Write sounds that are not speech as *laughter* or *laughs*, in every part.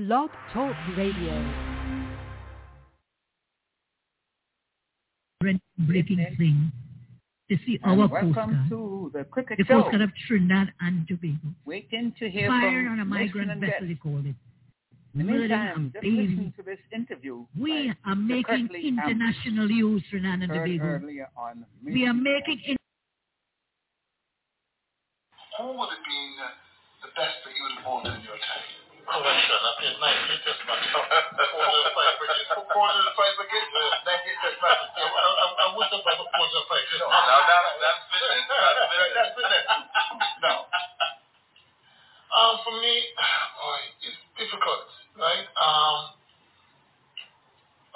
Blog Talk Radio. breaking thing to see And our welcome to the cricket The show. postcard of Trinidad and Tobago. Waiting to hear Fired from on a migrant vessel, they guests. called it. In the meantime, just baby. listen to this interview. We by are making international news, Trinidad and heard Tobago. earlier on We are making in- Who would have been uh, the best that you would have bought in your time? Correction, I played 98 test matches. Four to five wickets. Four to the five wickets? Ninety test matches. I, I, No, matches. now that- that's business. That's business. That's business. No. Um, for me, boy, it's difficult, right? Um,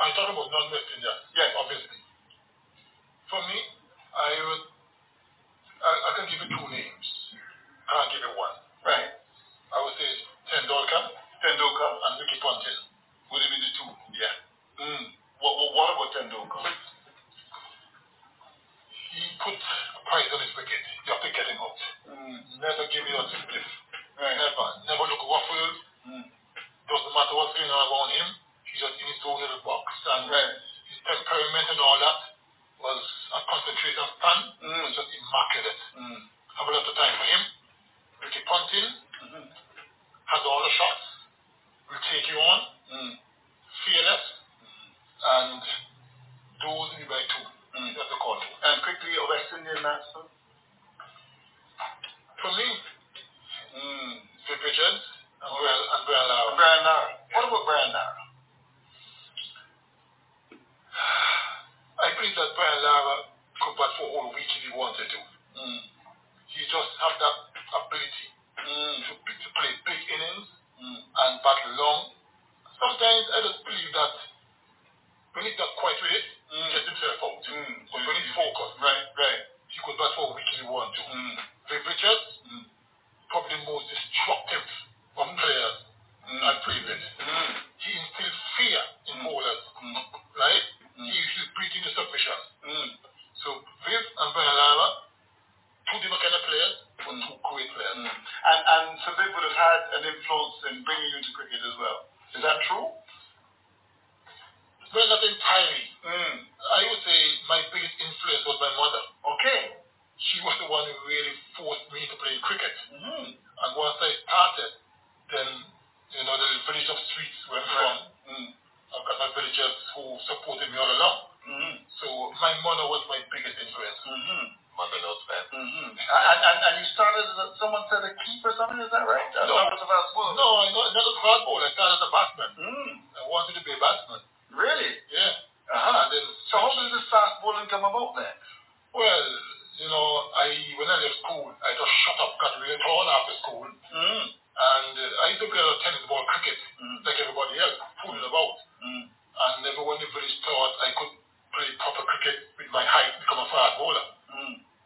I thought about non-West Indians. Yes. Obviously. For me, I would, I, I can give you two names. I can't give you one. Right. I would say Tendulkar Tendulkar. and Ricky Ponting. Would have been the two. Yeah. Mm. What, what, what about Tendulkar? He put a price on his wicket. You have to get him out. Mm. Never give you a spliff. Right. Never. Never look ruffled. Mm. Doesn't matter what's going on around him. He's just in his own little box. And Right. his temperament and all that was a concentration stand. Mm. was just immaculate. Mm. Have a lot of time for him. Ricky Ponting Mhm. Has all the shots. Will take you on. Mm. Fearless. And those in by two. Mm. That's the call. And quickly, a West Indian batsman? For me, Mm. Viv Richards and Brian, and Brian Lara. Brian Lara. What about Brian Lara? I believe that Brian Lara could bat for a whole week if he wanted to. Mm. He just have that ability Mm. to, to play innings Mm. and bat long. Sometimes I just believe that when he's not quite with it, Mm. gets himself out. Mm. But when he's focused, Right, right. he could bat for a week if he want to. Mm. Viv Richards, Mm. probably the most destructive of players Mm. Played with. Mm. He instills fear in Mm. bowlers, Mm. right? Mm. He usually breathing the submission. Mm. So Viv and Brian Lara, two different kind of players, but Mm. two great players. Mm. And, and so they would have had an influence in bringing you to cricket as well. Is that true? Well, not entirely. Mm. I would say my biggest influence was my mother. Okay. She was the one who really forced me to play cricket. Mm-hmm. And once I started, then, you know, the village of streets where I'm from, Mm. I've got my villagers who supported me all along. Mm-hmm. So my mother was my biggest influence. Mm-hmm. Knows best. Mm-hmm. And, and, and you started as a, someone said a keeper or something, is that right? I No. it was a fast bowler. No, I not, not a hard ball. I started as a batsman. Mm. I wanted to be a batsman. Really? Yeah. Uh-huh. And then So how did this fast bowling come about then? Well, you know, I when I left school, I just shut up, got really tall after school, Mm. and uh, I used to play a lot of tennis ball cricket, Mm. like everybody else, fooling about. Mm. And everyone in the village thought I could play proper cricket with my height, become a fast bowler.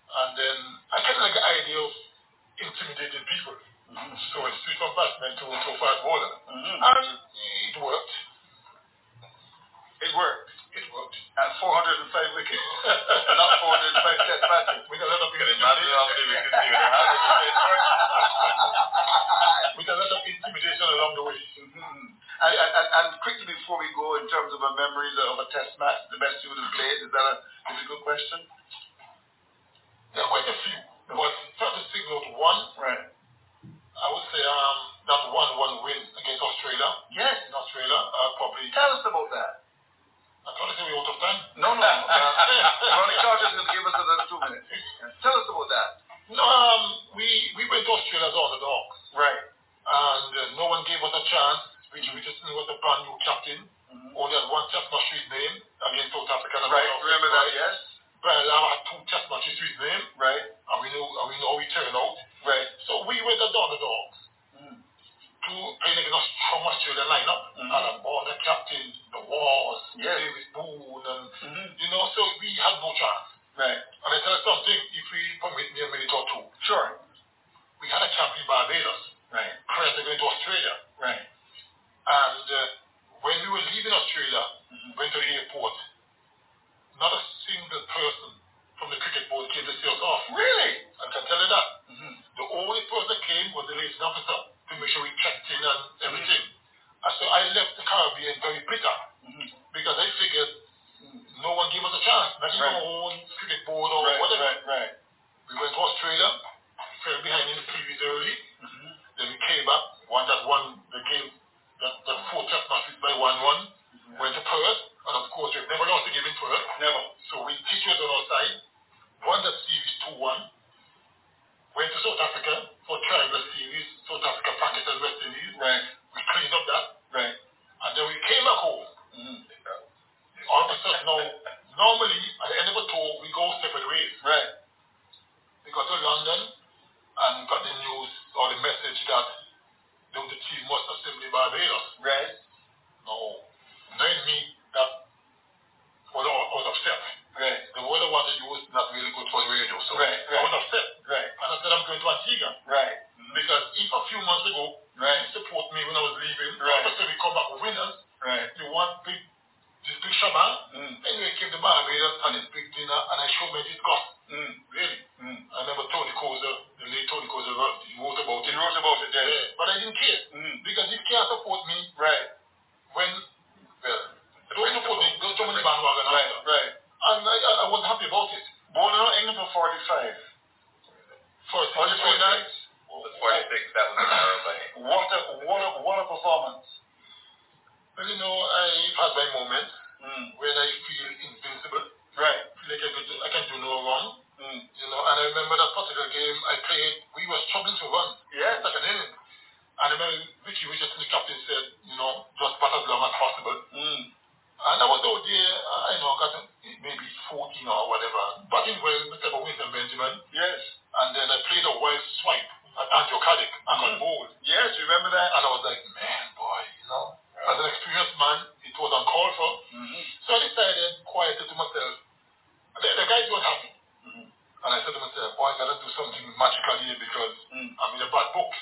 And then I kind of like the idea of intimidating people. Mm. So I switched from batsman to, to a fast bowler. Mm. And it worked. It worked. It worked. At 405 wickets. And *laughs* not 405 test matches. With a lot of Can imagine how many wickets you would have. *laughs* with a lot of intimidation along the way. Mhm. And, and, and, and quickly before we go, in terms of a memories of a test match, the best you would have played, is that a difficult question? There are quite a few, but try to single out one. Right. I would say um that one one win against Australia. Yes. In Australia, uh, probably. Tell us about that. I'm trying to say we're out of time. No, no. *laughs* Uh, Ronnie going to give us another two minutes. *laughs* Tell us about that. No, um, we we went to Australia as underdogs, Right. and uh, no one gave us a chance. Richie Richardson was a brand new captain. Mhm. Only had one test match his name against South Africa. and Right. Remember that, Africa. Yes? Brian Lara had two test matches to his name, Right. and we know and we know how he turned out. Right. So we went as underdogs. Mm. to playing against a strong Australian lineup. Mhm. And the captains, the Waughs, Yes. David Boon, and Mhm. you know, so we had no chance. Right. And I tell you something, if we permit me a minute or two, Sure. we had a camp in Barbados Right. prior to going to Australia. Right. And uh, when we were leaving Australia, Mhm. went to the airport, not a single person from the cricket board came to see us off. Really? I can tell you that. Mhm. The only person that came was the liaison officer to make sure we checked in and everything. As Twitter Mhm. because I figured no one gave us a chance, not even Right. our own cricket board or Right, whatever. right, right. We went to Australia, fell behind in the series early, Mhm. then we came back, won that one, the game, that, the four test matches by 1-1, went to Perth, and of course we've never lost a game in Perth. Never. So we teachers on our side, won that series 2-1, went to South Africa for tribal series, South Africa, Pakistan, West Indies. Right, We cleaned up that, right. and then we came back home. Mhm. All of a sudden now, normally at the end of a tour, we go separate ways. Right. We got to London and got the news or the message that the, the team must assemble in Barbados. Right. No, knowing me, that was, I was upset. Right. The word I wanted to use not really good for the radio, so Right, I right. was upset. Right. And I said I'm going to Antigua. Right. Because if a few months ago, Right. you support me when I was leaving, Right. a sudden we come back winners, Right. you want big, this big shaban, Mm. anyway, came to Barbados and this big dinner, and I showed my disgust. Mm. Really. Mm. I remember Tony Cozier, the late Tony Cozier, wrote, he wrote about it. He wrote about it, Yeah, yes. but I didn't care. Mm. Because you can't support me Right. when, well, don't support me, don't jump on the bandwagon Right. Right. And I, I, I wasn't happy about it. Born in England for 45. First, 43 nights. 46, that was an error by What a, what a, what a performance. Well, you know, I've had my moments Mm. when I feel invincible, Right. feel like I, could, I can do no wrong. Mm. You know, and I remember that particular game I played, we were struggling to run. Yes. Second inning. And I remember Richie Richardson, the captain, said, you know, just bat as long as possible. Mm. And I was out there, I know, got maybe 14 or whatever, batting well, Mr. Winston Benjamin. Yes. And then I played a wild swipe at Andrew Caddick, I got Mhm. bold. Yes, you remember that? And I was like, man, boy, you know, as an experienced man, it was uncalled for. Mm-hmm. So I decided quietly to myself, the, the guys weren't happy. Mhm. And I said to myself, boy, I gotta do something magical here because Mm. I'm in a bad book.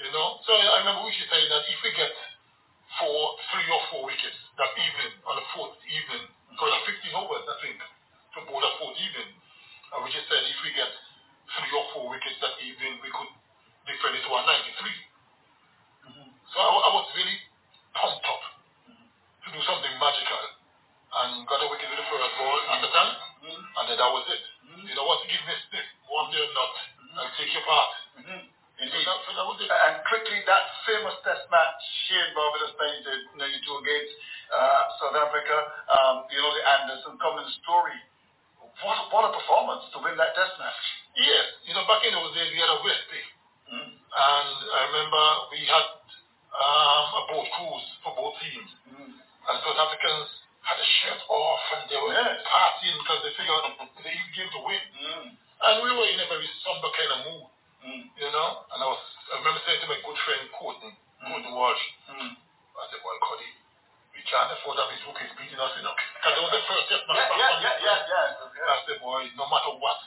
You know? So I remember we should say that if we get four, three or four wickets that evening, on the fourth evening, because of 15 overs, I think, to bowl that fourth evening, and we just said if we get three or four wickets that evening, we could defend it to a 93. So I, I was really pumped up to do something magical and got a wicket with the first ball at the time, Mm. and then that was it. You know, once you give me a stick, one day or not, I'll take your part. Mm-hmm. So that, so that was it. And quickly, that famous test match, Barbados playing the you two against uh, South Africa, um, you know, the Anderson Cummins story. What, what a performance to win that test match. Yes, you know, back in those days, we had a West day. Mm. And I remember we had um, a boat cruise for both teams. Mm. And South Africans had a shirt off and they were Yes. partying because they figured they came to win. Mm. And we were in a very somber kind of mood, Mm. you know. And I was, I remember saying to my good friend Courtney, Courtney Walsh, Mm. I said, boy, Cody, we can't afford to have these rookies beating us, you know. Because it was the first match Yeah, yeah, yeah, the- yeah, yeah. I said, boy, no matter what,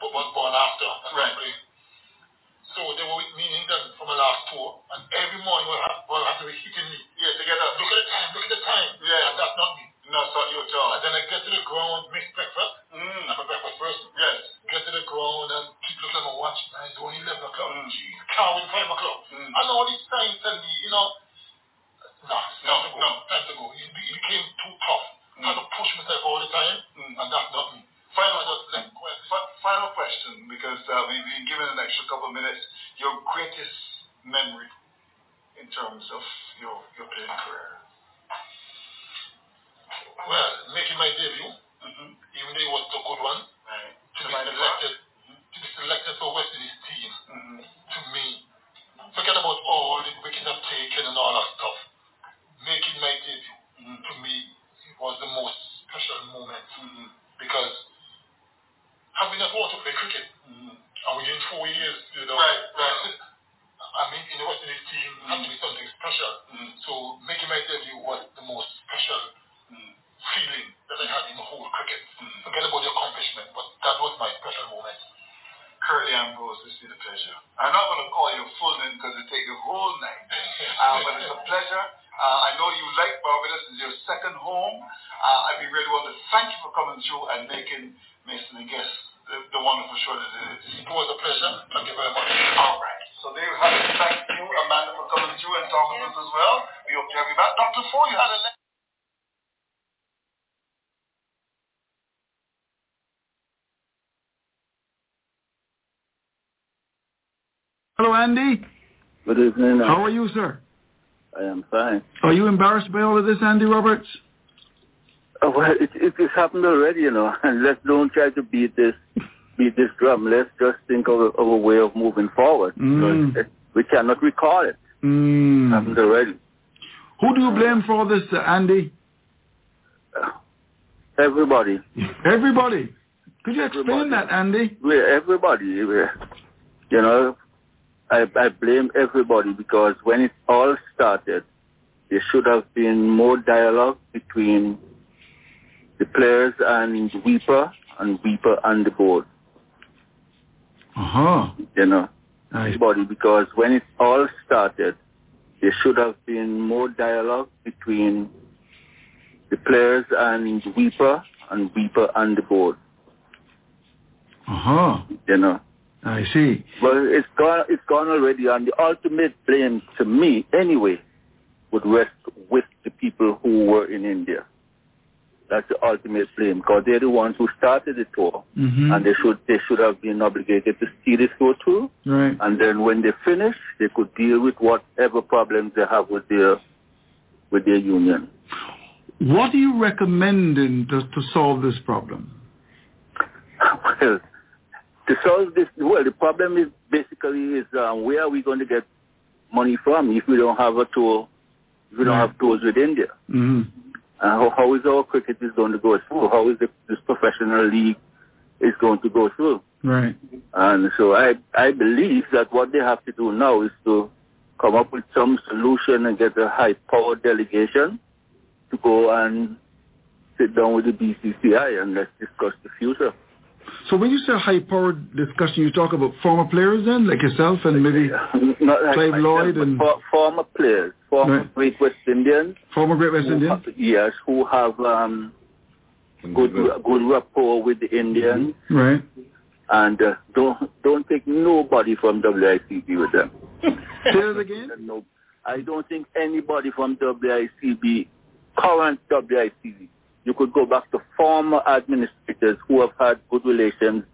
but was born after. Right. So they were with me in England for my last tour, and every morning we'll have, we'll have to be hitting me. Yeah, together. Look at the time, look at the time. Yeah. And that's not me. No, it's not your job. And then I get to the ground, miss breakfast. Mm. I'm a breakfast person. Yes. Get to the ground and keep looking at my watch. Man, it's only 11 o'clock. Mm. Jeez, 5 o'clock. Mm. And all these signs tell me I mean, if you're given an extra couple of minutes, your greatest memory in terms of your, your playing career? Andy Roberts? Oh, well, it, it, it's happened already, you know. And *laughs* let's don't try to beat this beat this drum. Let's just think of a, of a way of moving forward. Mm. Uh, we cannot recall it. Mm. Happened already. Who do you blame for all this, uh, Andy? Uh, everybody. Everybody. Could you explain everybody. that, Andy? We're everybody. We're, you know, I, I blame everybody because when it all started, there should have been more dialogue between the players and WIPA and WIPA and the board. Uh-huh. You know, nice. because when it all started, there should have been more dialogue between the players and WIPA and WIPA and the board. Uh-huh. You know. I see. Well, it's gone. It's gone already, and the ultimate blame to me, anyway, would rest with the people who were in India. That's the ultimate blame because they're the ones who started the tour, hmm and they should they should have been obligated to see this go through. Right. And then when they finish, they could deal with whatever problems they have with their with their union. What are you recommending to, to solve this problem? *laughs* well, to solve this, well, the problem is basically is um, where are we going to get money from if we don't have a tour, we don't Right. have tours with India? hmm And how, how is our cricket is going to go through? How is the, this professional league is going to go through? Right. And so I I believe that what they have to do now is to come up with some solution and get a high power delegation to go and sit down with the BCCI and let's discuss the future. So when you say high-powered discussion, you talk about former players then, like yourself and maybe *laughs* Not like Clive myself, Lloyd and- former players, former Right. Great West Indians, former Great West Indians? yes, who have um, good good rapport with the Indians, Right. and uh, don't don't take nobody from WICB with them. *laughs* Say that again? *laughs* No, I don't think anybody from WICB, current WICB, you could go back to former administrators who have had good relations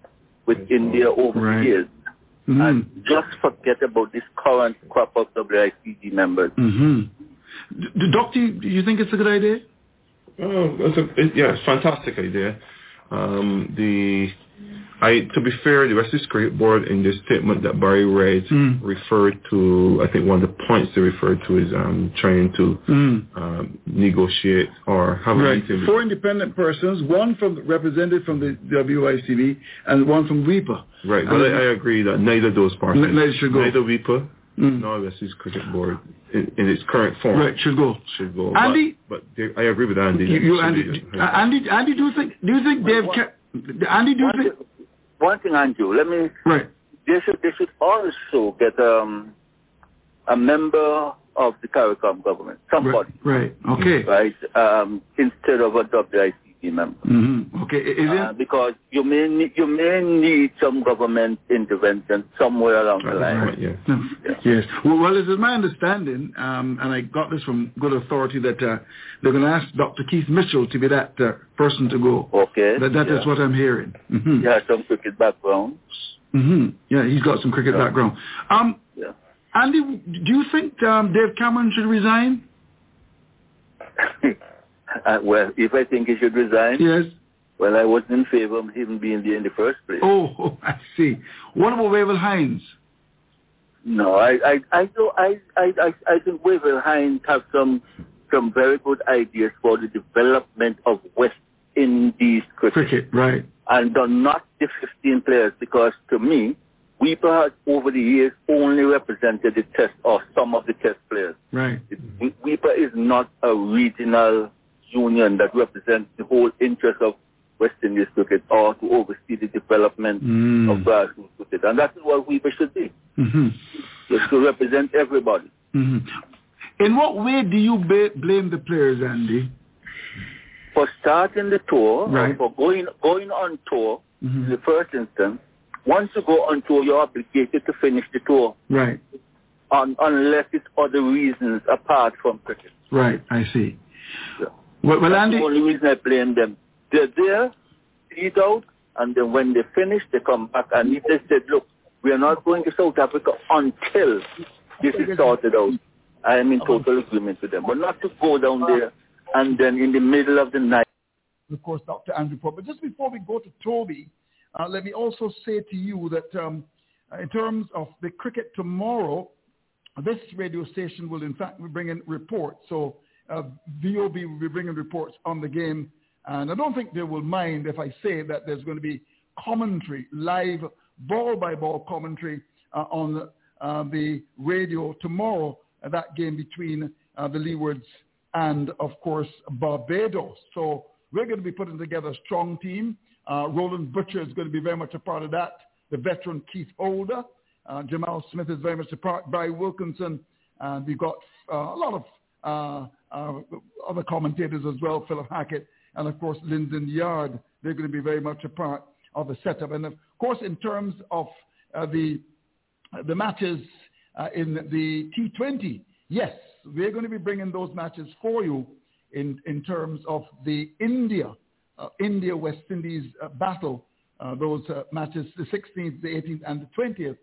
with India over Right. the years. Hmm And just forget about this current crop of WICB members. hmm D- Doctor, do you think it's a good idea? Oh, it's a, it, yeah, it's a fantastic idea. Um, the I to be fair, the West Indies Cricket Board in the statement that Barry read Mm. referred to I think one of the points they referred to is um, trying to Mm. um, negotiate or have a Right. meeting. with- Four independent persons, one from represented from the WICB and one from WIPA. Right, but I, I agree that neither those parties, neither should go. neither WIPA Mm. nor West Indies Cricket Board in, in its current form Right, should go. should go. Andy? but, but they, I agree with Andy. You, you Andy, Andy, Andy, do you think do you think they've kept Andy? Do One thing, Andrew, let me right? they should they should also get um, a member of the CARICOM government, somebody, Right. right. Okay. right, um, instead of a WICB member. hmm Okay. Is Uh, it because you may need, you may need some government intervention somewhere along the line. Right, yeah. No. Yes. Well, well, it is my understanding, um, and I got this from good authority, that uh, they're going to ask Dr. Keith Mitchell to be that uh, person to go. Okay. That, that is yeah. what I'm hearing. hmm He has some cricket background. hmm Yeah, he's got some cricket Yeah. background. Um, Yeah. Andy, do you think um, Dave Cameron should resign? *laughs* uh, well, if I think he should resign, Yes. well, I wasn't in favor of him being there in the first place. Oh, *laughs* I see. What about Wavell Hinds? No, I, I, I, do, I, I, I, I think Wavell Hinds have some, some very good ideas for the development of West Indies cricket. Cricket, right. and they're not the 15 players because to me, WIPA has over the years only represented the test or some of the test players. Right. We- WIPA is not a regional union that represents the whole interest of West Indies cricket or to oversee the development Mm. of grassroots cricket. And that is what we should be, hmm just to represent everybody. hmm In what way do you ba- blame the players, Andy? For starting the tour, Right. for going, going on tour, in hmm the first instance, once you go on tour, you're obligated to finish the tour. Right. un, unless it's other reasons apart from cricket. Right. I see. Well, well That's Andy. the only reason I blame them. They're there, eat out, and then when they finish, they come back. And if they said, look, we are not going to South Africa until this is sorted out, I am in total agreement with them. But not to go down there and then in the middle of the night, of course, Dr. Andrew. But just before we go to Toby, uh, let me also say to you that um, in terms of the cricket tomorrow, this radio station will in fact be bringing reports. So uh, VOB will be bringing reports on the game. And I don't think they will mind if I say that there's going to be commentary, live ball-by-ball commentary uh, on uh, the radio tomorrow, uh, that game between uh, the Leewards and, of course, Barbados. So we're going to be putting together a strong team. Uh, Roland Butcher is going to be very much a part of that. The veteran Keith Older. Uh, Jamal Smith is very much a part. Barry Wilkinson. And we've got a lot of uh, uh, other commentators as well, Philip Hackett, and of course Lyndon Yard. They're going to be very much a part of the setup. And of course, in terms of uh, the the matches uh, in the T20. Yes, we're going to be bringing those matches for you in in terms of the India uh, India West Indies battle. Those matches, the 16th, the 18th, and the 20th.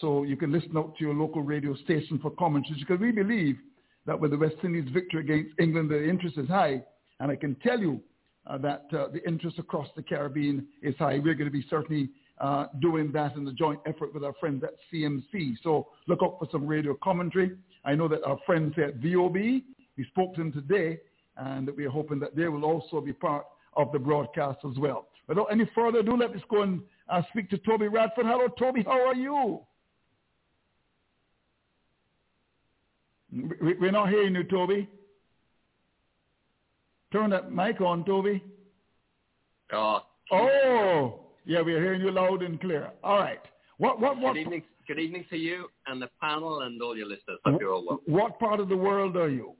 So you can listen out to your local radio station for commentaries because we believe that with the West Indies victory against England, the interest is high. And I can tell you uh, that uh, the interest across the Caribbean is high. We're going to be certainly uh, doing that in the joint effort with our friends at CMC. So look out for some radio commentary. I know that our friends at VOB, we spoke to them today, and we are hoping that they will also be part of the broadcast as well. Without any further ado, let us go and uh, speak to Toby Radford. Hello, Toby. How are you? We're not hearing you, Toby. Turn that mic on, Toby. Oh. Oh, yeah, we're hearing you loud and clear. All right. What, what, what? Good evening, good evening to you and the panel and all your listeners. Hope you're all well. What part of the world are you?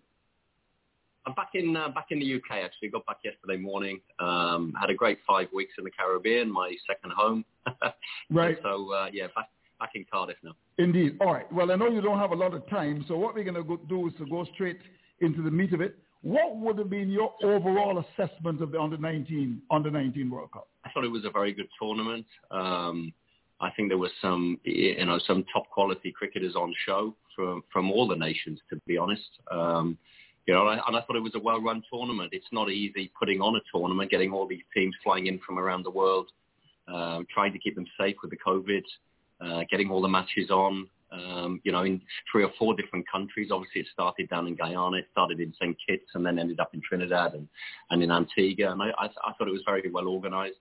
I'm back in uh, back in the UK actually. Got back yesterday morning. Um, had a great five weeks in the Caribbean, my second home. *laughs* right. So uh, yeah, back back in Cardiff now. Indeed. All right. Well, I know you don't have a lot of time, so what we're going to do is to go straight into the meat of it. What would have been your overall assessment of the under 19 under 19 World Cup? I thought it was a very good tournament. Um, I think there was some, you know, some top quality cricketers on show from from all the nations. To be honest, um, you know, and I, and I thought it was a well-run tournament. It's not easy putting on a tournament, getting all these teams flying in from around the world, uh, trying to keep them safe with the COVID, uh, getting all the matches on. Um, you know, in three or four different countries. Obviously, it started down in Guyana, it started in St. Kitts, and then ended up in Trinidad and, and in Antigua. And I, I, I thought it was very well organised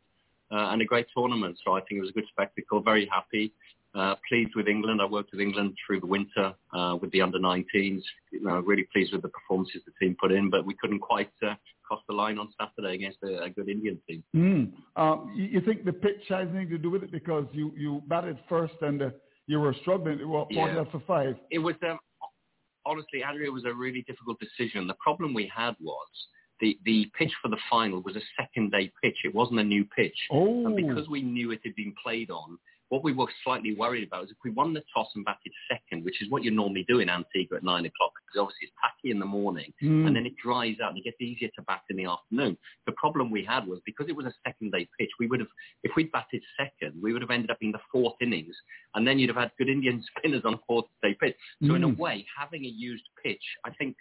uh, and a great tournament. So I think it was a good spectacle. Very happy. Uh, pleased with England. I worked with England through the winter uh, with the under-19s. You know, really pleased with the performances the team put in, but we couldn't quite uh, cross the line on Saturday against a, a good Indian team. Mm. Um, you, think the pitch has anything to do with it because you, you batted first and uh, you were struggling? What, Yeah. for five? It was um, honestly, Andrew, it was a really difficult decision. The problem we had was the the pitch for the final was a second day pitch. It wasn't a new pitch, Oh. and because we knew it had been played on. What we were slightly worried about is if we won the toss and batted second, which is what you normally do in Antigua at nine o'clock, because obviously it's tacky in the morning, Mm. and then it dries out and it gets easier to bat in the afternoon. The problem we had was because it was a second day pitch, we would have, if we'd batted second, we would have ended up in the fourth innings, and then you'd have had good Indian *laughs* spinners on a fourth day pitch. So in a Mm. way, having a used pitch, I think,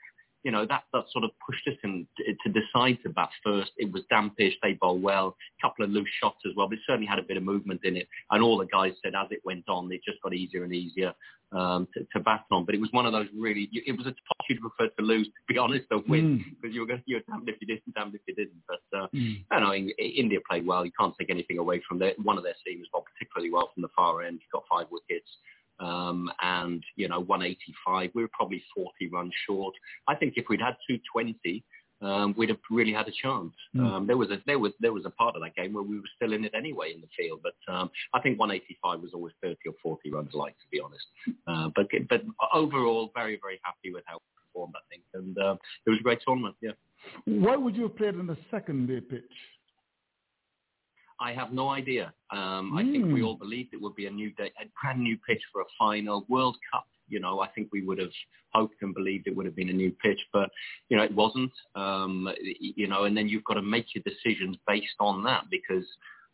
you know, that, that sort of pushed us in, to decide to bat first. It was dampish, they bowl well, a couple of loose shots as well, but it certainly had a bit of movement in it. And all the guys said as it went on, it just got easier and easier um, to, to bat on. But it was one of those really, it was a toss you'd prefer to lose, to be honest, than win, Mm. because you were going you were damned if you didn't, damned if you didn't. But uh, Mm. I know In- India played well. You can't take anything away from their, one of their seamers, well, particularly well from the far end. He got five wickets. Um, and, you know, 185. We were probably 40 runs short. I think if we'd had 220, um, we'd have really had a chance. Mm. Um, there was a there was there was a part of that game where we were still in it anyway in the field, but um, I think 185 was always 30 or 40 runs light, to be honest. Uh, but but overall, very very happy with how we performed. I think, and uh, it was a great tournament. Yeah. Why would you have played in the second day pitch? I have no idea. Um, I think we Mm. all believed it would be a new day, a brand new pitch for a final World Cup. You know, I think we would have hoped and believed it would have been a new pitch, but you know, it wasn't. Um, you know, and then you've got to make your decisions based on that because,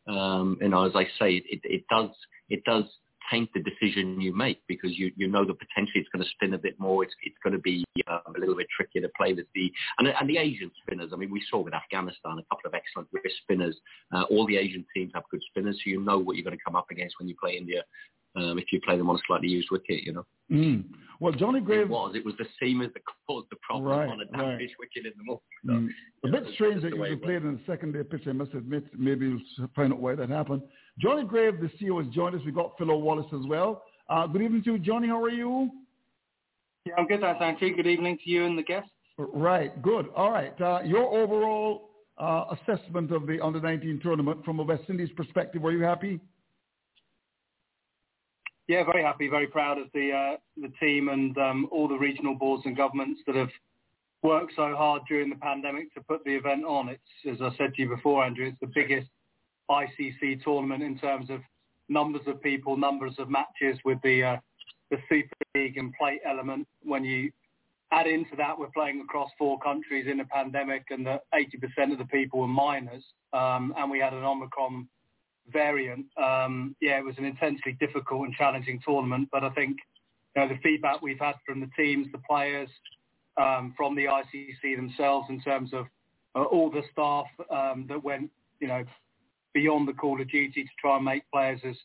um, you know, as I say, it, it does it does taint the decision you make because you you know that potentially it's going to spin a bit more. It's it's going to be uh, a little bit trickier to play with the and and the Asian spinners. I mean, we saw with Afghanistan a couple of excellent wrist spinners. Uh, all the Asian teams have good spinners, so you know what you're going to come up against when you play India. Um, if you play them on a slightly used wicket, you know. Mm. Well, Johnny It was. It was the seamers that caused the problem Right, on a right. dampish wicket in the morning. So, Mm. A bit that's strange that you way could it play it in the second day pitch, I must admit. Maybe we'll find out why that happened. Johnny Grave, the CEO, has joined us. We've got Philo Wallace as well. Uh, good evening to you, Johnny. How are you? Yeah, I'm good, thanks, Andrew. Good evening to you and the guests. Right, good. All right. Uh, your overall uh, assessment of the under-19 tournament from a West Indies perspective, were you happy? Yeah, very happy, very proud of the uh, the team and um, all the regional boards and governments that have worked so hard during the pandemic to put the event on. It's, as I said to you before, Andrew, it's the biggest ICC tournament in terms of numbers of people, numbers of matches with the uh, the Super League and plate element. When you add into that, we're playing across four countries in a pandemic, and that 80% of the people were minors, um, and we had an Omicron variant. Um, yeah, it was an intensely difficult and challenging tournament, but I think you know, the feedback we've had from the teams, the players, um, from the ICC themselves in terms of uh, all the staff um, that went, you know, beyond the call of duty to try and make players as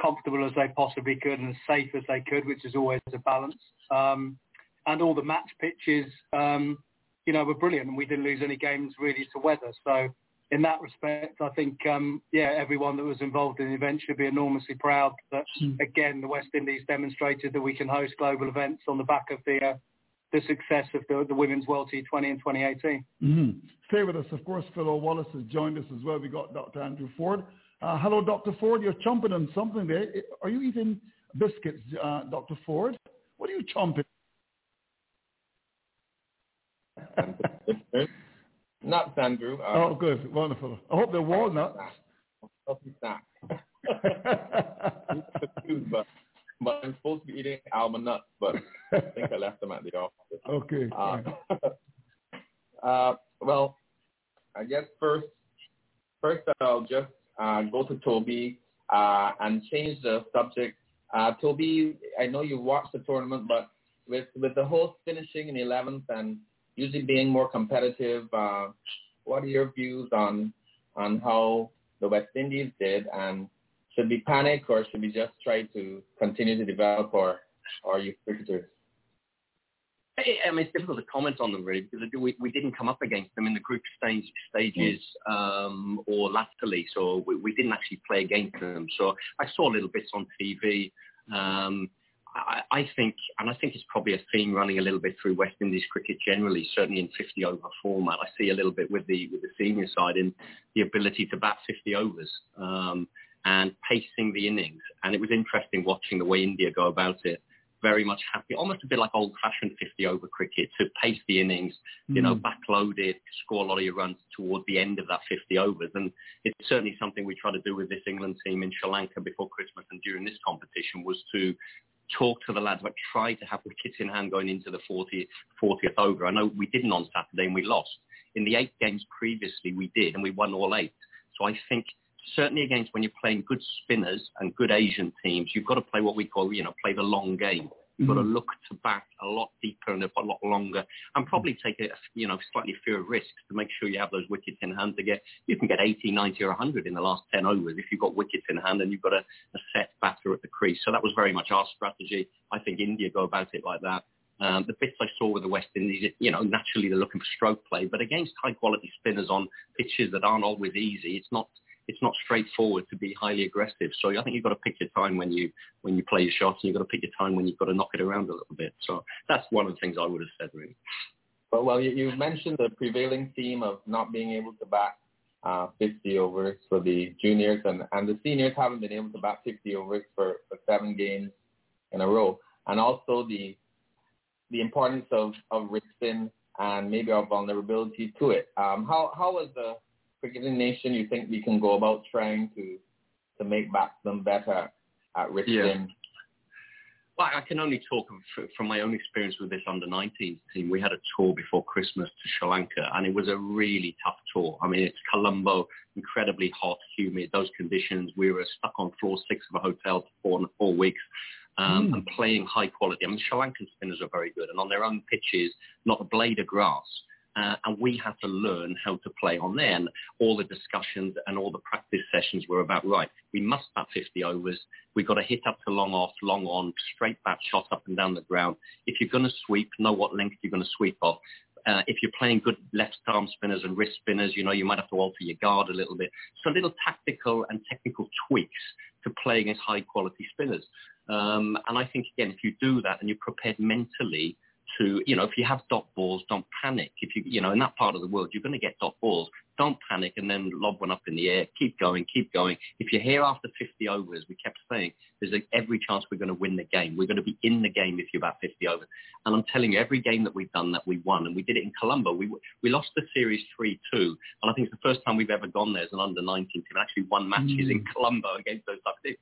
comfortable as they possibly could and as safe as they could, which is always a balance. Um, and all the match pitches, um, you know, were brilliant, and we didn't lose any games really to weather. So in that respect, I think, um, yeah, everyone that was involved in the event should be enormously proud that, mm. again, the West Indies demonstrated that we can host global events on the back of the uh, the success of the, the Women's World T20 in 2018. Mm-hmm. Stay with us. Of course, Phil Wallace has joined us as well. We got Dr. Andrew Ford. Uh, hello, Dr. Ford. You're chomping on something there. Are you eating biscuits, uh, Dr. Ford? What are you chomping? *laughs* Nuts, Andrew. Uh, oh, good. Wonderful. I hope they're walnuts. Healthy snack. *laughs* but, but I'm supposed to be eating almond nuts, but I think I left them at the office. Okay. Uh, *laughs* uh, well, I guess first, first I'll just uh, go to Toby uh, and change the subject. Uh, Toby, I know you watched the tournament, but with with the host finishing in 11th and usually being more competitive. Uh, what are your views on on how the West Indies did, and should we panic or should we just try to continue to develop our our youth cricketers? I mean, it's difficult to comment on them really because we, we didn't come up against them in the group stage, stages um, or latterly, so we, we didn't actually play against them. So I saw little bits on TV. Um, I, I think, and I think it's probably a theme running a little bit through West Indies cricket generally, certainly in 50 over format. I see a little bit with the with the senior side in the ability to bat 50 overs um, and pacing the innings. And it was interesting watching the way India go about it. Very much happy, almost a bit like old-fashioned 50 over cricket to pace the innings, you know, mm. backloaded, score a lot of your runs towards the end of that 50 overs. And it's certainly something we try to do with this England team in Sri Lanka before Christmas and during this competition was to talk to the lads about try to have wickets in hand going into the 40, 40th over. I know we didn't on Saturday and we lost. In the eight games previously we did and we won all eight. So I think certainly against when you're playing good spinners and good Asian teams, you've got to play what we call, you know, play the long game. You've got to look to back a lot deeper and a lot longer, and probably take a you know slightly fewer risks to make sure you have those wickets in hand to get. You can get 80, 90, or 100 in the last 10 overs if you've got wickets in hand and you've got a, a set batter at the crease. So that was very much our strategy. I think India go about it like that. Um, the bits I saw with the West Indies, you know, naturally they're looking for stroke play, but against high quality spinners on pitches that aren't always easy, it's not it's not straightforward to be highly aggressive. So I think you've got to pick your time when you when you play your shots, and you've got to pick your time when you've got to knock it around a little bit. So that's one of the things I would have said really. Well, well, you, you mentioned the prevailing theme of not being able to bat uh, 50 overs for the juniors, and, and the seniors haven't been able to bat 50 overs for, for seven games in a row, and also the the importance of of risk and maybe our vulnerability to it. Um, how how was the cricketing nation you think we can go about trying to to make batsmen better at risk yeah. Well, I can only talk from my own experience with this under 19 team. We had a tour before Christmas to Sri Lanka, and it was a really tough tour. I mean, it's Colombo, incredibly hot, humid, those conditions. We were stuck on floor six of a hotel for four, four weeks. Um, mm. and playing high quality. I mean, Sri Lankan spinners are very good, and on their own pitches, not a blade of grass uh, and we had to learn how to play on there. And all the discussions and all the practice sessions were about, right, we must bat 50 overs. We've got to hit up to long off, long on, straight bat shot up and down the ground. If you're going to sweep, know what length you're going to sweep off. Uh, if you're playing good left arm spinners and wrist spinners, you know, you might have to alter your guard a little bit. So little tactical and technical tweaks to play against high quality spinners. Um, and I think, again, if you do that and you're prepared mentally to, you know, if you have dot balls, don't panic. If you, you know, in that part of the world, you're going to get dot balls. Don't panic and then lob one up in the air. Keep going, keep going. If you're here after 50 overs, we kept saying there's a, every chance we're going to win the game. We're going to be in the game if you're about 50 overs. And I'm telling you, every game that we've done that we won, and we did it in Colombo. We we lost the series 3-2, and I think it's the first time we've ever gone there as an under-19 team. Actually won matches mm. in Colombo against those types of teams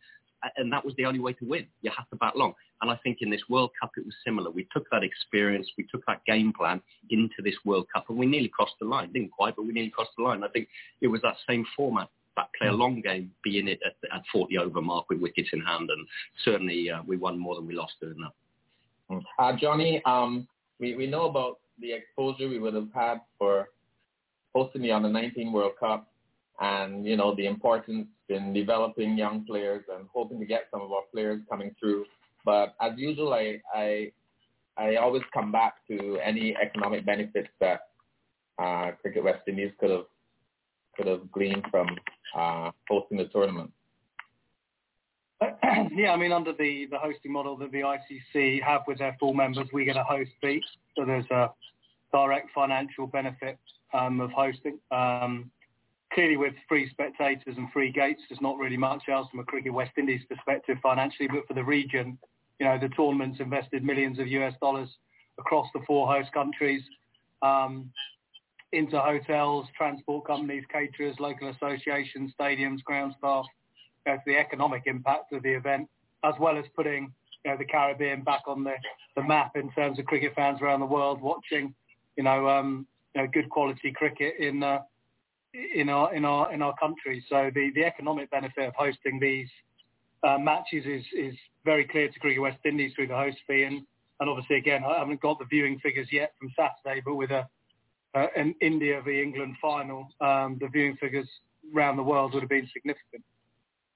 and that was the only way to win. You have to bat long. And I think in this World Cup it was similar. We took that experience, we took that game plan into this World Cup, and we nearly crossed the line. Didn't quite, but we nearly crossed the line. I think it was that same format. That play a mm. long game, be in it at, at 40 over mark with wickets in hand, and certainly uh, we won more than we lost doing that. Mm. Uh, Johnny, um, we, we know about the exposure we would have had for hosting the Under 19 World Cup and, you know, the importance in developing young players and hoping to get some of our players coming through. But as usual, I, I, I always come back to any economic benefits that uh, Cricket West Indies could have could have gleaned from uh, hosting the tournament. *clears throat* yeah, I mean, under the, the hosting model that the ICC have with their full members, we get a host fee. So there's a direct financial benefit um, of hosting. Um, clearly with free spectators and free gates, there's not really much else from a Cricket West Indies perspective financially, but for the region, you know, the tournament's invested millions of US dollars across the four host countries um, into hotels, transport companies, caterers, local associations, stadiums, ground staff, you know, the economic impact of the event, as well as putting you know, the Caribbean back on the, the map in terms of cricket fans around the world watching, you know, um, you know good quality cricket in uh, in our in our in our country. So the, the economic benefit of hosting these uh, matches is is very clear to Cricket West Indies through the host fee, and, and obviously again I haven't got the viewing figures yet from Saturday, but with a uh, an India v England final, um, the viewing figures around the world would have been significant.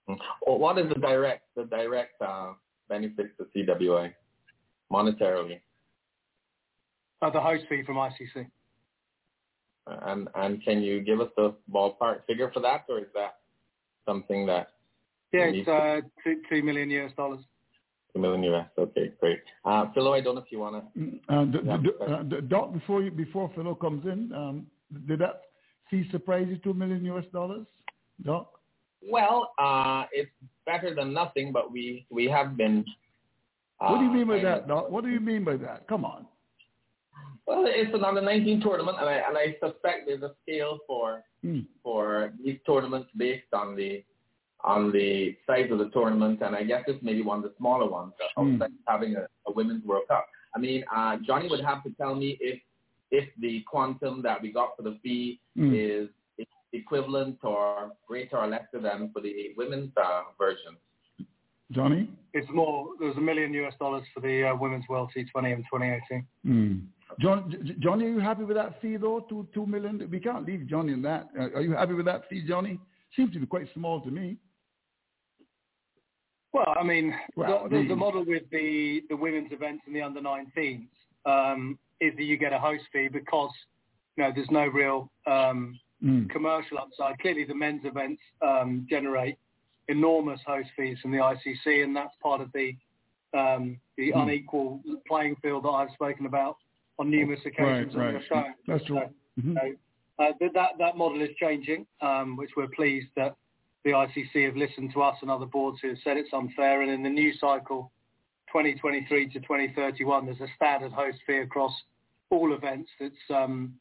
Well, what is the direct the direct uh, benefits to CWI monetarily? Uh, the host fee from ICC. And and can you give us the ballpark figure for that, or is that something that? Yeah, it's uh, two, two million US dollars. Two million US. Okay, great. Uh, Philo, I don't know if you want to. Mm, uh, d- uh, d- Doc, before you, before Philo comes in, um, did that fee surprise you? Two million US dollars, Doc. Well, uh, it's better than nothing, but we we have been. what do you mean by uh, that, Doc? What do you mean by that? Come on. Well, it's another 19 tournament, and I and I suspect there's a scale for mm. for these tournaments based on the on the size of the tournament, and I guess this may be one of the smaller ones mm. having a, a women's World Cup. I mean, uh, Johnny would have to tell me if if the quantum that we got for the fee mm. is equivalent or greater or lesser than for the women's uh, version. Johnny? It's more. There's a million US dollars for the uh, women's World T20 in 2018. Mm. John, Johnny, are you happy with that fee though? Two two million. We can't leave Johnny in that. Uh, are you happy with that fee, Johnny? Seems to be quite small to me. Well, I mean, well, the, the, the, model with the, the women's events and the under 19s um, is that you get a host fee because you know there's no real um, mm. commercial upside. Clearly, the men's events um, generate enormous host fees from the ICC, and that's part of the um, the mm. unequal playing field that I've spoken about on numerous occasions right, on right. show. That's true. So, mm-hmm. so, uh, that that model is changing, um, which we're pleased that the ICC have listened to us and other boards who have said it's unfair. And in the new cycle, 2023 to 2031, there's a standard host fee across all events. That's um,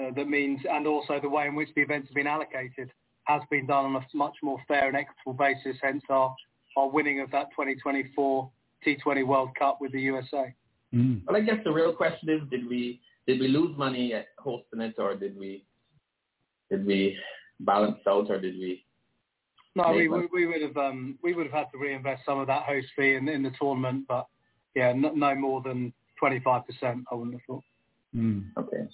uh, that means, and also the way in which the events have been allocated has been done on a much more fair and equitable basis. Hence our our winning of that 2024 T20 World Cup with the USA. Mm. Well, I guess the real question is, did we did we lose money at hosting it, or did we did we balance out, or did we? No, we, we, we would have um, we would have had to reinvest some of that host fee in, in the tournament, but yeah, no, no more than twenty five percent. I wouldn't have thought. Mm. Okay.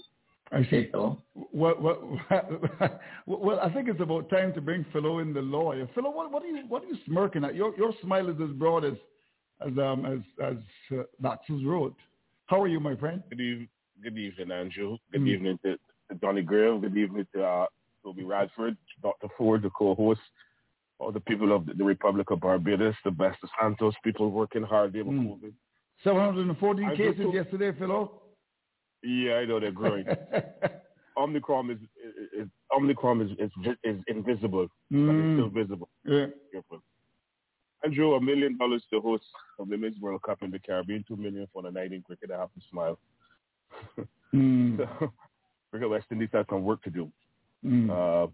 I see. Well, well, *laughs* well, I think it's about time to bring Philo in the lawyer. Philo, what, what are you what are you smirking at? Your your smile is as broad as as um, as as uh, Max's wrote. How are you, my friend? Good evening, good evening, Andrew. Good mm. evening to, to Johnny Grave. Good evening to uh, Toby Radford, Dr. Ford, the co-host, all the people of the, the Republic of Barbados, the best of Santos, people working hard, they were mm. COVID. 714 I cases yesterday, Philo. Yeah, I know they're growing. *laughs* Omicron is, is, is Omicron is is, is invisible, but it's Mm. still visible. Yeah. Careful. Andrew, a million dollars to host a Women's World Cup in the Caribbean, two million for the night in cricket. I have to smile. Mm. *laughs* So, Cricket West Indies has some work to do. Mm. Uh,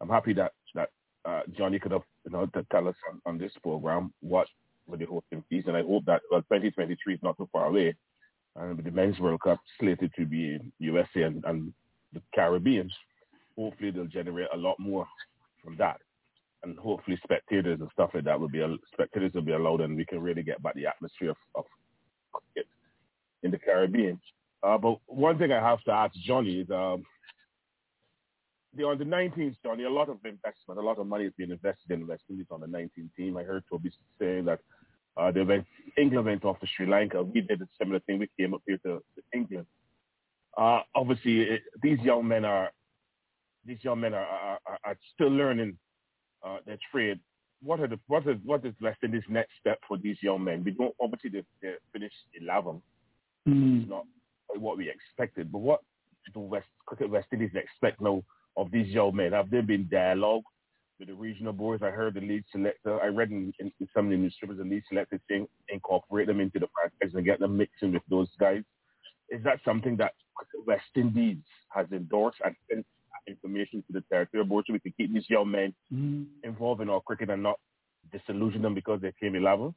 I'm happy that that uh, Johnny could have you know to tell us on, on this program what were the hosting fees, and I hope that well 2023 is not too far away, and with the Men's World Cup slated to be in USA and, and the Caribbean, hopefully they'll generate a lot more from that, and hopefully spectators and stuff like that will be spectators will be allowed, and we can really get back the atmosphere of, of in the Caribbean. Uh, but one thing I have to ask Johnny is. Um, the on the 19th, Johnny, a lot of investment, a lot of money is being invested in West Indies on the 19th team. I heard Toby saying that uh, they went, England went off to Sri Lanka. We did a similar thing. We came up here to, to England. Uh, obviously, it, these young men are these young men are, are, are still learning uh, their trade. What are the what is what is West Indies' next step for these young men? We don't obviously they, they finished 11. Mm. Not what we expected. But what do West Cricket West Indies expect now of these young men? Have there been dialogue with the regional boards? I heard the lead selector. I read in, in, in some of the newspapers the lead selector saying incorporate them into the franchise and get them mixing with those guys. Is that something that Cricket West Indies has endorsed and information to the territorial board so we can keep these young men Mm. involved in our cricket and not disillusion them because they came 11?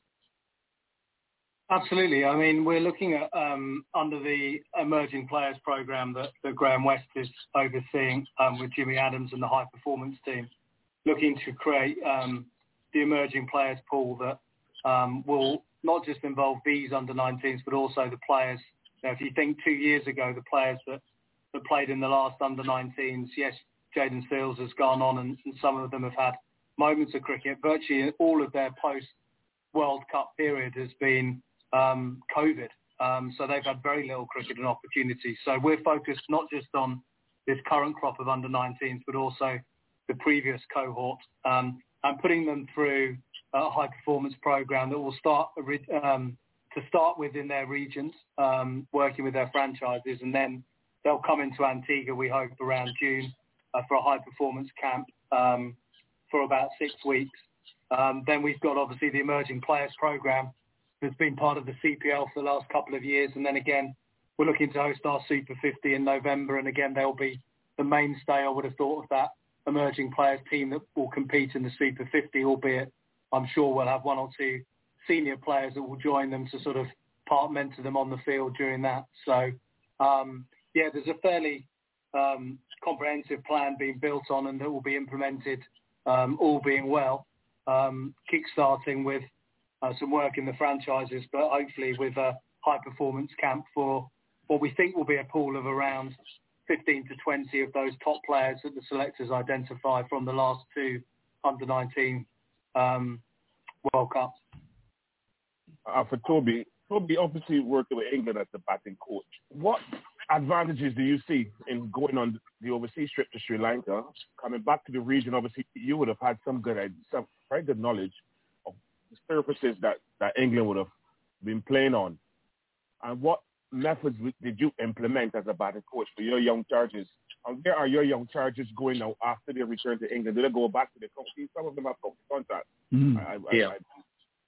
Absolutely. I mean, we're looking at um, under the emerging players program that, that Graeme West is overseeing um, with Jimmy Adams and the high performance team, looking to create um, the emerging players pool that um, will not just involve these under 19s, but also the players. Now, if you think two years ago, the players that, that played in the last under 19s, yes, Jayden Seales has gone on and, and some of them have had moments of cricket. Virtually all of their post World Cup period has been um, COVID. Um, so they've had very little cricket and opportunity. So we're focused not just on this current crop of under 19s, but also the previous cohort um, and putting them through a high performance program that will start um, to start with in their regions, um, working with their franchises, and then they'll come into Antigua, we hope, around June uh, for a high performance camp um, for about six weeks. Um, then we've got obviously the emerging players program that's been part of the CPL for the last couple of years, and then again we're looking to host our Super 50 in November, and again they'll be the mainstay. I would have thought of that emerging players team that will compete in the Super 50, albeit I'm sure we'll have one or two senior players that will join them to sort of part mentor them on the field during that. So um, yeah, there's a fairly um, comprehensive plan being built on and that will be implemented, um, all being well, um, kick-starting with uh, some work in the franchises, but hopefully with a high-performance camp for what we think will be a pool of around 15 to 20 of those top players that the selectors identify from the last two under-19 um, World Cups. uh, for Toby. Toby obviously working with England as the batting coach. What advantages do you see in going on the overseas trip to Sri Lanka, coming back to the region? Obviously, you would have had some good, some very good knowledge of the surfaces that, that England would have been playing on. And what methods did you implement as a batting coach for your young charges? And where are your young charges going now after they return to England? Do they go back to the country? Some of them have contact. Mm. I, I, Yeah. I,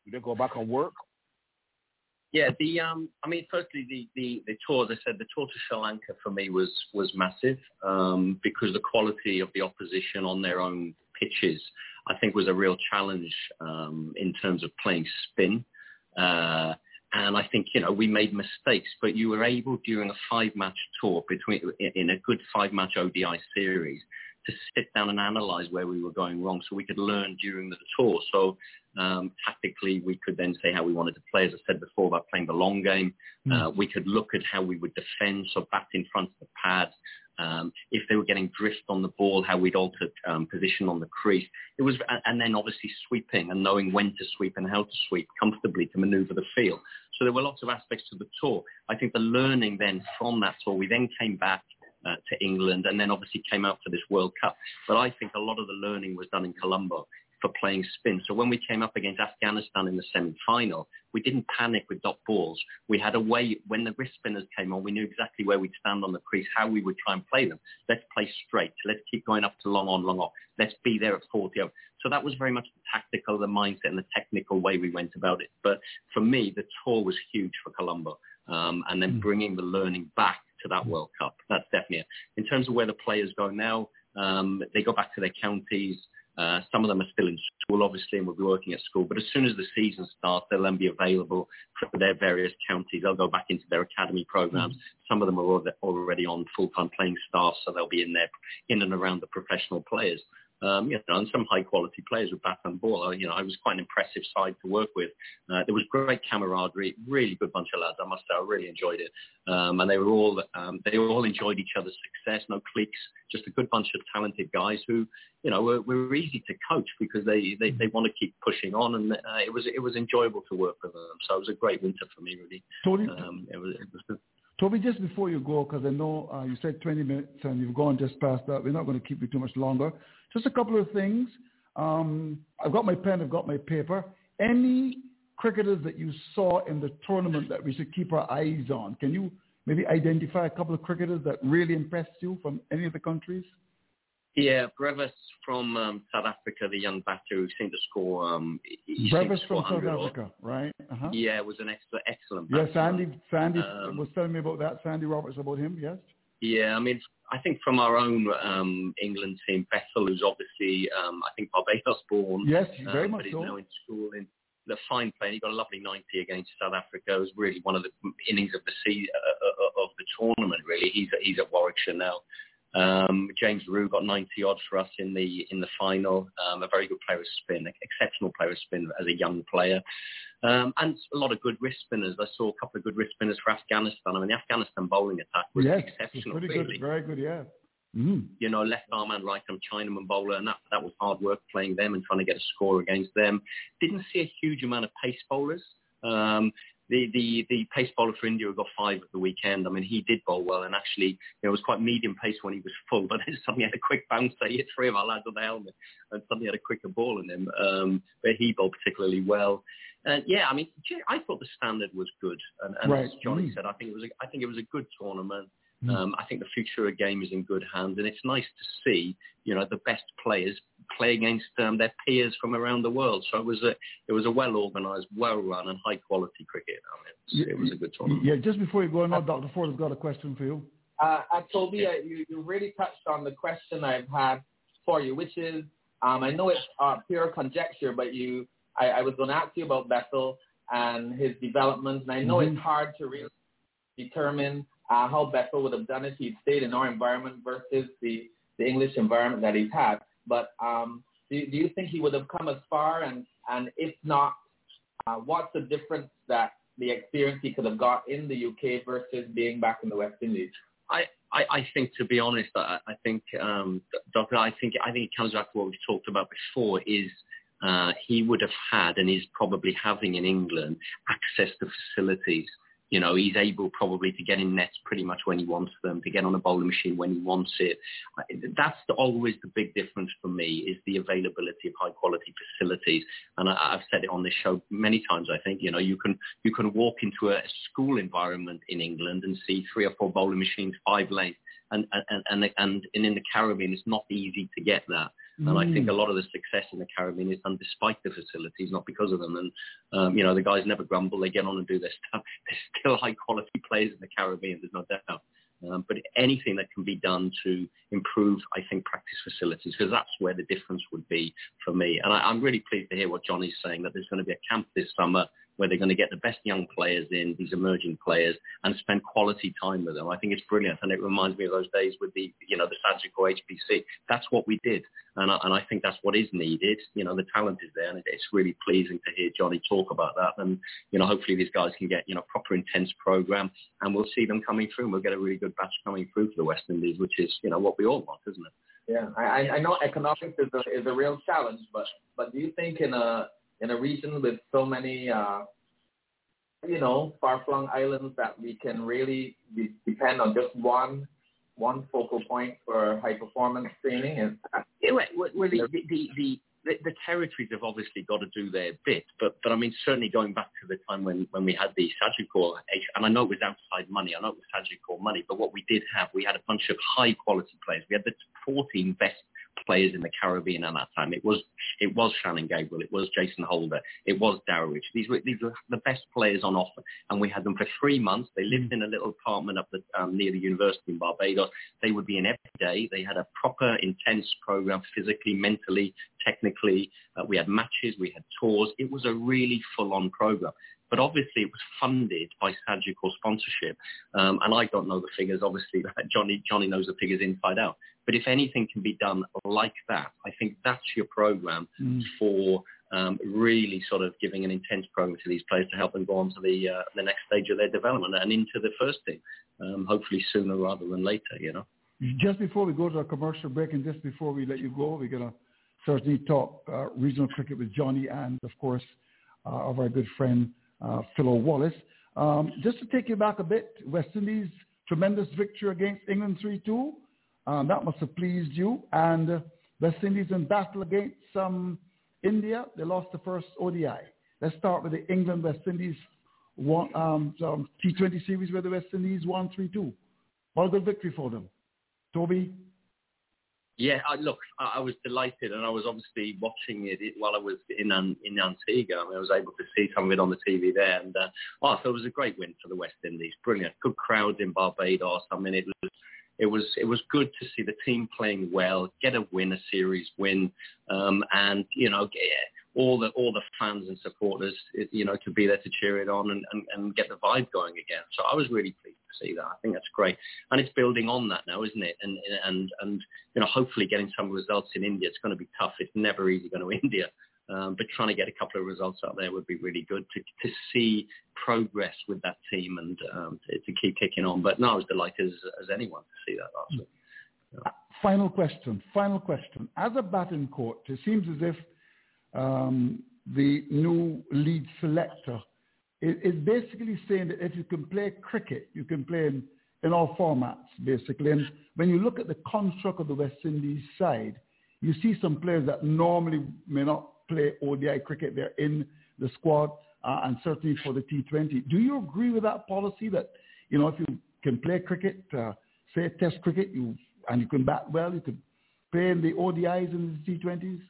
do they go back and work? Yeah, the um, I mean, firstly, the, the, the tour, as I said, the tour to Sri Lanka for me was was massive um, because the quality of the opposition on their own pitches, I think, was a real challenge um, in terms of playing spin. Uh, and I think you know we made mistakes, but you were able during a five-match tour between in a good five-match ODI series to sit down and analyze where we were going wrong, so we could learn during the tour. So um, tactically, we could then say how we wanted to play. As I said before about playing the long game, uh, we could look at how we would defend, so bat in front of the pad. Um, if they were getting drift on the ball, how we'd alter um, position on the crease. It was, and then obviously sweeping and knowing when to sweep and how to sweep comfortably to manoeuvre the field. So there were lots of aspects to the tour. I think the learning then from that tour, we then came back uh, to England and then obviously came out for this World Cup. But I think a lot of the learning was done in Colombo for playing spin. So when we came up against Afghanistan in the semi-final, we didn't panic with dot balls. We had a way, when the wrist spinners came on, we knew exactly where we'd stand on the crease, how we would try and play them. Let's play straight. Let's keep going up to long on, long off. Let's be there at 40 over. So that was very much the tactical, the mindset and the technical way we went about it. But for me, the tour was huge for Colombo. Um, and then bringing the learning back to that World Cup. That's definitely it. In terms of where the players go now, um, they go back to their counties. Uh, some of them are still in school, obviously, and will be working at school. But as soon as the season starts, they'll then be available for their various counties. They'll go back into their academy programs. Mm-hmm. Some of them are already on full-time playing staff, so they'll be in there, in and around the professional players um, you know, and some high quality players with bat and ball. You know, I was quite an impressive side to work with. Uh, there was great camaraderie, really good bunch of lads. I must say, I really enjoyed it. Um, and they were all um, they all enjoyed each other's success. No cliques, just a good bunch of talented guys who, you know, were, were easy to coach because they they, they want to keep pushing on, and uh, it was it was enjoyable to work with them. So it was a great winter for me, really. Tony, um, it was it was good. Toby, just before you go, because I know uh, you said 20 minutes and you've gone just past that, we're not going to keep you too much longer. Just a couple of things. Um, I've got my pen, I've got my paper. Any cricketers that you saw in the tournament that we should keep our eyes on? Can you maybe identify a couple of cricketers that really impressed you from any of the countries? Yeah, Brevis from um, South Africa, the young batter who seemed to score. Um, Brevis from South Africa, right? Uh-huh. Yeah, was an excellent, excellent. Yes, Sandy, Sandy um, was telling me about that. Sandy Roberts about him. Yes. Yeah, I mean, I think from our own um, England team, Bethell, who's obviously, um, I think Barbados born. Yes, very um, much but he's so. now in school in the fine player. He got a lovely 90 against South Africa. It was really one of the innings of the sea, uh, of the tournament. Really, he's he's at Warwickshire now. Um, James Rew got 90 odd for us in the in the final. Um, a very good player of spin, exceptional player of spin as a young player, um, and a lot of good wrist spinners. I saw a couple of good wrist spinners for Afghanistan. I mean, the Afghanistan bowling attack was yes, exceptional. pretty really. good, very good, yeah. Mm. You know, left arm and right arm Chinaman bowler, and that that was hard work playing them and trying to get a score against them. Didn't see a huge amount of pace bowlers. Um, the, the, the pace bowler for India got five at the weekend. I mean, he did bowl well and actually, you know, it was quite medium pace when he was full, but then *laughs* suddenly had a quick bounce. He hit three of our lads on the helmet and suddenly had a quicker ball in him. Um, but he bowled particularly well. And yeah, I mean, I thought the standard was good. And, and right. as Johnny mm. said, I think it was a, I think it was a good tournament. Mm. Um, I think the future of the game is in good hands, and it's nice to see, you know, the best players play against um, their peers from around the world. So it was a it was a well organised, well run, and high quality cricket. I mean, it was, it was a good tournament. Yeah, just before you go, I know Dr. Ford has got a question for you. Uh, uh, Toby, uh, you, you really touched on the question I've had for you, which is, um, I know it's uh, pure conjecture, but you, I, I was going to ask you about Bethell and his development, and I know Mhm. it's hard to really determine uh, how Bethell would have done if he'd stayed in our environment versus the, the English environment that he's had. But um, do, do you think he would have come as far? And, and if not, uh, what's the difference that the experience he could have got in the UK versus being back in the West Indies? I, I, I think, to be honest, I, I think, um, Doctor, I think, I think it comes back to what we've talked about before. Is uh, he would have had and is probably having in England access to facilities. You know, he's able probably to get in nets pretty much when he wants them, to get on a bowling machine when he wants it. That's the, always the big difference for me is the availability of high quality facilities. And I, I've said it on this show many times. I think you know you can you can walk into a school environment in England and see three or four bowling machines, five lanes, and and, and, and in the Caribbean it's not easy to get that. And I think a lot of the success in the Caribbean is done despite the facilities, not because of them. And, um, you know, the guys never grumble. They get on and do their stuff. *laughs* There's still high-quality players in the Caribbean. There's no doubt. Um, but anything that can be done to improve, I think, practice facilities, because that's where the difference would be for me. And I, I'm really pleased to hear what Johnny's saying, that there's going to be a camp this summer where they're going to get the best young players in, these emerging players, and spend quality time with them. I think it's brilliant, and it reminds me of those days with the, you know, the Sagicor HPC. That's what we did, and I, and I think that's what is needed. You know, the talent is there, and it's really pleasing to hear Johnny talk about that. And you know, hopefully these guys can get you know proper intense program, and we'll see them coming through, and we'll get a really good batch coming through for the West Indies, which is you know what we all want, isn't it? Yeah, I, I know economics is a, is a real challenge, but but do you think in a in a region with so many, uh, you know, far-flung islands that we can really be, depend on just one one focal point for high performance training? And Yeah, well, well, the, the, the, the, territories have obviously got to do their bit, but but I mean certainly going back to the time when when we had the Sagicor, and I know it was outside money, I know it was Sagicor money, but what we did have, we had a bunch of high quality players. We had the 14 best players in the Caribbean at that time. It was it was Shannon Gabriel, it was Jason Holder, it was Darrell These were these were the best players on offer, and we had them for three months. They lived in a little apartment up the, um, near the university in Barbados. They would be in every day. They had a proper, intense program, physically, mentally, technically. Uh, we had matches, we had tours. It was a really full-on program but obviously it was funded by Sagicor sponsorship. Um, and I don't know the figures. Obviously, *laughs* Johnny Johnny knows the figures inside out. But if anything can be done like that, I think that's your program mm. for um, really sort of giving an intense program to these players to help them go on to the uh, the next stage of their development and into the first team, um, hopefully sooner rather than later. You know. Just before we go to a commercial break, and just before we let you go, we're gonna certainly talk uh, regional cricket with Johnny and of course uh, of our good friend uh, Wallace. Um, just to take you back a bit, West Indies tremendous victory against England 3-2. Um, that must have pleased you. And uh, West Indies in battle against um, India, they lost the first ODI. Let's start with the England-West Indies one, um, um, T20 series where the West Indies won 3-2. What a good victory for them. Toby? Yeah, I, look, I, I was delighted, and I was obviously watching it, it while I was in in Antigua. I, mean, I was able to see some of it on the TV there, and uh, oh, so it was a great win for the West Indies. Brilliant, good crowds in Barbados. I mean, it was it was it was good to see the team playing well, get a win, a series win, um, and you know all the all the fans and supporters, you know, to be there to cheer it on and, and, and get the vibe going again. So I was really pleased to see that. I think that's great, and it's building on that now, isn't it? And and and you know, hopefully getting some results in India. It's going to be tough. It's never easy going to *laughs* India. Um, but trying to get a couple of results out there would be really good to, to see progress with that team and um, to, to, keep kicking on. But no, I was delighted as, as anyone to see that last week. Yeah. Final question. Final question. As a batting coach, it seems as if um, the new lead selector is, is, basically saying that if you can play cricket, you can play in, in all formats, basically. And when you look at the construct of the West Indies side, you see some players that normally may not play ODI cricket. They're in the squad uh, and certainly for the T20. Do you agree with that policy that, you know, if you can play cricket, uh, say test cricket, you and you can bat well, you can play in the ODIs and the T20s?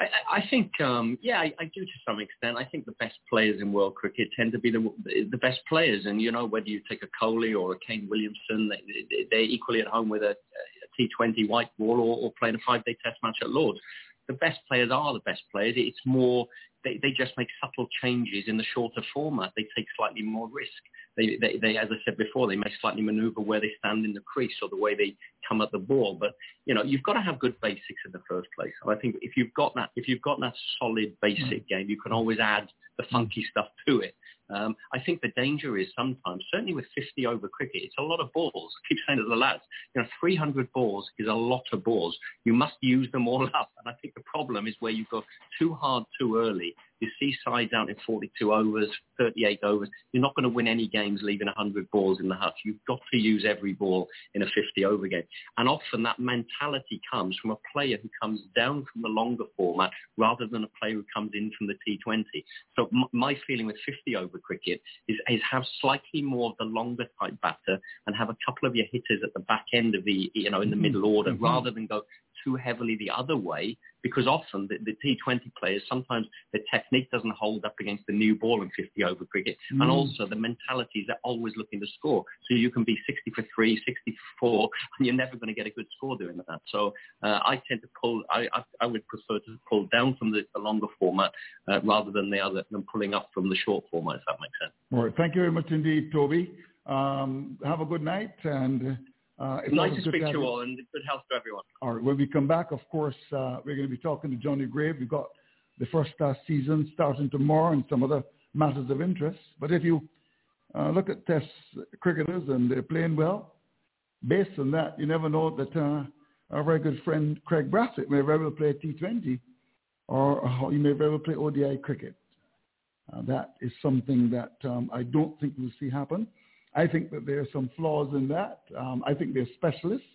I, I think, um, yeah, I, I do to some extent. I think the best players in world cricket tend to be the the best players, and you know whether you take a Kohli or a Kane Williamson, they, they're equally at home with a, a T20 white ball or, or playing a five-day Test match at Lords. The best players are the best players. It's more they, they just make subtle changes in the shorter format. They take slightly more risk. They, they, they, as I said before, they may slightly manoeuvre where they stand in the crease or the way they come at the ball. But you know, you've got to have good basics in the first place. And I think if you've got that, if you've got that solid basic game, you can always add the funky stuff to it. Um, I think the danger is sometimes, certainly with 50 over cricket, it's a lot of balls. I keep saying to the lads, you know, 300 balls is a lot of balls. You must use them all *laughs* up. And I think the problem is where you go too hard too early. You see sides out in 42 overs, 38 overs. You're not going to win any games leaving 100 balls in the hut. You've got to use every ball in a 50 over game. And often that mentality comes from a player who comes down from the longer format rather than a player who comes in from the T20. So m- my feeling with 50 over cricket is, is have slightly more of the longer type batter and have a couple of your hitters at the back end of the, you know, in the mm-hmm. middle order mm-hmm. rather than go too heavily the other way because often the, the T20 players, sometimes the technique doesn't hold up against the new ball in 50 over cricket. Mm. And also the mentality is they're always looking to score. So you can be 60 for 3, 60 for 4, and you're never going to get a good score doing that. So uh, I tend to pull, I, I, I, would prefer to pull down from the, the longer format uh, rather than the other, than pulling up from the short format, if that makes sense. All right. Thank you very much indeed, Toby. Um, have a good night and uh, nice to speak to you all and good health to everyone. All right. When we come back, of course, uh, we're going to be talking to Johnny Grave. We've got the first uh, season starting tomorrow and some other matters of interest. But if you uh, look at Test cricketers and they're playing well, based on that, you never know that uh, our very good friend Kraigg Brathwaite may very well play T20 or he may very well play ODI cricket. Uh, that is something that um, I don't think we'll see happen. I think that there are some flaws in that. Um, I think they're specialists.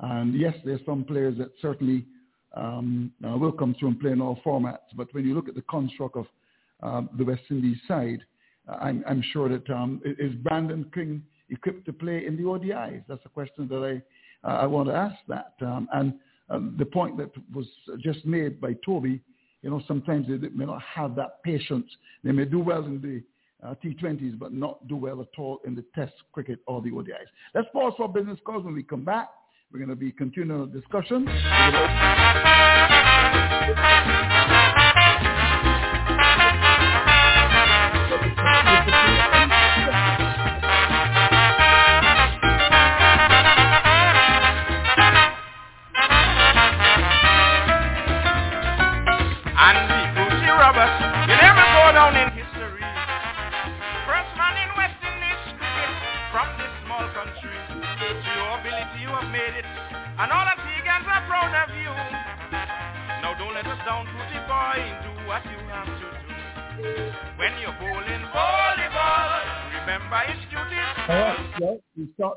And yes, there's some players that certainly um, uh, will come through and play in all formats. But when you look at the construct of um, the West Indies side, uh, I'm, I'm, sure that um, is Brandon King equipped to play in the ODIs? That's a question that I, uh, I want to ask that. Um, and um, the point that was just made by Toby, you know, sometimes they may not have that patience. They may do well in the uh, T20s, but not do well at all in the Test cricket or the ODIs. Let's pause for business calls. When we come back, we're going to be continuing the discussion.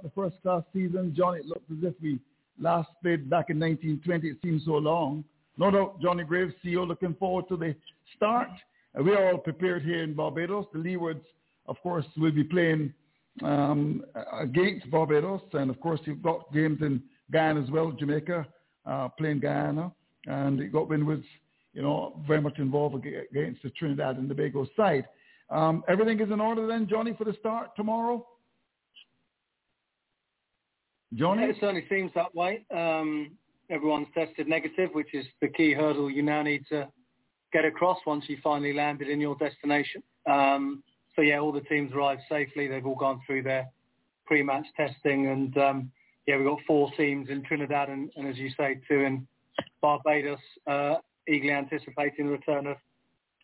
The first class season. John, it looks as if we last played back in 1920. It seems so long. No doubt, Johnny Graves, CEO, looking forward to the start. Uh, we are all prepared here in Barbados. The Leewards, of course, will be playing um, against Barbados. And, of course, you've got games in Guyana as well, Jamaica, uh, playing Guyana, and it got Windwards, you know, very much involved against the Trinidad and Tobago side. Um, everything is in order then, Johnny, for the start tomorrow? Johnny? It certainly seems that way. Um, everyone's tested negative, which is the key hurdle you now need to get across once you finally landed in your destination. Um, so yeah, all the teams arrived safely. They've all gone through their pre-match testing and um, yeah, we've got four teams in Trinidad and, and as you say, two in Barbados, uh, eagerly anticipating the return of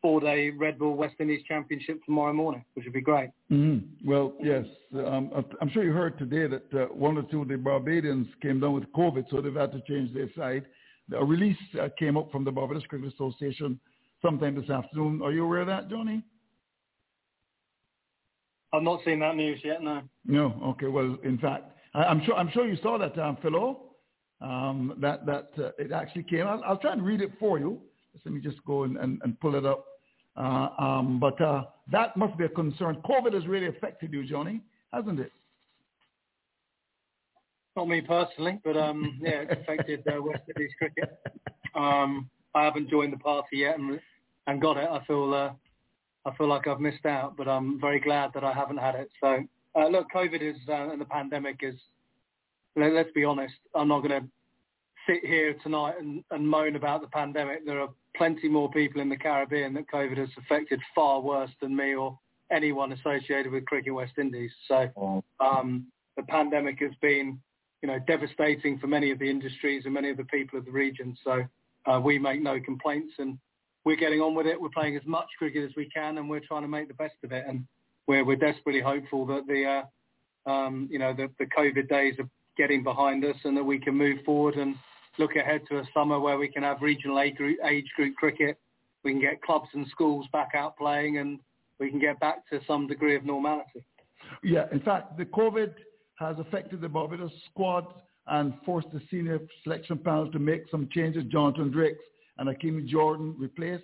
four-day Red Bull West Indies Championship tomorrow morning, which would be great. Mm-hmm. Well, yes, um, I'm sure you heard today that uh, one or two of the Barbadians came down with COVID, so they've had to change their side. A release uh, came up from the Barbados Cricket Association sometime this afternoon. Are you aware of that, Johnny? I've not seen that news yet, no. No, okay. Well, in fact, I, am sure I'm sure you saw that, um, Philo. Um, that that uh, it actually came. I'll, I'll, try and read it for you. Let me just go and, and, and pull it up. Uh, um, but uh, that must be a concern. COVID has really affected you, Johnny, hasn't it? Not me personally, but um, yeah, it's affected uh, West Indies cricket. Um, I haven't joined the party yet and, and got it. I feel uh, I feel like I've missed out, but I'm very glad that I haven't had it. So uh, look, COVID is uh, and the pandemic is. Let, us be honest. I'm not going to sit here tonight and, and moan about the pandemic. There are plenty more people in the Caribbean that COVID has affected far worse than me or anyone associated with Cricket West Indies. So um, the pandemic has been, you know, devastating for many of the industries and many of the people of the region. So uh, we make no complaints and we're getting on with it. We're playing as much cricket as we can and we're trying to make the best of it. And we're, we're desperately hopeful that the, uh, um, you know, the, the COVID days are getting behind us and that we can move forward and look ahead to a summer where we can have regional age group, age group cricket. We can get clubs and schools back out playing and we can get back to some degree of normality. Yeah, in fact, the COVID has affected the Barbados squad and forced the senior selection panel to make some changes. Jonathan Drakes and Akeem Jordan replaced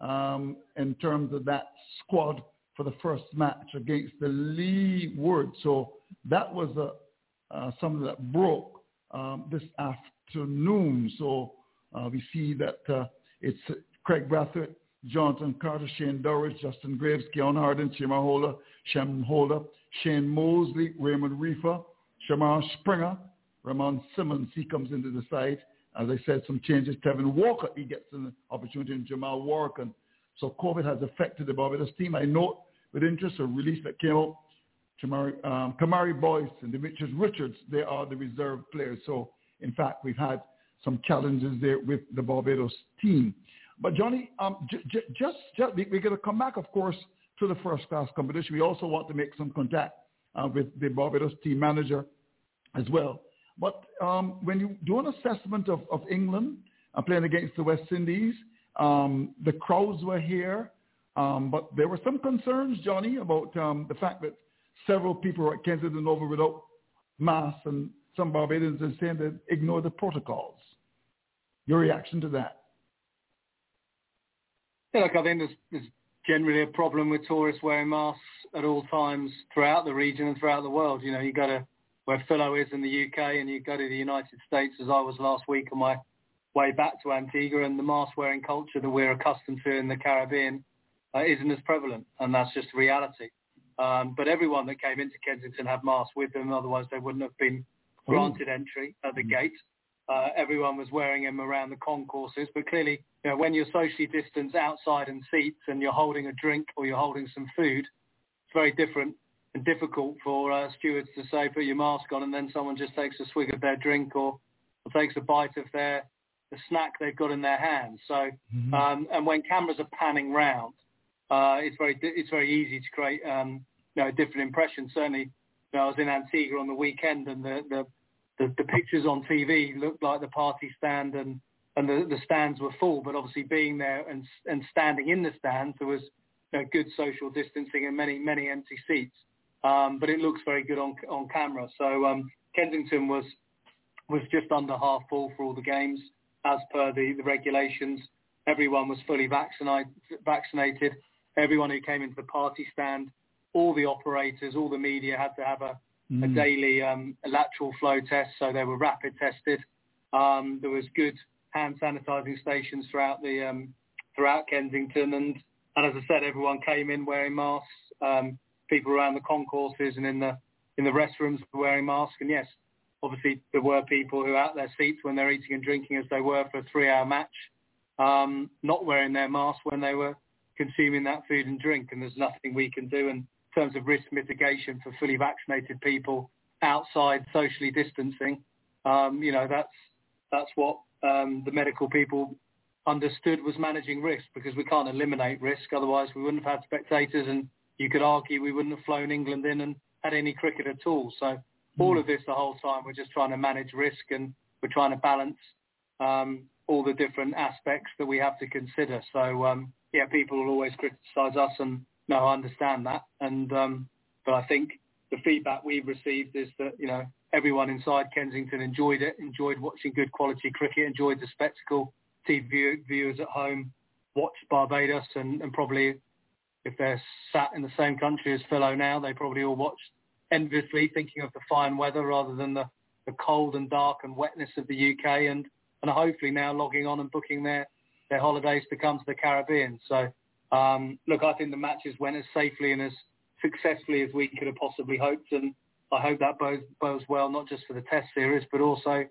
um, in terms of that squad for the first match against the Leeward. So that was a, uh, something that broke um, this afternoon. So uh, we see that uh, it's Kraigg Brathwaite, Jonathan Carter, Shane Dowrich, Justin Greaves, Keon Harding, Chemar Holder, Shem Holder, Shayne Moseley, Raymon Reifer, Shamar Springer, Ramon Simmons, he comes into the side. As I said, some changes. Tevyn Walcott, he gets an opportunity, and Jomel Warrican. So COVID has affected the Barbados team. I note with interest, a release that came out. Kamari, um, Kamari Boyce and Demetrius Richards, they are the reserve players. So, in fact, we've had some challenges there with the Barbados team. But Johnny, um, j- j- just, just we, are going to come back, of course, to the first class competition. We also want to make some contact uh, with the Barbados team manager as well. But um, when you do an assessment of, of England uh, playing against the West Indies, um, the crowds were here. Um, but there were some concerns, Johnny, about um, the fact that several people were at Kensington Oval without masks, and some Barbadians are saying that ignore the protocols. Your reaction to that? Yeah, look, I think there's, there's generally a problem with tourists wearing masks at all times throughout the region and throughout the world. You know, you go to where Philo is in the UK and you go to the United States as I was last week on my way back to Antigua and the mask wearing culture that we're accustomed to in the Caribbean uh, isn't as prevalent and that's just reality. Um, but everyone that came into Kensington had masks with them, otherwise they wouldn't have been granted entry at the gate. Uh, everyone was wearing them around the concourses, but clearly, you know, when you're socially distanced outside in seats and you're holding a drink or you're holding some food, it's very different and difficult for uh, stewards to say put your mask on and then someone just takes a swig of their drink or, or takes a bite of their the snack they've got in their hands. So, mm-hmm. um, and when cameras are panning round, uh, it's very it's very easy to create um, you know a different impression. Certainly, you know, I was in Antigua on the weekend, and the the, the, the pictures on TV looked like the party stand, and and the, the stands were full. But obviously, being there and and standing in the stands, there was you know, good social distancing and many many empty seats. Um, but it looks very good on on camera. So um, Kensington was was just under half full for all the games as per the, the regulations. Everyone was fully vaccinated, vaccinated everyone who came into the party stand, all the operators, all the media had to have a, mm. a daily um, lateral flow test, so they were rapid tested. Um, there was good hand sanitizing stations throughout the um, throughout Kensington, and and as I said, everyone came in wearing masks. Um, people around the concourses and in the in the restrooms were wearing masks. And yes, obviously there were people who out their seats when they're eating and drinking as they were for a three-hour match, um, not wearing their mask when they were consuming that food and drink, and there's nothing we can do in terms of risk mitigation for fully vaccinated people outside socially distancing. Um, you know, that's that's what um, the medical people understood was managing risk because we can't eliminate risk. Otherwise, we wouldn't have had spectators, and you could argue we wouldn't have flown England in and had any cricket at all. So mm. all of this the whole time, we're just trying to manage risk and we're trying to balance um, all the different aspects that we have to consider. So um, yeah, people will always criticise us, and no, I understand that. And um, but I think the feedback we've received is that you know everyone inside Kensington enjoyed it, enjoyed watching good quality cricket, enjoyed the spectacle. TV viewers at home watched Barbados, and, and probably if they're sat in the same country as Philo now, they probably all watched enviously, thinking of the fine weather rather than the, the cold and dark and wetness of the UK, and and hopefully now logging on and booking their their holidays to come to the Caribbean. So, um, look, I think the matches went as safely and as successfully as we could have possibly hoped, and I hope that bodes, bodes well not just for the Test series, but also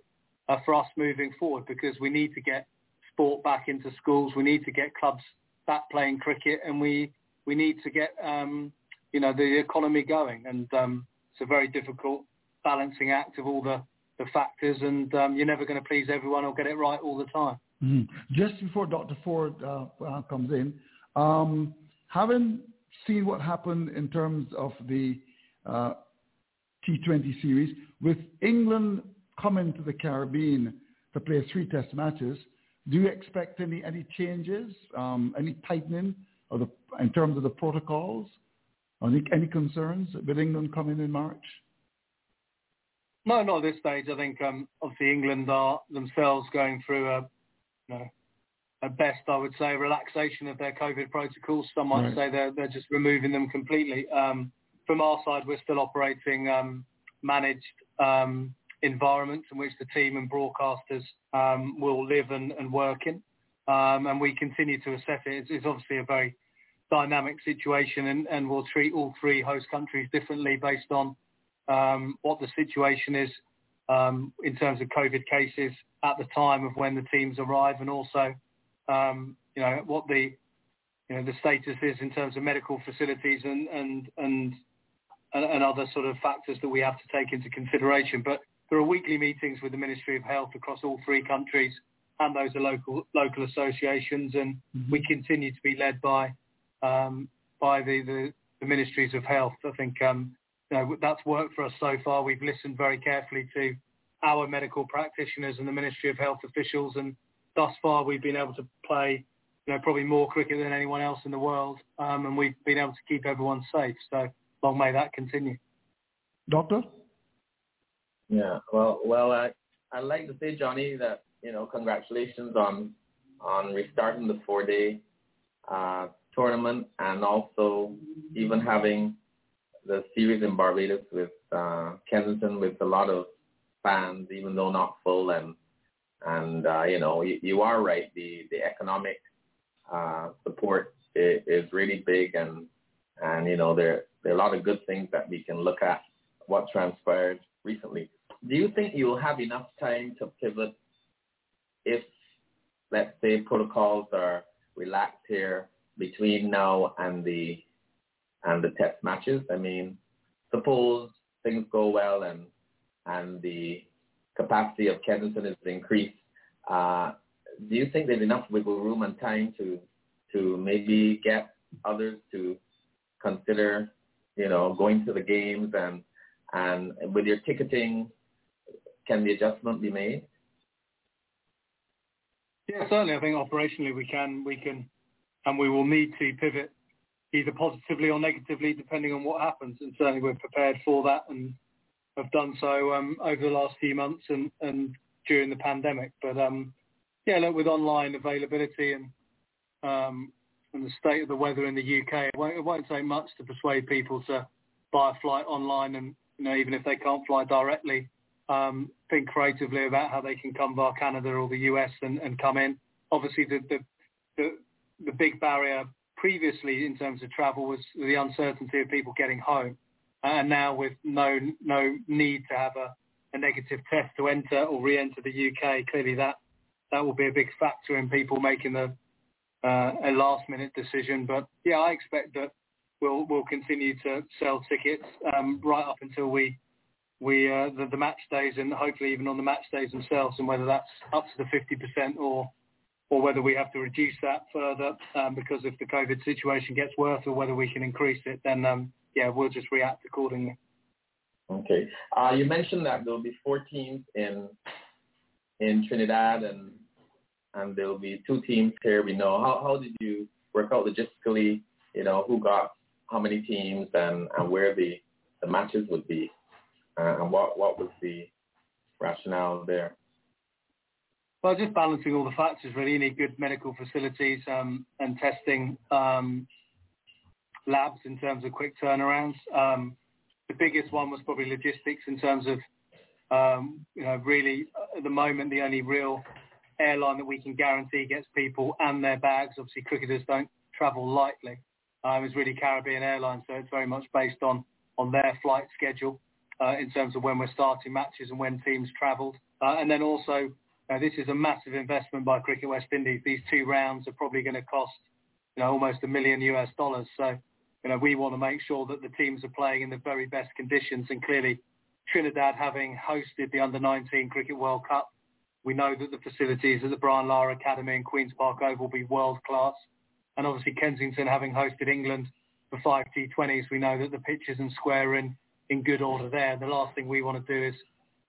uh, for us moving forward because we need to get sport back into schools, we need to get clubs back playing cricket, and we we need to get um, you know the economy going, and um, it's a very difficult balancing act of all the the factors, and um, you're never going to please everyone or get it right all the time. Mm-hmm. Just before Dr. Ford uh, uh, comes in, um, having seen what happened in terms of the uh, T20 series, with England coming to the Caribbean to play three test matches, do you expect any, any changes, um, any tightening of the, in terms of the protocols? Any, any concerns with England coming in March? No, not at this stage. I think um, obviously England are themselves going through a know, at best, I would say relaxation of their COVID protocols. Some might right. say they're they're just removing them completely. Um, from our side, we're still operating um, managed um, environments in which the team and broadcasters um, will live and, and work in, um, and we continue to assess it. It's, it's obviously a very dynamic situation, and, and we'll treat all three host countries differently based on um, what the situation is um, in terms of COVID cases at the time of when the teams arrive, and also, um, you know, what the you know the status is in terms of medical facilities and and and and other sort of factors that we have to take into consideration. But there are weekly meetings with the Ministry of Health across all three countries, and those are local local associations, and mm-hmm. we continue to be led by um, by the, the, the ministries of health. I think um, you know, that's worked for us so far. We've listened very carefully to our medical practitioners and the Ministry of Health officials, and thus far we've been able to play, you know, probably more cricket than anyone else in the world, um, and we've been able to keep everyone safe. So long may that continue. Doctor. Yeah. Well, well, I I'd like to say, Johnny, that you know, congratulations on on restarting the four-day uh, tournament and also even having the series in Barbados with uh, Kensington with a lot of fans, even though not full. And and uh, you know, you, you are right. The the economic uh, support is, is really big, and and you know there there are a lot of good things that we can look at what transpired recently. Do you think you will have enough time to pivot if, let's say, protocols are relaxed here between now and the and the test matches? I mean, suppose things go well and and the capacity of Kensington is increased. Uh, do you think there's enough wiggle room and time to to maybe get others to consider, you know, going to the games and and with your ticketing, can the adjustment be made? Yeah, certainly. I think operationally we can, we can, and we will need to pivot either positively or negatively depending on what happens. And certainly we're prepared for that and have done so um, over the last few months and, during the pandemic. But um, yeah, look, with online availability and um, and the state of the weather in the UK, it won't, take much to persuade people to buy a flight online and you know even if they can't fly directly, um, think creatively about how they can come via Canada or the US and, and come in. Obviously, the, the the the big barrier previously in terms of travel was the uncertainty of people getting home, and now with no no need to have a, a negative test to enter or re-enter the UK, clearly that that will be a big factor in people making the uh, a last minute decision. But yeah, I expect that we'll we'll continue to sell tickets um, right up until we we uh, the, the match days and hopefully even on the match days themselves, and whether that's up to the 50% or or whether we have to reduce that further um, because if the COVID situation gets worse, or whether we can increase it, then um, yeah, we'll just react accordingly. Okay. Uh, you mentioned that there will be four teams in in Trinidad and and there will be two teams here. We know how how did you work out logistically? You know who got how many teams and and where the the matches would be, uh, and what what was the rationale there? Well, just balancing all the factors really. You need good medical facilities um, and testing um, labs in terms of quick turnarounds. Um, the biggest one was probably logistics in terms of, um, you know, really at the moment the only real airline that we can guarantee gets people and their bags. Obviously, cricketers don't travel lightly. Um, is really Caribbean Airlines, so it's very much based on their flight schedule uh, in terms of when we're starting matches and when teams travelled, uh, and then also this is a massive investment by Cricket West Indies. These two rounds are probably going to cost, you know, almost a million US dollars. So, you know, we want to make sure that the teams are playing in the very best conditions. And clearly, Trinidad having hosted the Under-19 Cricket World Cup, we know that the facilities at the Brian Lara Academy in Queen's Park Oval will be world class. And obviously, Kensington having hosted England for five T20s, we know that the pitches and square are in, in good order there. The last thing we want to do is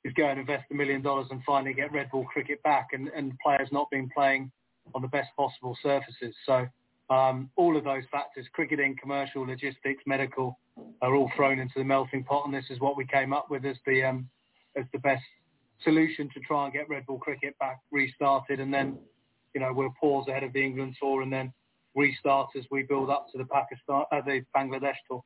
is go and invest a million dollars and finally get red ball cricket back and, and players not being playing on the best possible surfaces. So um, all of those factors, cricketing, commercial, logistics, medical, are all thrown into the melting pot, and this is what we came up with as the um, as the best solution to try and get red ball cricket back restarted, and then you know we'll pause ahead of the England tour and then restart as we build up to the Pakistan, uh, the Bangladesh tour.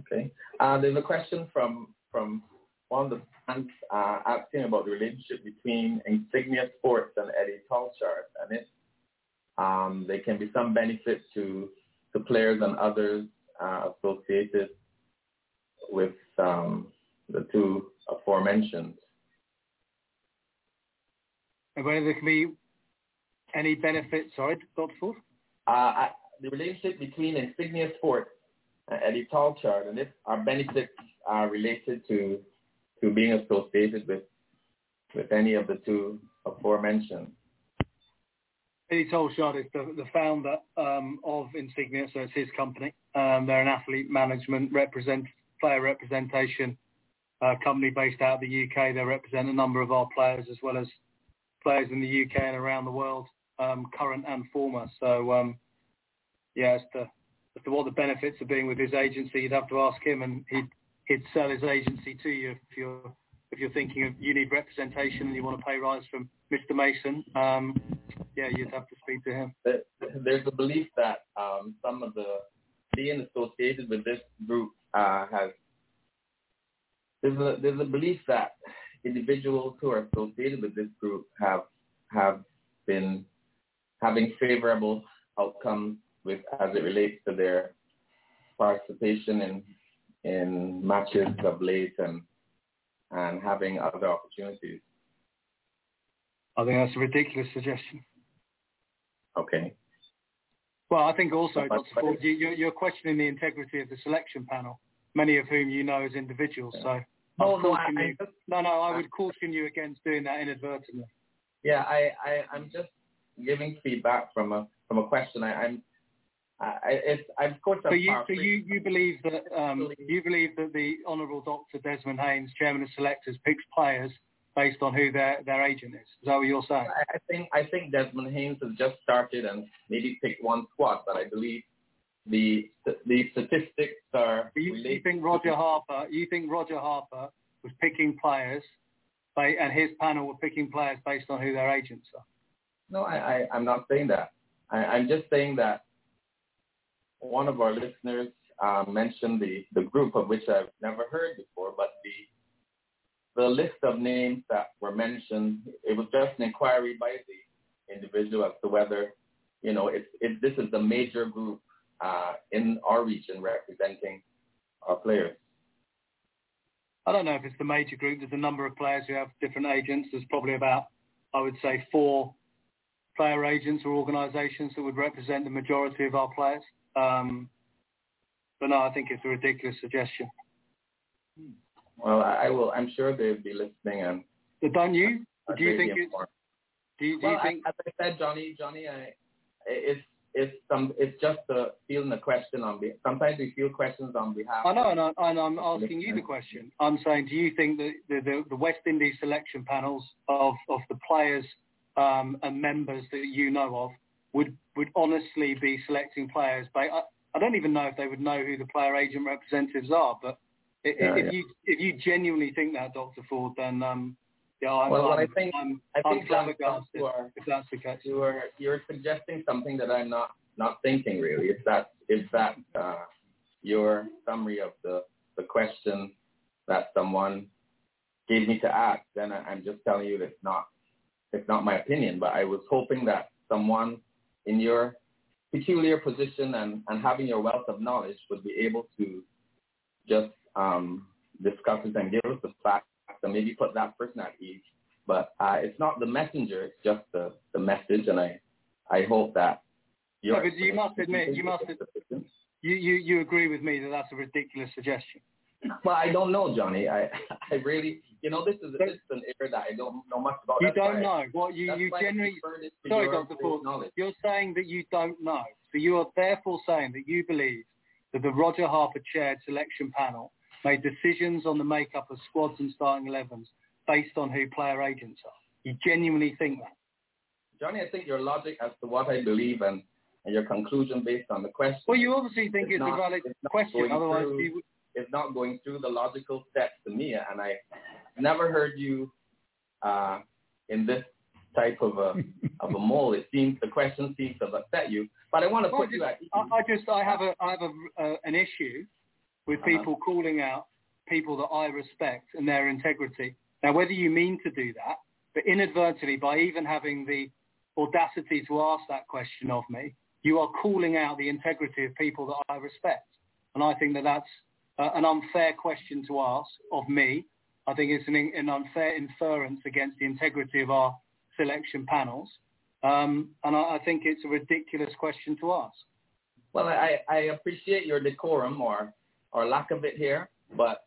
Okay. Uh, there's a question from from one of the fans uh, asking about the relationship between Insignia Sports and Eddie Tolchard, and if um, there can be some benefit to to players and others uh, associated with um, the two aforementioned. And whether there can be any benefit, sorry, Dr. Ford? Uh, I, the relationship between Insignia Sports and Eddie Tolchard, and if our benefits are related to to being associated with with any of the two aforementioned. Eddie Tolchard is the, the founder um, of Insignia, so it's his company. Um, they're an athlete management represent player representation uh, company based out of the UK. They represent a number of our players as well as players in the UK and around the world, um, current and former. So um, yeah, as to, as to what the benefits of being with his agency, you'd have to ask him, and he'd he'd sell his agency to you if you're if you're thinking of you need representation and you want to pay rise from Mr. Mason, um, yeah, you'd have to speak to him. There's a belief that um, some of the being associated with this group uh, has there's a there's a belief that individuals who are associated with this group have have been having favorable outcomes with as it relates to their participation in in matches of late and and having other opportunities. I think that's a ridiculous suggestion. Okay. Well, I think also, But- Dr. Ford, you, you're, you're questioning the integrity of the selection panel, many of whom you know as individuals. So, No, I'd no, I- I you- just- no, no, I would caution you against doing that inadvertently. Yeah, I, I I'm just giving feedback from a from a question. I, I'm I it's I, of course I'm So you, so you, you believe that um, you believe that the Honourable Dr. Desmond Haynes, Chairman of Selectors, picks players based on who their their agent is. Is that what you're saying? I think I think Desmond Haynes has just started and maybe picked one squad, but I believe the the statistics are. You, you think Roger Harper? You think Roger Harper was picking players, and his panel were picking players based on who their agents are? No, I, I I'm not saying that. I, I'm just saying that one of our listeners uh, mentioned the the group of which I've never heard before, but the the list of names that were mentioned, it was just an inquiry by the individual as to whether, you know, if, if this is the major group uh, in our region representing our players. I don't know if it's the major group. There's a number of players who have different agents. There's probably about, I would say, four player agents or organisations that would represent the majority of our players. Um, but no, I think it's a ridiculous suggestion. Well, I, will. I'm sure they'll be listening and. But don't you? Do you think? Do you, do well, you think? I, as I said, Johnny, Johnny, I, it's it's some it's just a feeling a question on. Sometimes we feel questions on behalf. I know, and, I, and I'm asking you the question. I'm saying, do you think that the, the, the West Indies selection panels of, of the players um, and members that you know of would would honestly be selecting players? By, I, I don't even know if they would know who the player agent representatives are, but Yeah, if yeah. you if you genuinely think that, Dr. Ford, then um, yeah, I'm, Well, what I I'm, think- I'm, I I'm think flabbergasted you are if that's the case. you are you're suggesting something that I'm not not thinking really. If that if that uh, your summary of the the question that someone gave me to ask, then I, I'm just telling you that it's not it's not my opinion. But I was hoping that someone in your peculiar position and, and having your wealth of knowledge would be able to just um, discuss it and give us the facts and maybe put that person at ease. But uh, it's not the messenger; it's just the, the message, and I I hope that. No, but you must admit, you must, you, you, you agree with me that that's a ridiculous suggestion. Well, I don't know, Johnny. I *laughs* I really, you know, this is this is an area that I don't know much about. You That's don't know what you, you generally. referred it to Sorry, Dr. Ford. You're saying that you don't know. So you are therefore saying that you believe that the Roger Harper chaired selection panel made decisions on the makeup of squads and starting 11s based on who player agents are. You genuinely think that? Johnny, I think your logic as to what I believe and, and your conclusion based on the question. Well, you obviously think is it's a valid not question. Otherwise, through- you would. It's not going through the logical steps to me, and I never heard you uh, in this type of a *laughs* of a mold. It seems the question seems to upset you, but I want to Well, put you at I, I just I have a I have a, uh, an issue with Uh-huh. people calling out people that I respect and their integrity. Now, whether you mean to do that, but inadvertently by even having the audacity to ask that question of me, you are calling out the integrity of people that I respect, and I think that that's uh, an unfair question to ask of me. I think it's an, an unfair inference against the integrity of our selection panels, um, and I, I think it's a ridiculous question to ask. Well, I, I appreciate your decorum or or lack of it here, but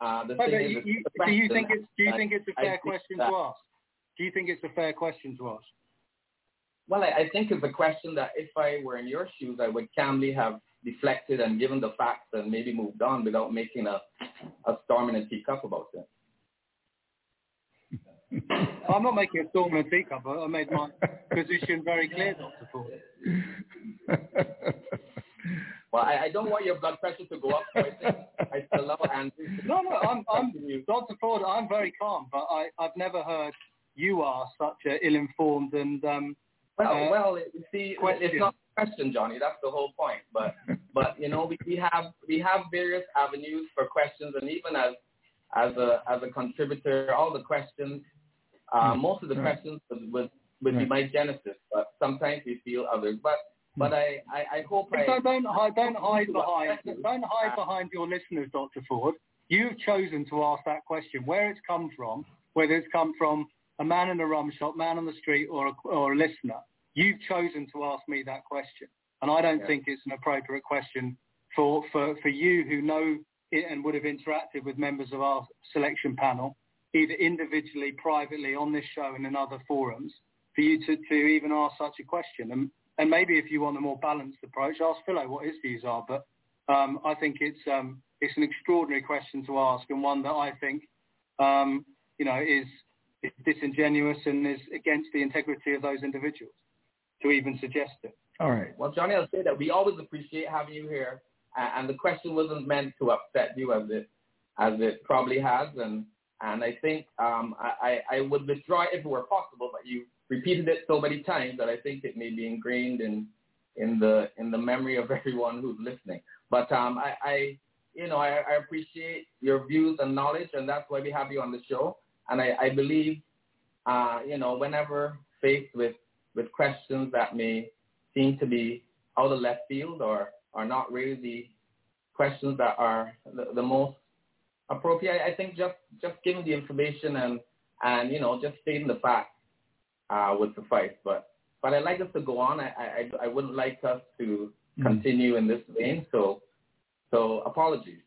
uh, the No, thing but is, you, it's you, the do you think it's do you that think it's a I fair think question that- to ask? Do you think it's a fair question to ask? Well, I, I think it's a question that if I were in your shoes, I would calmly have deflected and given the facts and maybe moved on without making a, a storm in a teacup about it. I'm not making a storm in a teacup. I I made my position very clear, Dr. Ford. *laughs* Well, I, I don't want your blood pressure to go up. So I think I still love Andrew. No, no, I'm, I'm Dr. Ford. I'm very calm, but I, I've never heard you are such a ill-informed and um, Well, uh, well, you see, question. it's not a question, Johnny. That's the whole point. But, *laughs* but you know, we, we have we have various avenues for questions, and even as as a as a contributor, all the questions, uh, most of the Right. questions would would, would be my genesis, but sometimes we feel others. But but hmm. I, I, I hope I don't, don't *laughs* hide behind, don't hide behind your listeners, Dr. Ford. You've chosen to ask that question. Where it's come from, whether it's come from a man in a rum shop, man on the street, or a, or a listener, you've chosen to ask me that question, and I don't Yeah. think it's an appropriate question for for for you who know it and would have interacted with members of our selection panel, either individually, privately, on this show and in other forums, for you to, to even ask such a question. And and maybe if you want a more balanced approach, ask Philo what his views are. But um, I think it's um, it's an extraordinary question to ask, and one that I think um, you know is, is disingenuous and is against the integrity of those individuals to even suggest it. All right. Well, Johnny, I'll say that we always appreciate having you here, a- and the question wasn't meant to upset you as it as it probably has, and and I think um, I, I I would withdraw if it were possible, but you repeated it so many times that I think it may be ingrained in in the in the memory of *laughs* everyone who's listening. But um, I, I you know I, I appreciate your views and knowledge, and that's why we have you on the show. And I, I believe, uh, you know, whenever faced with with questions that may seem to be out of left field or are not really the questions that are the, the most appropriate. I think just just giving the information and and you know just stating the facts uh, would suffice. But but I'd like us to go on. I I, I wouldn't like us to Mm. continue in this vein. So so apologies.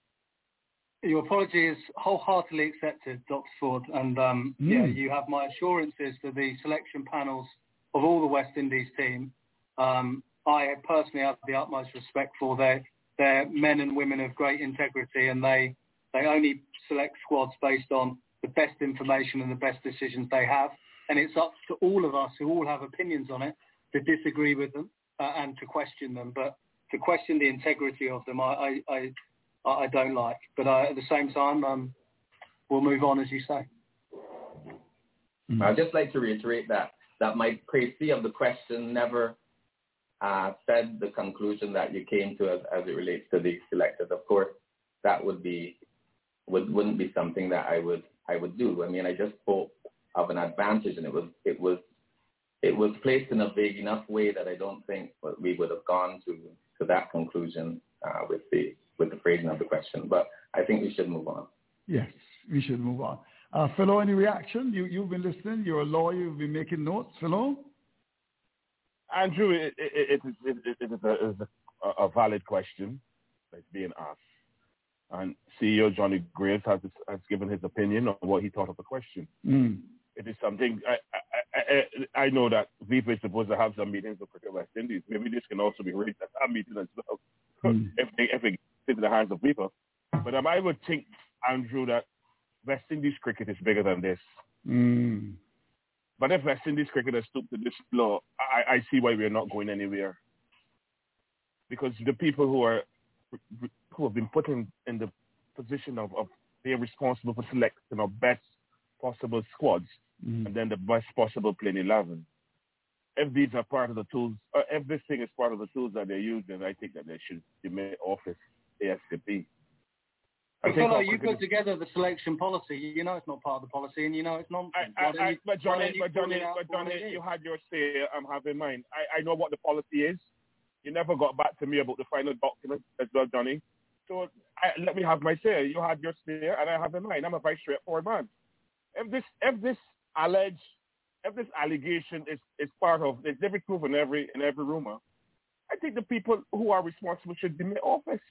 Your apology is wholeheartedly accepted, Dr. Ford, and um, yeah, Mm. you have my assurances to the selection panels of all the West Indies team. Um, I personally have the utmost respect for their their men and women of great integrity, and they they only select squads based on the best information and the best decisions they have. And it's up to all of us who all have opinions on it to disagree with them uh, and to question them. But to question the integrity of them, I I, I, I don't like. But uh, at the same time, um, we'll move on, as you say. I'd just like to reiterate that that my précis of the question never uh, said the conclusion that you came to as, as it relates to the selected. Of course, that would be would wouldn't be something that I would I would do. I mean, I just spoke of an advantage, and it was it was it was placed in a vague enough way that I don't think we would have gone to to that conclusion uh, with the with the phrasing of the question. But I think we should move on. Yes, we should move on. Uh, Philo, any reaction? You, you've been listening. You're a lawyer. You've been making notes. Philo? Andrew, it, it, it, it, it, it is, a, it is a, a valid question that's being asked. And CEO Johnny Graves has, has given his opinion on what he thought of the question. Mm. It is something, I, I, I, I know that WIPA is supposed to have some meetings with Cricket West Indies. Maybe this can also be raised at that meeting as well, Mm. *laughs* if, they, if it gets into the hands of WIPA. But um, I would think, Andrew, that West Indies cricket is bigger than this. Mm. But if West Indies cricket has stooped to this law, I, I see why we're not going anywhere. Because the people who are who have been put in, in the position of, of being responsible for selecting our best possible squads Mm. and then the best possible playing 11. If these are part of the tools, uh, if this thing is part of the tools that they're using, I think that they should be made office ASAP. I think Philo, you cricket put together the selection policy. You know it's not part of the policy, and you know it's nonsense. I, Why don't I, you- but why Johnny, you but call Johnny, it but Johnny, you had your say. I'm having mine. I, I know what the policy is. You never got back to me about the final document as well, Johnny. So I, let me have my say. You had your say, and I have mine. I'm a very straightforward man. If this, if this alleged, if this allegation is, is part of, there's every proof in every in every rumor. I think the people who are responsible should be in office.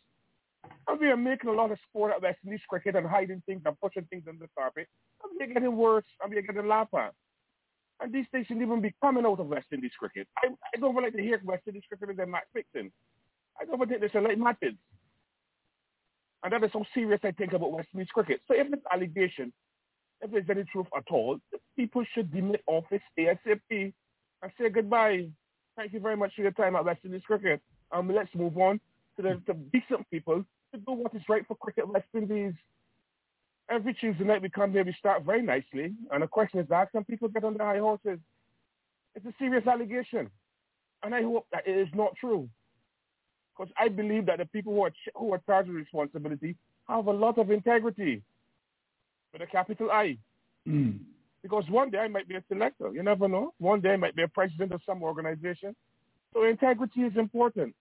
And we are making a lot of sport out of West Indies cricket and hiding things and pushing things under the carpet. And we're getting worse and we're getting laughed. And these things shouldn't even be coming out of West Indies cricket. I, I don't like to hear West Indies cricket as a match fixing. I don't think they should like matches. And that is how serious I think about West Indies cricket. So if this allegation, if there's any truth at all, people should demit office ASAP and say goodbye. Thank you very much for your time at West Indies cricket. Um, let's move on to the to decent people to do what is right for cricket West Indies. Every Tuesday night we come here, we start very nicely, and the question is asked, and people get on their high horses. It's a serious allegation, and I hope that it is not true, because I believe that the people who are who are charged with responsibility have a lot of integrity, with a capital I. Mm. Because one day I might be a selector. You never know. One day I might be a president of some organization. So integrity is important.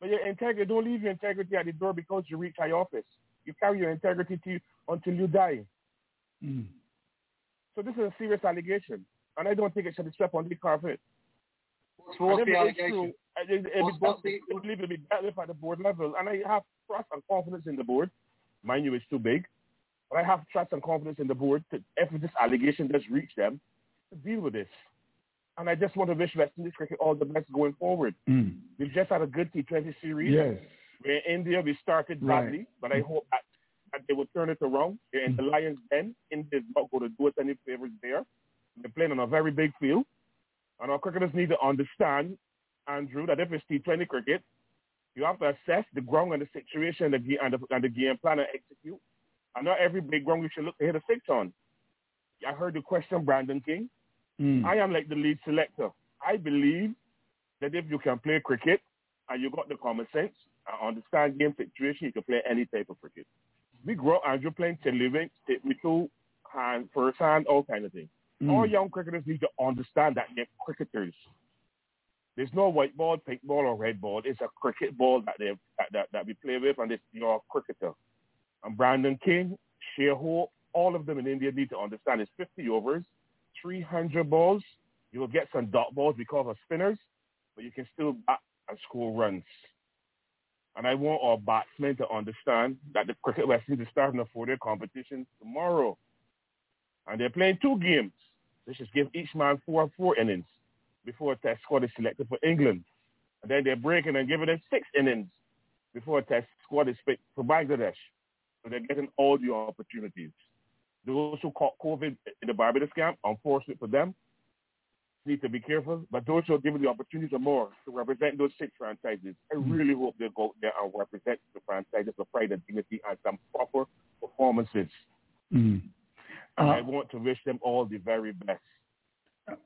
But your integrity, don't leave your integrity at the door because you reach high office. You carry your integrity to you until you die. Mm. So this is a serious allegation, and I don't think it should be swept under the carpet. What's, what's And the allegation? true, I- it- it- What's- it- what's the- I believe it'll be dealt with at the board level, and I have trust and confidence in the board. Mind you, it's too big, but I have trust and confidence in the board to, if this allegation does reach them, to deal with this. And I just want to wish West Indies cricket all the best going forward. Mm. We've just had a good T20 series. Yes. Where in India we started Right. badly, but I hope that, that they will turn it around. They're in the Lions Den. India's not going to do us any favors there. They're playing on a very big field. And our cricketers need to understand, Andrew, that if it's T20 cricket, you have to assess the ground and the situation and the, and the, and the game plan and execute. And not every big ground you should look to hit a six on. I heard the question, Brandon King. Mm. I am like the lead selector. I believe that if you can play cricket and you got the common sense and understand game situation, you can play any type of cricket. We grow up, Andrew playing living, with two hand, first hand, all kind of things. Mm. All young cricketers need to understand that they're cricketers. There's no white ball, pink ball, or red ball. It's a cricket ball that they that, that, that we play with, and it's, you're a cricketer. And Brandon King, Shai all of them in India need to understand it's 50 overs, 300 balls. You will get some dot balls because of spinners, but you can still bat and score runs. And I want our batsmen to understand that the Cricket West Indies is starting a four-day competition tomorrow. And they're playing two games. They should give each man four and four innings before a test squad is selected for England. And then they're breaking and giving them six innings before a test squad is picked for Bangladesh. They're getting all the opportunities. Those who caught COVID in the Barbados camp, unfortunate for them, need to be careful. But those who are given the opportunity to more to represent those six franchises, I really hope they go there and represent the franchises with pride and dignity and some proper performances. Mm. And Uh, I want to wish them all the very best.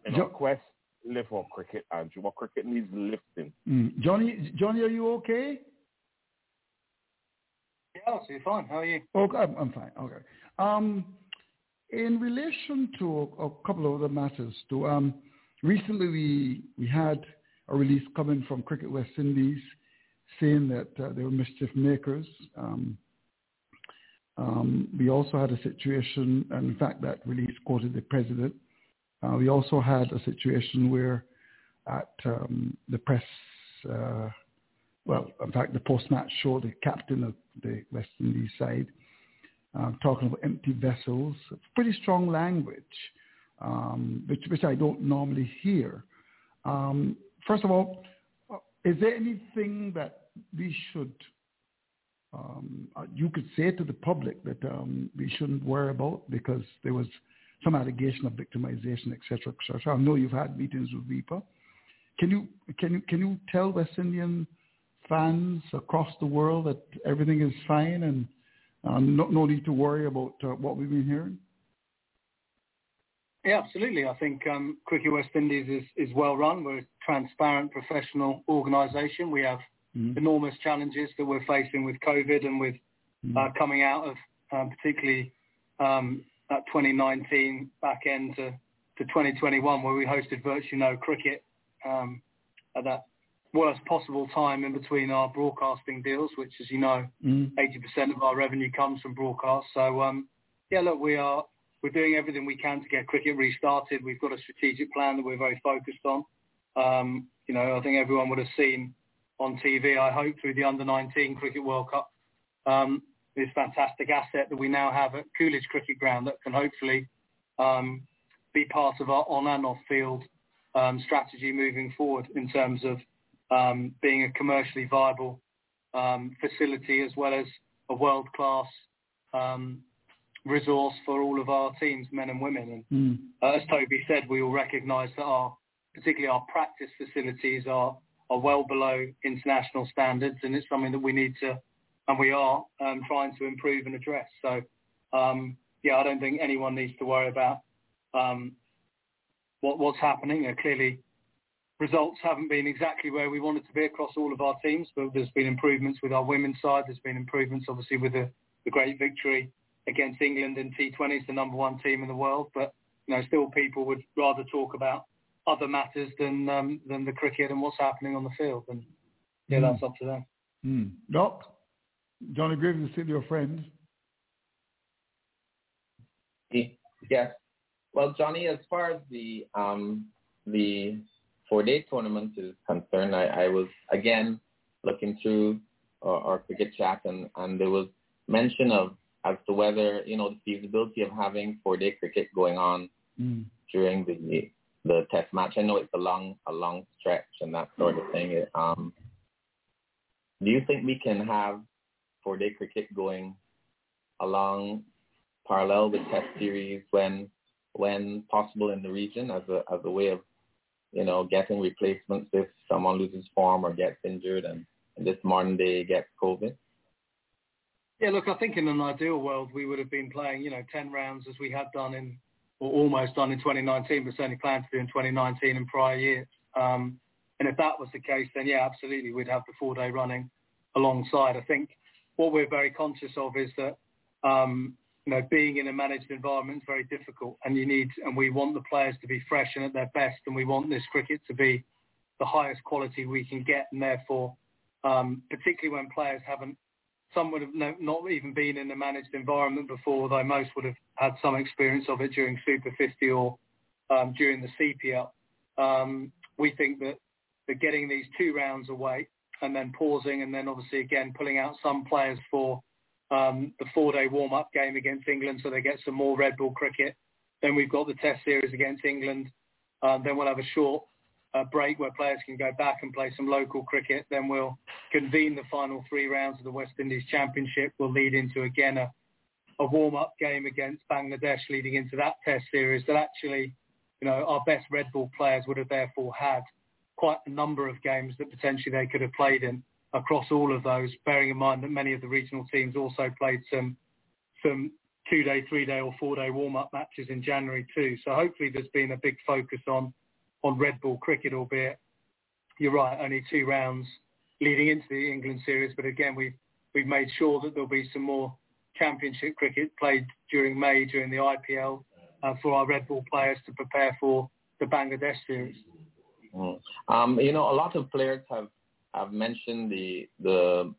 In Jo- our quest, live for cricket, Andrew. What cricket needs lifting. Mm. Johnny, Johnny, are you okay? Yeah, so you're fine. How are you? Okay, I'm, I'm fine. Okay. Um, in relation to a, a couple of other matters, too, um, recently we we had a release coming from Cricket West Indies saying that uh, they were mischief makers. Um, um, we also had a situation, and in fact, that release quoted the president. Uh, we also had a situation where, at um, the press, uh, well, in fact, the post-match show, the captain of the West Indies side, talking about empty vessels, pretty strong language, um, which, which I don't normally hear. Um, first of all, uh, is there anything that we should, um, uh, you could say to the public that um, we shouldn't worry about because there was some allegation of victimization, et cetera, et cetera. I know you've had meetings with WIPA. Can you, can you, can you tell West Indian fans across the world that everything is fine and um, no, no need to worry about uh, what we've been hearing? Yeah, absolutely. I think um, Cricket West Indies is, is well run. We're a transparent, professional organisation. We have Mm. enormous challenges that we're facing with COVID and with uh, coming out of um, particularly um, that 2019 back end to, to 2021 where we hosted virtually no cricket um, at that worst possible time in between our broadcasting deals, which, as you know, Mm. 80% of our revenue comes from broadcast. So, um, yeah, look, we are we're doing everything we can to get cricket restarted. We've got a strategic plan that we're very focused on. Um, you know, I think everyone would have seen on TV, I hope, through the Under-19 Cricket World Cup, um, this fantastic asset that we now have at Coolidge Cricket Ground that can hopefully um, be part of our on and off field um, strategy moving forward in terms of being a commercially viable um, facility as well as a world-class um, resource for all of our teams, men and women. And Mm. as Toby said, we all recognise that our, particularly our practice facilities are are well below international standards, and it's something that we need to, and we are um, trying to improve and address. So, um, yeah, I don't think anyone needs to worry about um, what, what's happening. Uh, clearly, results haven't been exactly where we wanted to be across all of our teams, but there's been improvements with our women's side. There's been improvements, obviously, with the, the great victory against England in T20s, the number one team in the world. But you know, still people would rather talk about other matters than um, than the cricket and what's happening on the field. And yeah, mm. that's up to them. Mm. Doc, Johnny Graves is still your friend. Yes. Well, Johnny, as far as the um, the four-day tournament is concerned, I, I was again looking through our, our cricket chat, and, and there was mention of as to whether you know the feasibility of having four-day cricket going on mm. during the the test match. I know it's a long a long stretch and that sort of thing. Um, do you think we can have four-day cricket going along parallel with test series when when possible in the region as a as a way of you know getting replacements if someone loses form or gets injured and, and this modern day gets COVID? Yeah, look, I think in an ideal world we would have been playing, you know, 10 rounds as we had done in, or almost done in 2019, but certainly planned to do in 2019 and prior years. Um, and if that was the case, then yeah, absolutely, we'd have the four-day running alongside. I think what we're very conscious of is that, um, you know, being in a managed environment is very difficult, and you need, and we want the players to be fresh and at their best, and we want this cricket to be the highest quality we can get, and therefore, um, particularly when players haven't some would have no, not even been in a managed environment before, though most would have had some experience of it during Super 50 or um, during the CPL. Um, we think that, that getting these two rounds away and then pausing and then obviously again pulling out some players for um, the four-day warm-up game against England so they get some more red ball cricket. Then we've got the test series against England. Um, then we'll have a short a break where players can go back and play some local cricket. Then we'll convene the final three rounds of the West Indies Championship. We'll lead into again a, a warm-up game against Bangladesh, leading into that Test series. That actually, you know, our best red ball players would have therefore had quite a number of games that potentially they could have played in across all of those. Bearing in mind that many of the regional teams also played some some two-day, three-day, or four-day warm-up matches in January too. So hopefully, there's been a big focus on on red ball cricket, albeit you're right, only two rounds leading into the England series. But again, we've we've made sure that there'll be some more championship cricket played during May during the IPL uh, for our red ball players to prepare for the Bangladesh series. Mm. Um, you know, a lot of players have have mentioned the the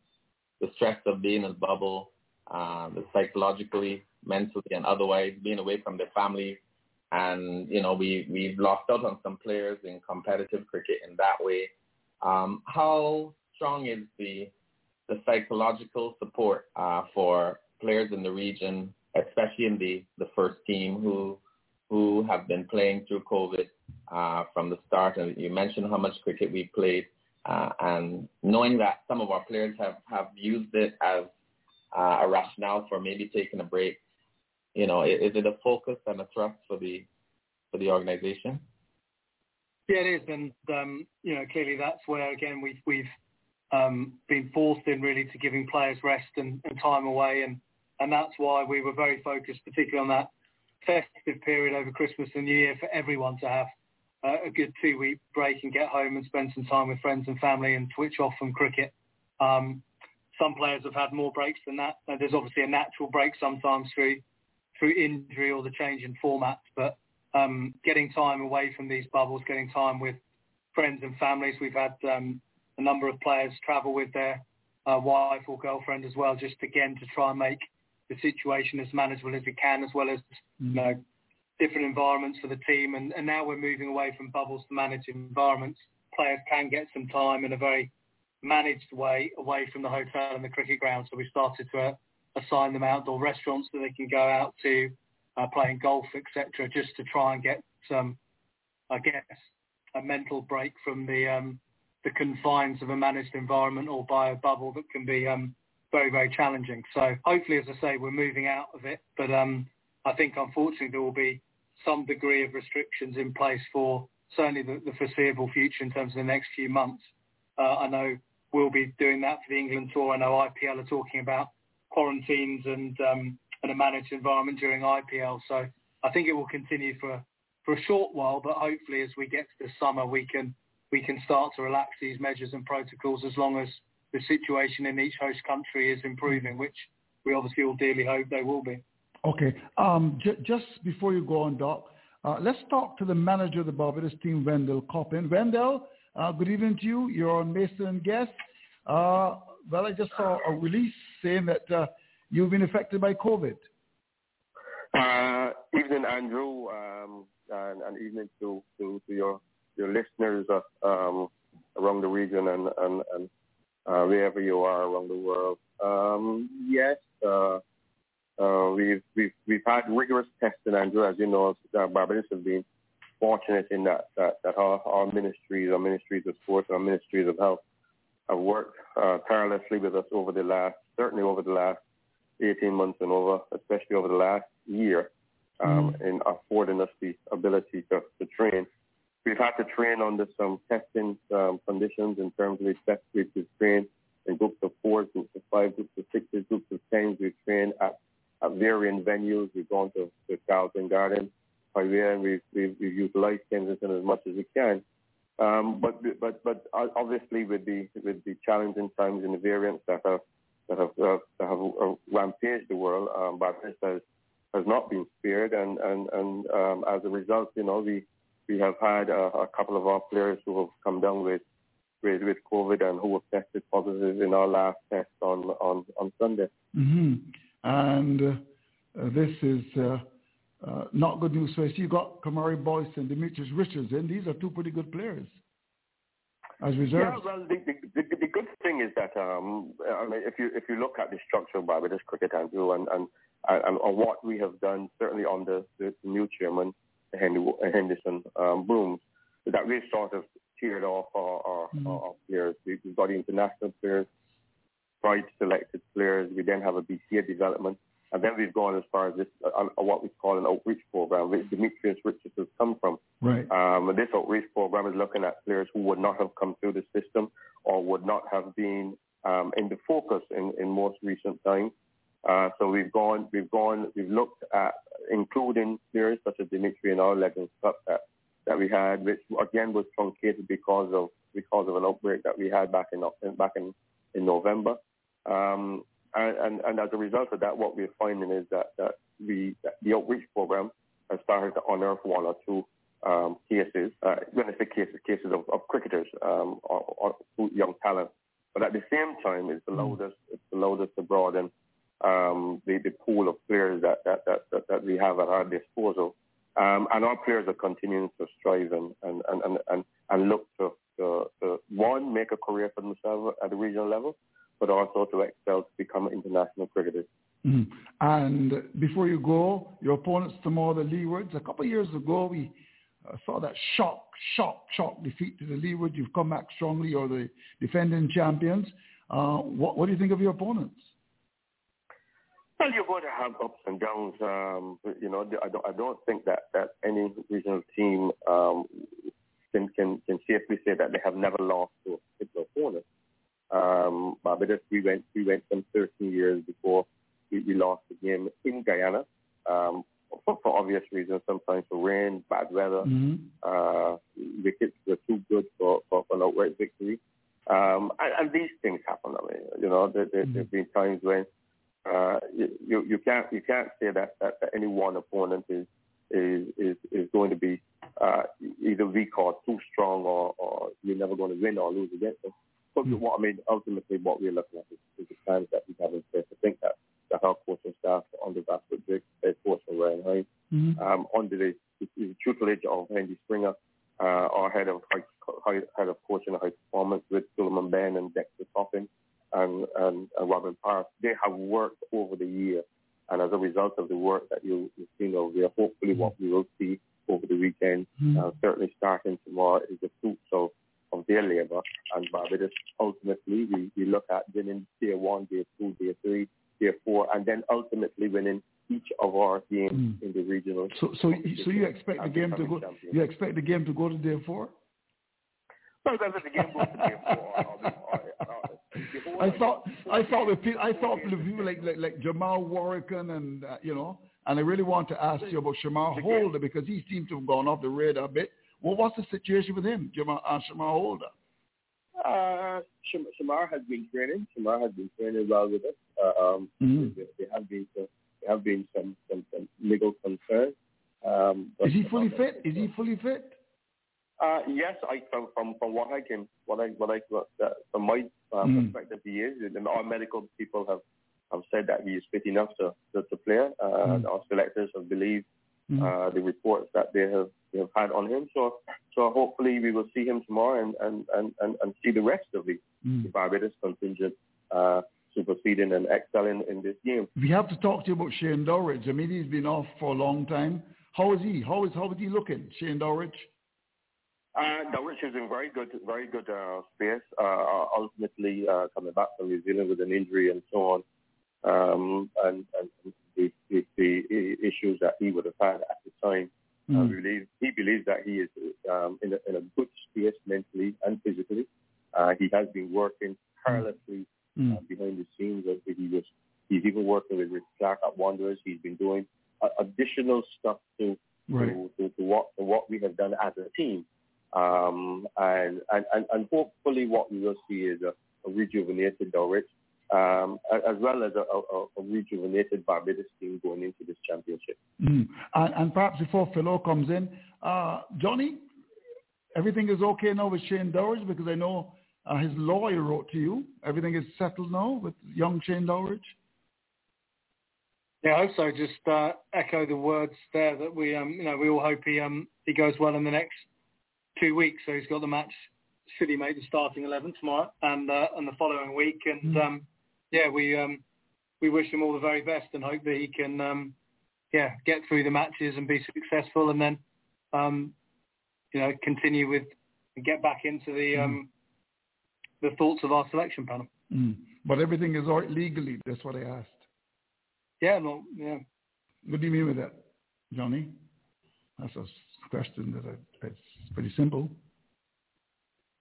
the stress of being in a bubble, uh, the psychologically, mentally, and otherwise being away from their family and you know we we've lost out on some players in competitive cricket in that way. Um, how strong is the the psychological support uh, for players in the region, especially in the the first team who who have been playing through COVID uh, from the start? And you mentioned how much cricket we played, uh, and knowing that some of our players have have used it as uh, a rationale for maybe taking a break you know, is, it a focus and a thrust for the for the organization? Yeah, it is, and um, you know, clearly that's where again we've we've um, been forced in really to giving players rest and, and time away, and and that's why we were very focused, particularly on that festive period over Christmas and New Year, for everyone to have a good two-week break and get home and spend some time with friends and family and switch off from cricket. Um, some players have had more breaks than that. There's obviously a natural break sometimes through through injury or the change in formats, but um, getting time away from these bubbles, getting time with friends and families. We've had um, a number of players travel with their uh, wife or girlfriend as well, just again to try and make the situation as manageable as it can, as well as you know different environments for the team. And, and now we're moving away from bubbles to managed environments. Players can get some time in a very managed way away from the hotel and the cricket ground. So we started to uh, assign them outdoor restaurants that they can go out to, uh, playing golf, etc., just to try and get some, I guess, a mental break from the um, the confines of a managed environment or by a bubble that can be um, very, very challenging. So hopefully, as I say, we're moving out of it. But um, I think, unfortunately, there will be some degree of restrictions in place for certainly the, the foreseeable future in terms of the next few months. Uh, I know we'll be doing that for the England tour. I know IPL are talking about quarantines and um, and a managed environment during IPL. So I think it will continue for for a short while, but hopefully as we get to the summer, we can we can start to relax these measures and protocols as long as the situation in each host country is improving, which we obviously all dearly hope they will be. Okay. Um, j- just before you go on, Doc, uh, let's talk to the manager of the Barbados team, Wendell Coppin. Wendell, uh, good evening to you. You're on Mason and Guest. Uh, well, I just saw a release saying that uh, you've been affected by COVID. Uh, evening, Andrew, um, and, and evening to, to, to your your listeners uh, um, around the region and, and, and wherever you are around the world. Um, yes, uh, we've, we've, we've had rigorous testing, Andrew. As you know, uh, Barbados has been fortunate in that, that, that our, our ministries, our ministries of sports, our ministries of health have worked uh, tirelessly with us over the last, certainly over the last 18 months and over, especially over the last year, um, mm. in affording us the ability to, to train We've had to train under some testing um, conditions in terms of expect we've trained in groups of four, groups of five, groups of sixes, groups of tens. We've trained at, at varying venues. We've gone to, to Carlton Garden, and we've, we've, we've utilized Kensington as much as we can. Um, but but but obviously with the with the challenging times and the variants that have that have that have uh, rampaged the world, um, Barbados has has not been spared, and and and um, as a result, you know, we we have had a, a couple of our players who have come down with with, with COVID and who have tested positive in our last test on on, on Sunday. Mm-hmm. And uh, this is uh, uh, not good news. for us. You've got Kamari Boyce and Demetrius Richards, and these are two pretty good players as reserves. Yeah, well, the, the, the, the good thing is that um, I mean, if you if you look at the structure of Barbados cricket, Andrew, and and, and, and what we have done, certainly under the, the new chairman Henderson um, Brooms that we've sort of tiered off our, our, mm-hmm. our players. We've got international players, pride selected players. We then have a BCA development. And then we've gone as far as this, uh, what we call an outreach program, which Demetrius Richards has come from. Right. Um, and this outreach program is looking at players who would not have come through the system or would not have been um, in the focus in, in most recent times. Uh, so we've gone, we've gone, we've looked at including players such as Dimitri and our Legends Cup that, that we had, which again was truncated because of because of an outbreak that we had back in back in, in November. Um, and, and, and as a result of that, what we're finding is that, that we that the outreach program has started to unearth one or two um, cases, uh, when I say cases, cases of, of cricketers um, or, or young talent. But at the same time, it's allowed us it's allowed us to broaden um, the, the pool of players that, that, that, that, that we have at our disposal. Um, and our players are continuing to strive and, and, and, and, and look to, to, to, one, make a career for themselves at the regional level, but also to excel to become international cricketers. Mm-hmm. And before you go, your opponents tomorrow, the Leewards. A couple of years ago, we uh, saw that shock, shock, shock defeat to the Leewards. You've come back strongly. You're the defending champions. Uh, what, what do you think of your opponents? Well, you're going to have ups and downs. Um, you know, I don't, I don't think that, that any regional team um, can, can can safely say that they have never lost to a particular opponent. Um, Barbados, we went we went some 13 years before we, we lost the game in Guyana. Um, for, for obvious reasons, sometimes for rain, bad weather, mm-hmm. uh, wickets were too good for, for, for an outright victory. Um, and, and these things happen. I mean, you know, there, there, mm-hmm. there's been times when uh, you, you can't you can't say that, that, that any one opponent is is is, is going to be uh, either weak or too strong or, or you're never going to win or lose against them. But what I mean, ultimately, what we're looking at is, is the plans that we have in place. I think that, that our coaching staff under Vasco Drake, head coach Hines, mm-hmm. um, under the, the, the tutelage of Andy Springer, uh, our head of high, head of coaching and high performance with Sulieman Benn and Dexter Toppin, and, and, and Robin Park, they have worked over the year. And as a result of the work that you, you've seen over there, hopefully what we will see over the weekend, mm-hmm. uh, certainly starting tomorrow, is the fruits of, of their labor. And Barbados, ultimately, we, we look at winning day one, day two, day three, day four, and then ultimately winning each of our games mm. in the regional. So, so, so you expect the game to go? Champion. You expect the game to go to day four? Sometimes the game goes to game four. I thought I thought with people, I thought with people like like, like Jomel Warrican and uh, you know, and I really want to ask you about Chemar Holder because he seems to have gone off the radar a bit. Well, what's the situation with him, Jamal uh, Chemar Holder? Uh, Chemar has been training. Chemar has been training well with us. Uh, um, Mhm. there, there have been some, there have been some some, some legal concerns. Um, Is he fully fit? Is he fully fit? Uh, yes, I from from from what I can what I what I what, uh, from my uh, Mm. perspective he is, and our medical people have have said that he is fit enough to to, to play. Uh, Mm. Our selectors have believed Mm. uh, the reports that they have they have had on him. So so hopefully we will see him tomorrow and and and and, and see the rest of the, Mm. the Barbados contingent uh, superseding and excelling in this game. We have to talk to you about Shane Dowrich. I mean, he's been off for a long time. How is he? How is how is he looking, Shane Dowrich? Uh, Dowrich is in very good, very good uh, space. Uh, ultimately, uh, coming back from New Zealand with an injury and so on, um, and, and the, the, the issues that he would have had at the time. Uh, Mm. believe, he believes that he is um, in, a, in a good space mentally and physically. Uh, he has been working tirelessly Mm. uh, behind the scenes. Uh, he was, he's even working with Rick Clark at Wanderers. He's been doing uh, additional stuff to Right. to, to, to what to what we have done as a team. Um, and, and, and, and hopefully what we will see is a, a rejuvenated Dowrich, um, as well as a, a, a rejuvenated Barbados team going into this championship. Mm. And, and perhaps before Philo comes in, uh, Johnny, everything is okay now with Shane Dowrich because I know uh, his lawyer wrote to you. Everything is settled now with young Shane Dowrich. Yeah, I hope so. Just uh, echo the words there that we, um, you know, we all hope he um, he goes well in the next two weeks. So he's got the match. Should he make the starting eleven tomorrow and uh, and the following week? And um, yeah, we um, we wish him all the very best and hope that he can, um, yeah, get through the matches and be successful, and then, um, you know, continue with get back into the um, the thoughts of our selection panel. Mm. But everything is all legally. That's what I asked. Yeah, no, yeah. What do you mean with that, Johnny? That's a question that I, it's pretty simple.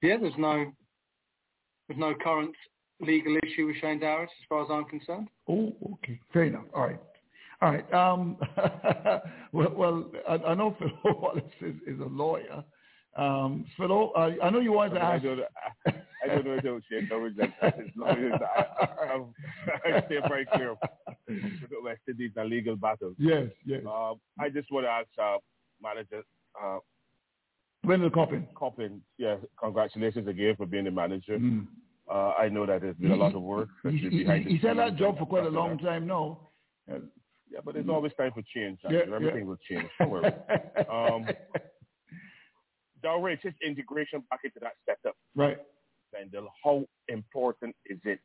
Yeah, there's no there's no current legal issue with Shane Dowrich as far as I'm concerned. Oh, okay. Fair enough. All right. All right. Um, *laughs* well, well, I, I know Phil *laughs* Wallace is, is a lawyer. Um, Phil, I, I know you wanted to I ask. don't, I don't know about Shane Dowrich. That, that is not, I, I, I stay very clear. With the West Indies and legal battles. Yes, yes. Um, I just want to ask uh, manager uh, Wendell Coppin. Coppin, yeah, congratulations again for being the manager. Mm. Uh, I know that there's been a lot of work. He, especially he, behind the he, he's had that job for quite a long time now. Uh, Yeah, but there's always time for change. Yeah, Everything yeah. will change. Don't worry. *laughs* um, just integration back into that setup. Right. Wendell, how important is it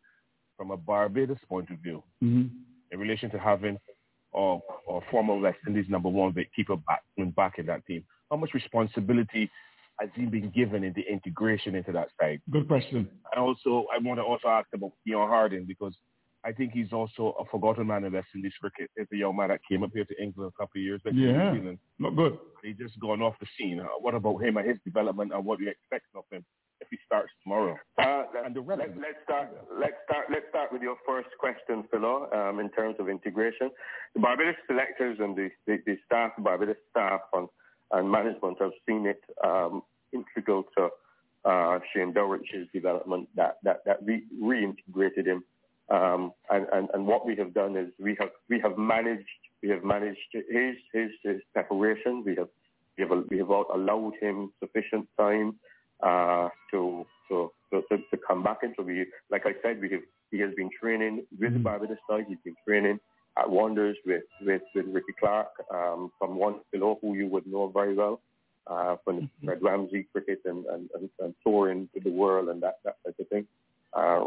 from a Barbados point of view hmm in relation to having uh, uh, former West Indies number one keeper back, back in that team? How much responsibility has he been given in the integration into that side? Good question. And also, I want to also ask about Keon Harding because I think he's also a forgotten man in West Indies cricket. He's a young man that came up here to England a couple of years back Yeah. New Not good. He's just gone off the scene. Uh, what about him and his development and what you expect of him if he starts tomorrow? Uh, let, And the let, relevance. let's start. Let's start. Let's start with your first question, Philo. Um, in terms of integration, the Barbados selectors and the, the, the staff, Barbados staff and, and management have seen it um, integral to uh, Shane Dowrich's development that that that re- reintegrated him. Um, and, and, and what we have done is we have we have managed we have managed his his, his preparation. We have we have we have allowed him sufficient time uh, to, to to to come back into we like I said we have he has been training with the Barbados side. He's been training at Wanderers with with, with Ricky Clark um, from one below who you would know very well uh, from Red Ramsey cricket and, and, and, and touring to the world and that that type of thing. Uh,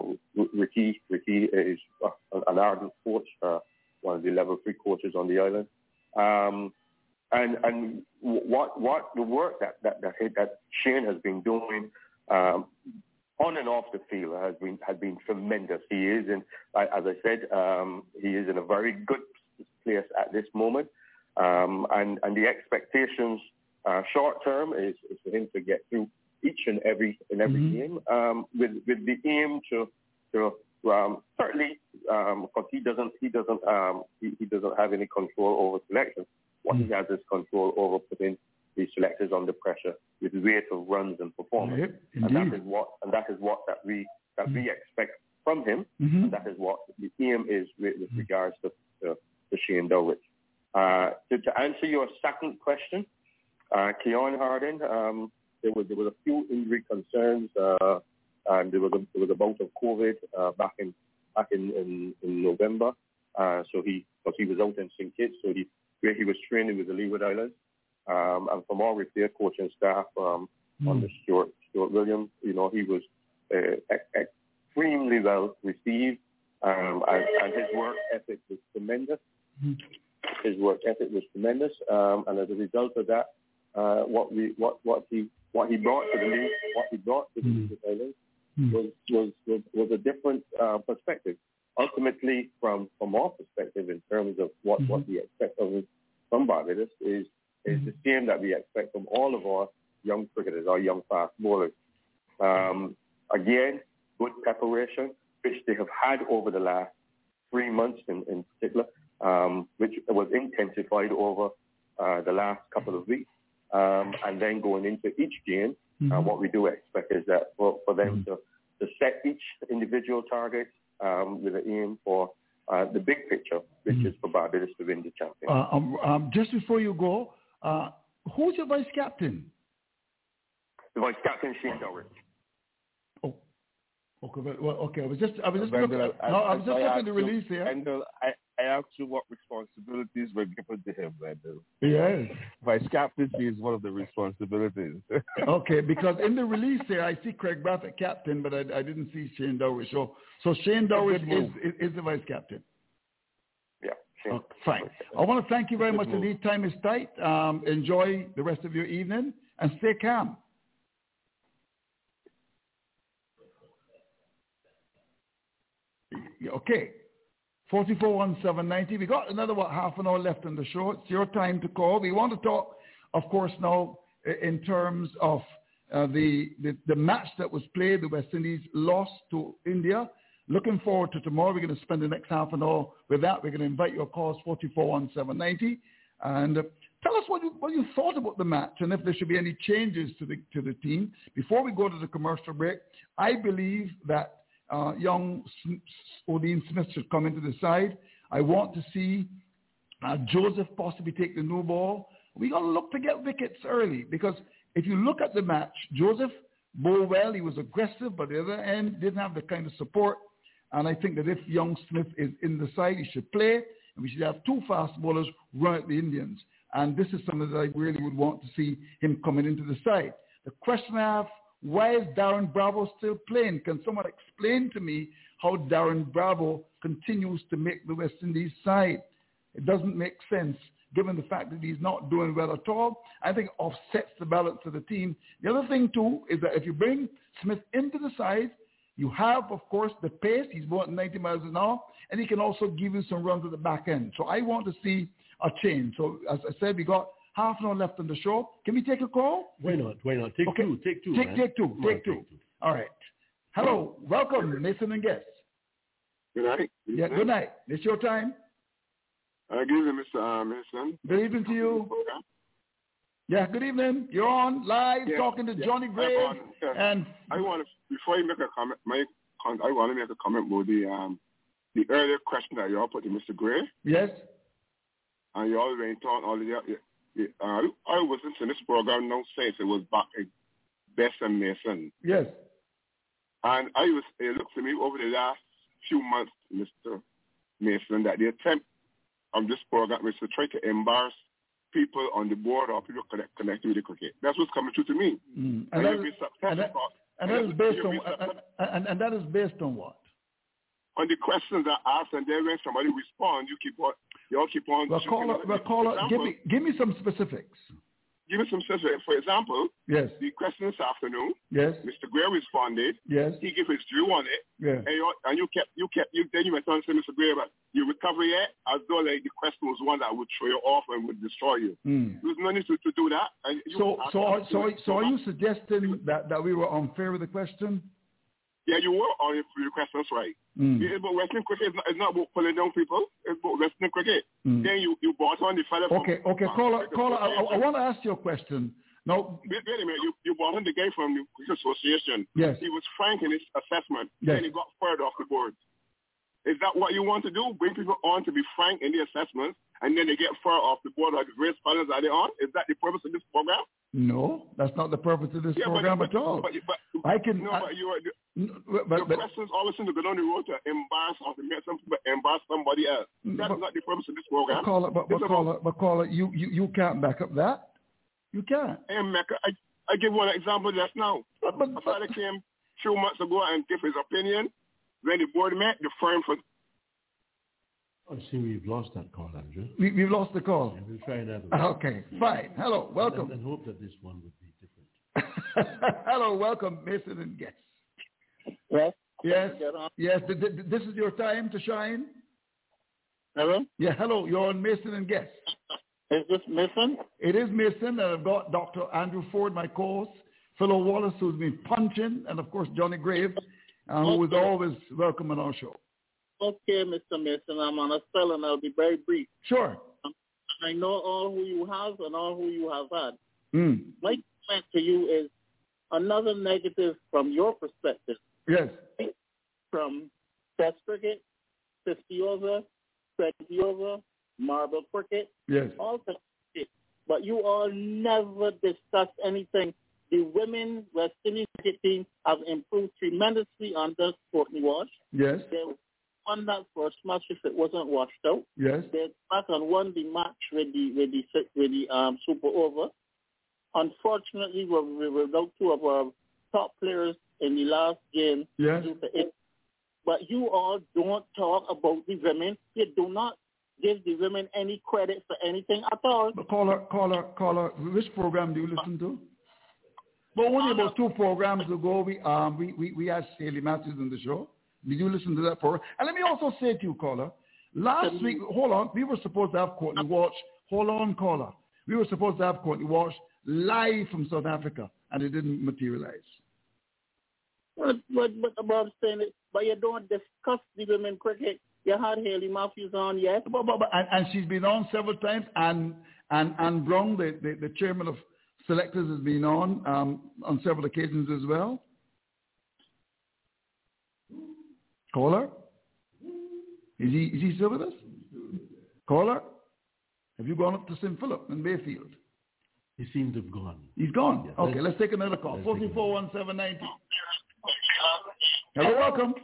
Ricky Ricky is uh, an ardent coach, uh, one of the level three coaches on the island. Um, and and what what the work that that that, that Shane has been doing um, on and off the field has been has been tremendous. He is and as I said, um, he is in a very good place at this moment, um, and and the expectations uh, short term is, is for him to get through each and every in every Mm-hmm. game, um, with with the aim to to um, certainly because he doesn't he doesn't um, he, he doesn't have any control over selection. What Mm. he has is control over putting the selectors under pressure with rate of runs and performance, Yep, and that is what and that is what that we that we expect from him, Mhm. and that is what the aim is with, with regards to, to, to Shane. Uh, to, to answer your second question, uh, Keon Harding, um, there was there was a few injury concerns, uh, and there was a, there was a bout of COVID uh, back in back in in, in November. Uh, so he because he was out in St Kitts, so he where he was training with the Leeward Islands, um, and from our repair coaching staff um, under Stuart Stuart Williams, you know he was uh, extremely well received, um, and, and his work ethic was tremendous. His work ethic was tremendous, um, and as a result of that, uh, what we what what he what he brought to the league, what he brought to the Leeward Islands was was was, was a different uh, perspective. Ultimately, from from our perspective, in terms of what what we expect of from Barbados is is the same that we expect from all of our young cricketers, our young fast bowlers. Um, again, good preparation, which they have had over the last three months in, in particular, um, which was intensified over uh, the last couple of weeks. Um, and then going into each game, uh, what we do expect is that for, for them to, to set each individual target um, with an aim for uh, the big picture, which is for Barbados to win the championship. Uh, um, um, just before you go, uh, who's your vice captain? the vice captain, Shane Dowrich. Okay, well, well, okay. I was just, I was just Wendell, looking. I- No, I was just I looking at asked the release here. Wendell, I, I asked you what responsibilities were given to him, Wendell. Yes. Vice captaincy is one of the responsibilities. *laughs* Okay, because in the release there, I see Kraigg Brathwaite captain, but I, I didn't see Shane Dowrich. So, so Shane Dowrich is, is is the vice captain. Okay, fine. I want to thank you very much indeed. Time is tight. Um, enjoy the rest of your evening and stay calm. Okay. 441790. We got another, what, half an hour left on the show. It's your time to call. We want to talk, of course, now in terms of uh, the, the, the match that was played. The West Indies lost to India. Looking forward to tomorrow. We're going to spend the next half an hour with that. We're going to invite your calls 441790. And uh, tell us what you, what you thought about the match and if there should be any changes to the, to the team. Before we go to the commercial break, I believe that uh, young Odean Smith should come into the side. I want to see uh, Joseph possibly take the new ball. We got to look to get wickets early because if you look at the match, Joseph bowled well. He was aggressive, but the other end didn't have the kind of support. And I think that if young Smith is in the side, he should play. And we should have two fast bowlers run at the Indians. And this is something that I really would want to see him coming into the side. The question I have, why is Darren Bravo still playing? Can someone explain to me how Darren Bravo continues to make the West Indies side? It doesn't make sense given the fact that he's not doing well at all. I think it offsets the balance of the team. The other thing too is that if you bring Smith into the side, you have, of course, the pace. He's going 90 miles an hour, and he can also give you some runs at the back end. So I want to see a change. So as I said, we got half an hour left on the show. Can we take a call? Why not? Why not? Take Okay. two. Take two. Take, take two. Come on, Take two. All right. Hello. Welcome, Mason and guests. Good night. Yeah, good night. It's your time. Uh, good evening, Mr. Uh, Mason. Good evening to you. Yeah, good evening. You're on live Yeah, talking to yeah. Johnny I Graves. yeah. And I want to before you make a comment, my I want to make a comment about the um the earlier question that you all put to Mr. Gray, yes, and you already talked all the uh, I was listening to this program now since it was back in Bess and Mason, yes. and I was it looked to me over the last few months, Mr. Mason, that the attempt of this program is to try to embarrass people on the board or people connect, connected with the cricket. That's what's coming true to me. Mm. And And, that you'll is, be successful and, that, and that is based on and, and, that is based on what? on the questions I asked, and then when somebody respond, you keep on, you all keep on. Well, caller, well, caller, give me give me some specifics. Give me some specifics. For example, Yes. the question this afternoon, Yes. Mr. Gray responded. Yes. He gave his view on it. Yeah. And you, and you kept, you kept, you then you went on to say, Mr. Gray, but you recover yet? As though like the question was one that would throw you off and would destroy you. Mm. There's no need to, to do that. And you, So, so, are, so, so are you suggesting that, that we were unfair with the question? Yeah, you were on your your questions right. Mm. Yeah, but Western cricket is not, it's not about pulling down people. It's about Western cricket. Mm. Then you, you brought on the fellow from... Okay, okay, uh, caller, caller, I, I want to ask you a question. Now, Wait, wait a minute. You, you brought on the guy from the Cricket Association. Yes. He was frank in his assessment. Yes. Then he got fired off the board. Is that what you want to do? Bring people on to be frank in the assessments, and then they get fired off the board or the various panels are they on? Is that the purpose of this program? no, that's not the purpose of this Yeah, program but, at all. But, but, I can- No, I- but you but, Your but, questions always seem to go down the road to embarrass or to make some embarrass somebody else. That's not the purpose of this program. but caller, but, but about- caller, but caller, you, you, you can't back up that. You can't. Hey, Mecca, I, I give one example just now. But, but, A father came few months ago and gave his opinion. When the board met, the firm for I see we've lost that call, Andrew. we, we've lost the call. Yeah, we'll try another Okay, fine. Hello, welcome. And, and hope that this one would be different. *laughs* Hello, welcome, Mason and guests. Yes. Yes, yes. th- th- This is your time to shine. Hello? Yeah, hello. You're on Mason and guests. Is this Mason? It is Mason, and I've got Dr. Andrew Ford, my co-host, Philo Wallace, who's been punching, and of course Johnny Graves, uh, who is always welcome on our show. Okay, Mr. Mason, I'm on a spell and I'll be very brief. Sure. I know all who you have and all who you have had. Mm. My comment to you is another negative from your perspective. Yes. From Test cricket, 50 over, 20 over, marble cricket, Yes. all kinds of cricket. But you all never discuss anything. The women West Indies cricket team have improved tremendously under Courtney Walsh. Yes. They won that first match if it wasn't washed out. Yes. They back and won the match with the with the with the um, super over. Unfortunately, we we were out two of our top players in the last game Yes. due to it. But you all don't talk about the women. You do not give the women any credit for anything at all. But caller, caller, caller, which program do you listen to? But only about two programs ago, we um we, we, we had Hayley Matthews on the show. Did you listen to that program? And let me also say to you, caller, last week, hold on, we were supposed to have Courtney Walsh. Hold on, caller. We were supposed to have Courtney Walsh live from South Africa, and it didn't materialize. But but but about saying it, but you don't discuss the women cricket. You had Hayley Matthews on, yes. But, but, but, and, and she's been on several times, and and and Brown, the, the, the chairman of selectors, has been on um, on several occasions as well. Caller, is he is he still with us? Caller, have you gone up to St. Philip in Bayfield? He seems to have gone. He's gone. Yeah, okay, let's take another call. Four three four one seven ninety. Hello, welcome.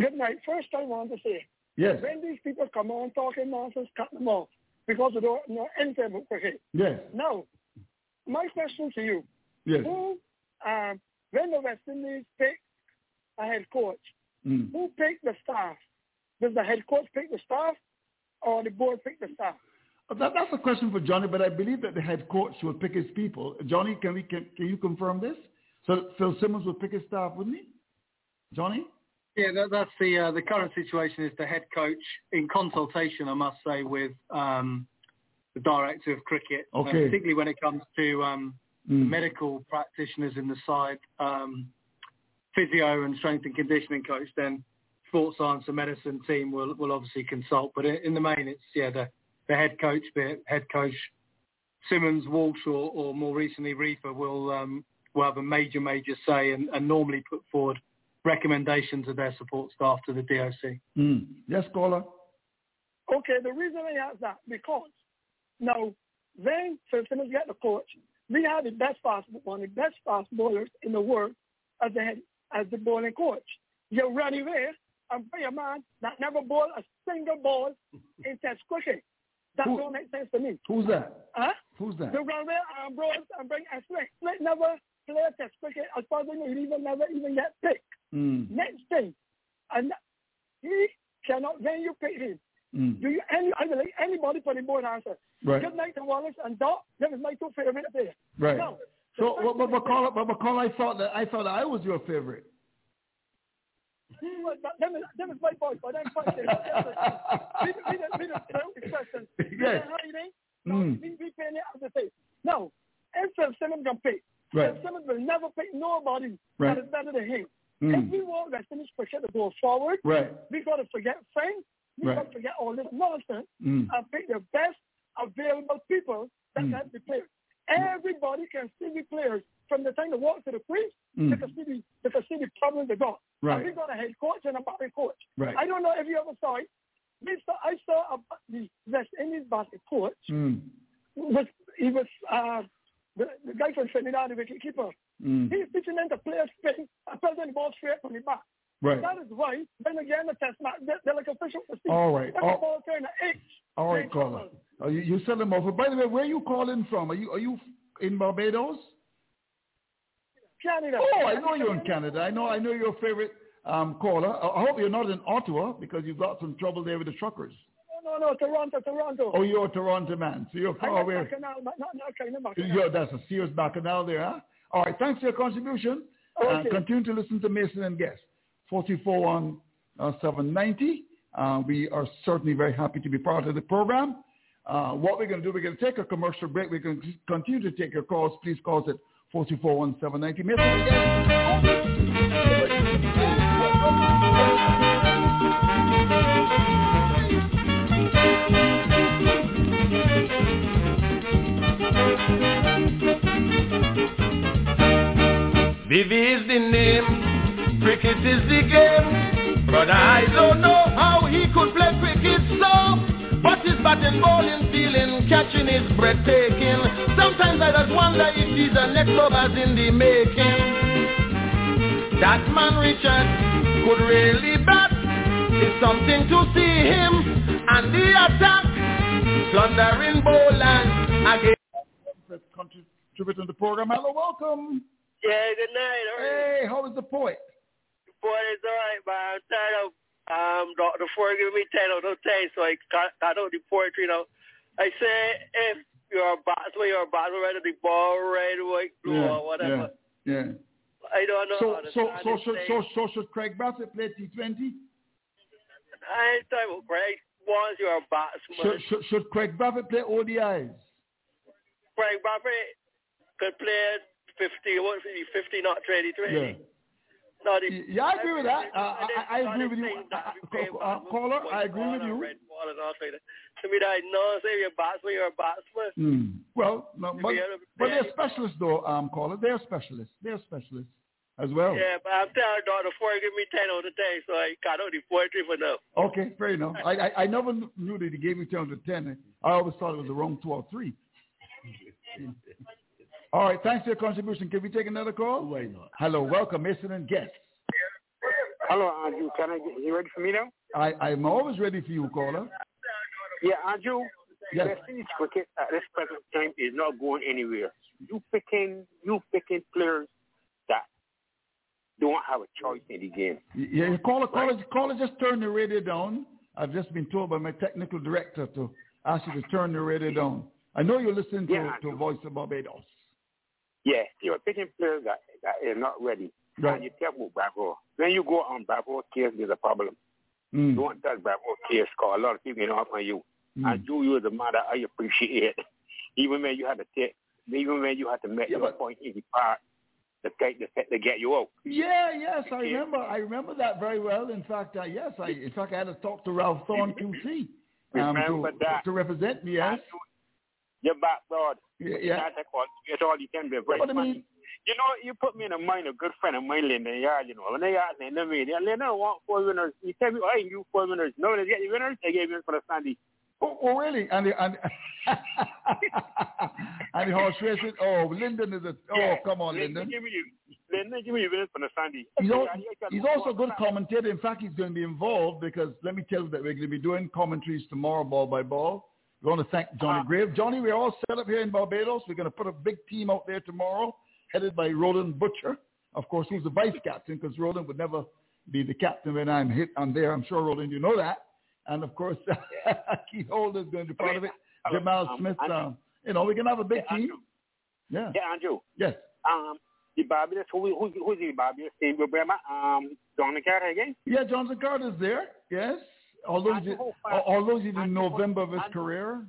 Good night. First, I want to say, Yes. when these people come on talking nonsense, cut them off because they don't know anything about cricket. Yes. Now, my question to you: Yes. Who, um, when the West Indies pick a head coach, Mm. who pick the staff? Does the head coach pick the staff, or the board pick the staff? That, that's a question for Johnny, but I believe that the head coach will pick his people. Johnny, can we can, can you confirm this? So Phil Simmons will pick his staff, wouldn't he? Johnny? Yeah, that, that's the uh, the current situation. Is the head coach in consultation, I must say, with um, the director of cricket, uh, Okay. particularly when it comes to um, Mm. medical practitioners in the side, um, physio and strength and conditioning coach. Then sports science and medicine team will will obviously consult. But in, in the main, it's yeah the the head coach, bit head coach Simmons, Walsh, or, or more recently Reifer will um, will have a major major say and, and normally put forward recommendations of their support staff to the DOC. Mm. Yes, caller. Okay, the reason I ask that because now when Phil Simmons get the coach, we have the best fast one of the best fast bowlers in the world as the head as the bowling coach. You run away and play a man that never bowled a single ball in Test cricket. That Who- don't make sense to me. Who's that? Huh? Who's that? You run away and bro and bring a Slick. Slick never played Test cricket as far as I know. He even never even get picked. Mm. Next thing, and he cannot, when you pick him, Mm. Do you any I believe anybody for the board answer? Right. Good night to Wallace and Doc. Them is my two favorite players. Right. Now, So, but, but, but, call, but, but call, I thought that I thought I was your favorite. Well, that- Them is, them is my boys, but I'm fighting. We we we we the question. Yes. No, Mm. we we it as pay. Now, if Phil Simmons can pay, Right. Phil Simmons will never pay nobody Right. that is better than him. Mm. If we want West Indies cricket to go forward, Right. we got to forget Frank. We Right. got to forget all this nonsense Mm. and pick the best available people that Mm. can be players. Everybody can see the players from the time they walk to the crease. Mm. They can see the they can see the problems they got. Right. And we got a head coach and a batting coach. Right. I don't know if you ever saw it. We saw, I saw a, the West Indies batting coach Mm. was he was uh, the, the guy from Trinidad, the wicket keeper. Mm. He's teaching them to play a spin and tell them the ball straight from the back. Right. That is right. then again the test match they're, they're like official see. All right. All- the ball to H. All right, caller. Uh, you, you send them over. By the way, where are you calling from? Are you are you in Barbados? Canada. Oh, I know you're in Canada. I know I know your favorite um, caller. I hope you're not in Ottawa because you've got some trouble there with the truckers. No, no, no, Toronto, Toronto. Oh, you're a Toronto man, so you're far away. Bacchanal, not, not kind of Bacchanal. Yeah, that's a serious bacchanal there, huh? All right, thanks for your contribution. Uh, Okay. continue to listen to Mason and Guest. 44 on uh, 790. Uh, we are certainly very happy to be part of the program. Uh, what we're going to do, we're going to take a commercial break. We're going to continue to take your calls. Please call us at 44 on 790. Mason Vivi is the name, cricket is the game. But I don't know how he could play cricket so. But his batting, bowling, feeling, catching is breathtaking. Sometimes I just wonder if he's the next lovers in the making. That man Richard could really bat. It's something to see him and the attack. Plundering bowlers again. Let's contribute to the program. Hello, welcome. Yeah, good night. All right. Hey, how is the poet? Boy, it's all right, but I'm tired of um Dr. Ford giving me 10 out of 10, so I cut, cut out the poetry now. I say if you're a batsman, you're a batsman, whether the ball red, white, blue, Yeah, or whatever. Yeah. yeah. I don't know So, so, so, should, so, so should Kraigg Brathwaite play T20? I ain't talking about Kraigg. Once you're a batsman, Should, should, should Kraigg Brathwaite play ODIs? Craig Buffett could play 50, what, 50, not 20, 20. Yeah. No, Yeah, I agree with that. Uh, I, I agree with you. Uh, uh, caller, I agree with you. Red ball and all like that. To me, that no, say you're a batsman, you're a batsman. Hmm. Well, no, but, be able to but they're specialists though, um, caller. They're specialists. They're specialists as well. Yeah, but I'm telling Dr. Ford give me 10 out of 10, so I out the poetry for now. Okay, fair enough. I, I, I never knew that he gave me 10 to 10. I always thought it was the wrong two or three. *laughs* All right, thanks for your contribution. Can we take another call? Why not? Hello, welcome, Mason and guests. Hello, uh, Andrew. Can I get you ready for me now? I, I'm always ready for you, caller. Yeah, Andrew. Yes. West Indies cricket at this present time is not going anywhere. You picking, you picking players that don't have a choice in the game. Yeah, caller, caller, caller, just turn the radio down. I've just been told by my technical director to ask you to turn the radio down. I know you're listening to, Yeah, to Voice of Barbados. Yeah, you're picking players that, that are not ready. Right. And you tell me Bravo. When you go on Bravo case, there's a problem. Mm. Don't touch Bravo case because a lot of people get off on you. Mm. And you, you as a mother, I appreciate it. Even when you had to take, even when you had to make your point in the part to take the to get you out. Yeah, yes, I remember. I remember that very well. In fact, uh, yes, I in fact I had to talk to Ralph Thorne QC um, Remember to, that. to represent me. Yes. Your backboard. Yeah, yeah. That's all, you can be. Very I funny. mean- you know, you put me in the mind of a good friend of mine in the yard, you know. When they ask me, they me, they don't want four winners. You tell me, I you four winners. No, they get the winners, they gave you for the Sunday. Oh, oh, really? And the, and *laughs* and the horse racing. Oh, Lyndon is a. Oh, come on, Lyndon. Give me, give me winners for the Sunday. He's, Yeah, yeah, he's also a good commentator. In fact, he's going to be involved because let me tell you that we're going to be doing commentaries tomorrow, ball by ball. We want to thank Johnny Grave. Johnny, we're all set up here in Barbados. We're going to put a big team out there tomorrow, headed by Roland Butcher, of course, he's the vice captain because Roland would never be the captain when I'm hit. I'm there. I'm sure, Roland, you know that. and of course *laughs* Keith Holder is going to be part of it. Hello. Jamal Um, Smith. Andrew. Um, you know, we can have a big Yeah, team. Yeah. Yeah, Andrew. Yes. Um, the Barbados, who, who, who's the Barbados team? Um, John Carter again? Yeah, Jonathan Carter's there. Yes. Although he's, Andrew, how far- although he's in November of his Andrew- career.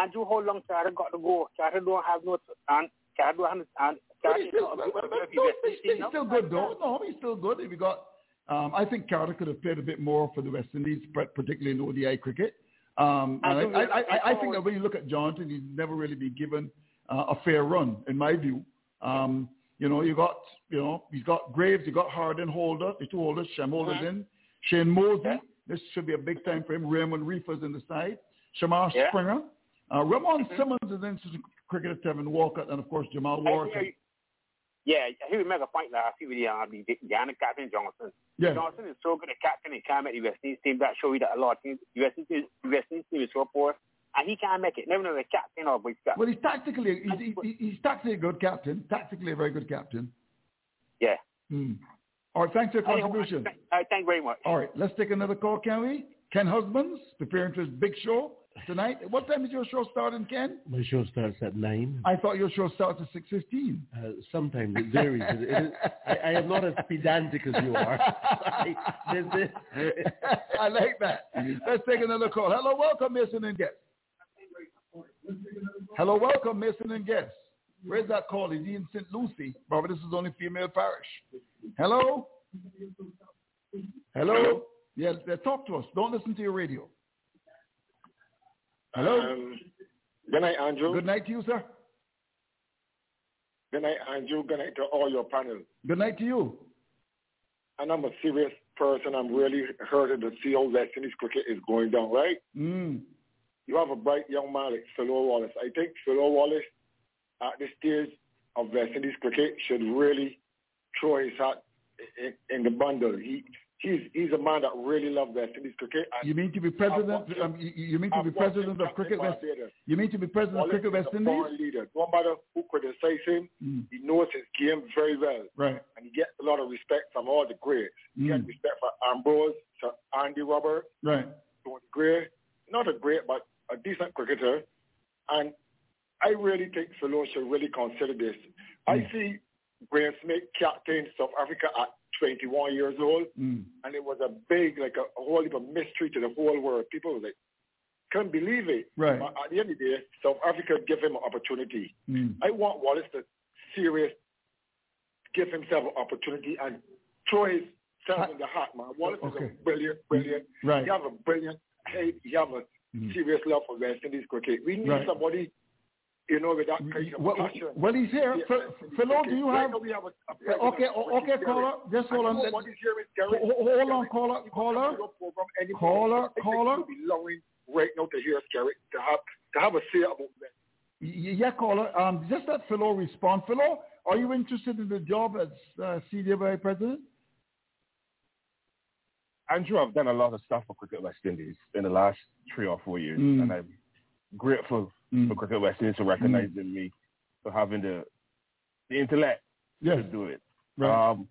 Andrew, how long Carter got to go? Carter don't have no, and Carter don't have, and But Carter he's still, but- but- he's, he's still good though. No, he's still good. If you got, um, I think Carter could have played a bit more for the West Indies, but particularly in ODI cricket. Um, I and think I, that- I, I, I think that when you look at Johnson, he's never really been given uh, a fair run, in my view. Um, you know, you got, you know, he's got Greaves, you got Harding, Holder, the two holders, Shem Holder's Mhm. in, Shayne Moseley. This should be a big time for him. Raymon Reifer's in the side, Shamar Yeah. Springer, uh, Ramon Simmons is in cricket at Tevyn Walcott, and of course Jamal hear. Yeah, he would make a point last week with the, uh, the Guyana captain Johnson. Yeah. Johnson is so good at captain and can't make the West Indies team. That show you that a lot. The West Indies, the West Indies team is so poor, and he can't make it. Never know the captain or vice captain. Well, he's tactically he's, he's, he's tactically a good captain. Tactically a very good captain. Yeah. Hmm. All right, thanks for your contribution. Thank, uh, thank you very much. All right, let's take another call, can we? Ken Husbands, preparing for his big show tonight. *laughs* What time is your show starting, Ken? My show starts at 9. I thought your show starts at 6.15. Uh, sometimes it varies. It- it is- I, I am not as pedantic as you are. I, there's this- *laughs* I like that. Let's take another call. Hello, welcome, Mason and guest. Hello, welcome, Mason and guest. Where's that call? Is he in St. Lucy? This is only female parish. Hello? Hello? Yeah, talk to us. Don't listen to your radio. Hello? Um, good night, Andrew. Good night to you, sir. Good night, Andrew. Good night to all your panel. Good night to you. And I'm a serious person. I'm really hurted to see how West Indies cricket is going down, right? Mm. You have a bright young man like Philo Wallace. I think Philo Wallace, at this stage of West Indies cricket, should really throw his hat in, in the bundle. He he's he's a man that really loves West Indies cricket. And You mean to be president? Um, you, you mean to be president of cricket West? Barbados. You mean to be president of cricket West Indies? leader. No matter who criticizes him, Mm. he knows his game very well. Right. And he gets a lot of respect from all the greats. He Mm. gets respect for Ambrose, Sir Andy Robert, Right. Tony Gray. Not a great, but a decent cricketer. And I really think Philo should really consider this. I Mm. see Graeme Smith captain South Africa at 21 years old, Mm. and it was a big, like a, a whole heap of mystery to the whole world. People were like, couldn't believe it. Right. But at the end of the day, South Africa give him an opportunity. Mm. I want Wallace to serious give himself an opportunity and throw himself in the hat, man. Wallace Okay. is a brilliant, brilliant. Right. He have a brilliant head. He have a Mm. serious love for West Indies cricket. We need Right. somebody, you know, with that kind of Well, passion. well, he's here. Yeah. Phil- Philo, do you Right have? now we have a, a Yeah, president, Okay, but o- okay, he's caller. Garrett. Just hold I on. know Let- what is here is Garrett. Ho- ho- Hold on, caller, caller. Your program anymore. Caller, I think caller. you'll be allowing right now to hear Garrett to have to have a say about that. Y- Yeah, caller. Um, just let Philo respond. Philo, are you interested in the job as uh, senior vice president? Andrew, I've done a lot of stuff for Cricket West Indies in the last three or four years, Mm. and I'm grateful for Cricket West Indies for recognizing me for having the the intellect Yes. to do it. Right. Um,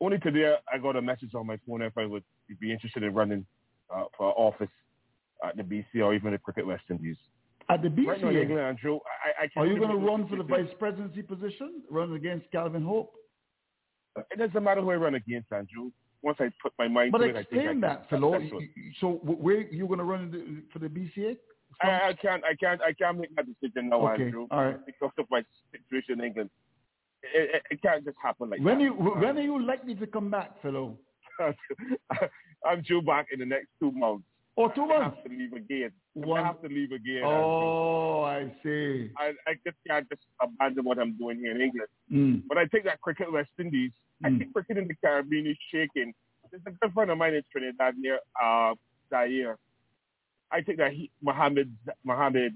only today I got a message on my phone if I would be interested in running uh, for office at the BC or even the Cricket West Indies. At the BC, Right now? England, Andrew, I, I can't Are you going to run for the vice presidency position, run against Calvin Hope? It doesn't matter who I run against, Andrew. Once I put my mind But to it, I think I can. But explain that, Philo. So wh- where you going to run for the BCA? I, I can't, I can't, I can't make that decision now, Okay, Andrew. all right. Because of my situation in England, it, it, it can't just happen like When that. you when are you likely to come back, Philo? *laughs* I'm due back in the next two months. Oh, two I months. have to leave again. One- I have to leave again. Oh, I see. I, I just can't just abandon what I'm doing here in England. Mm. But I think that cricket West Indies, I think cricket in the Caribbean is shaking. There's a good friend of mine in Trinidad near uh, Zaire. I think that he, Mohammed, Mohammed,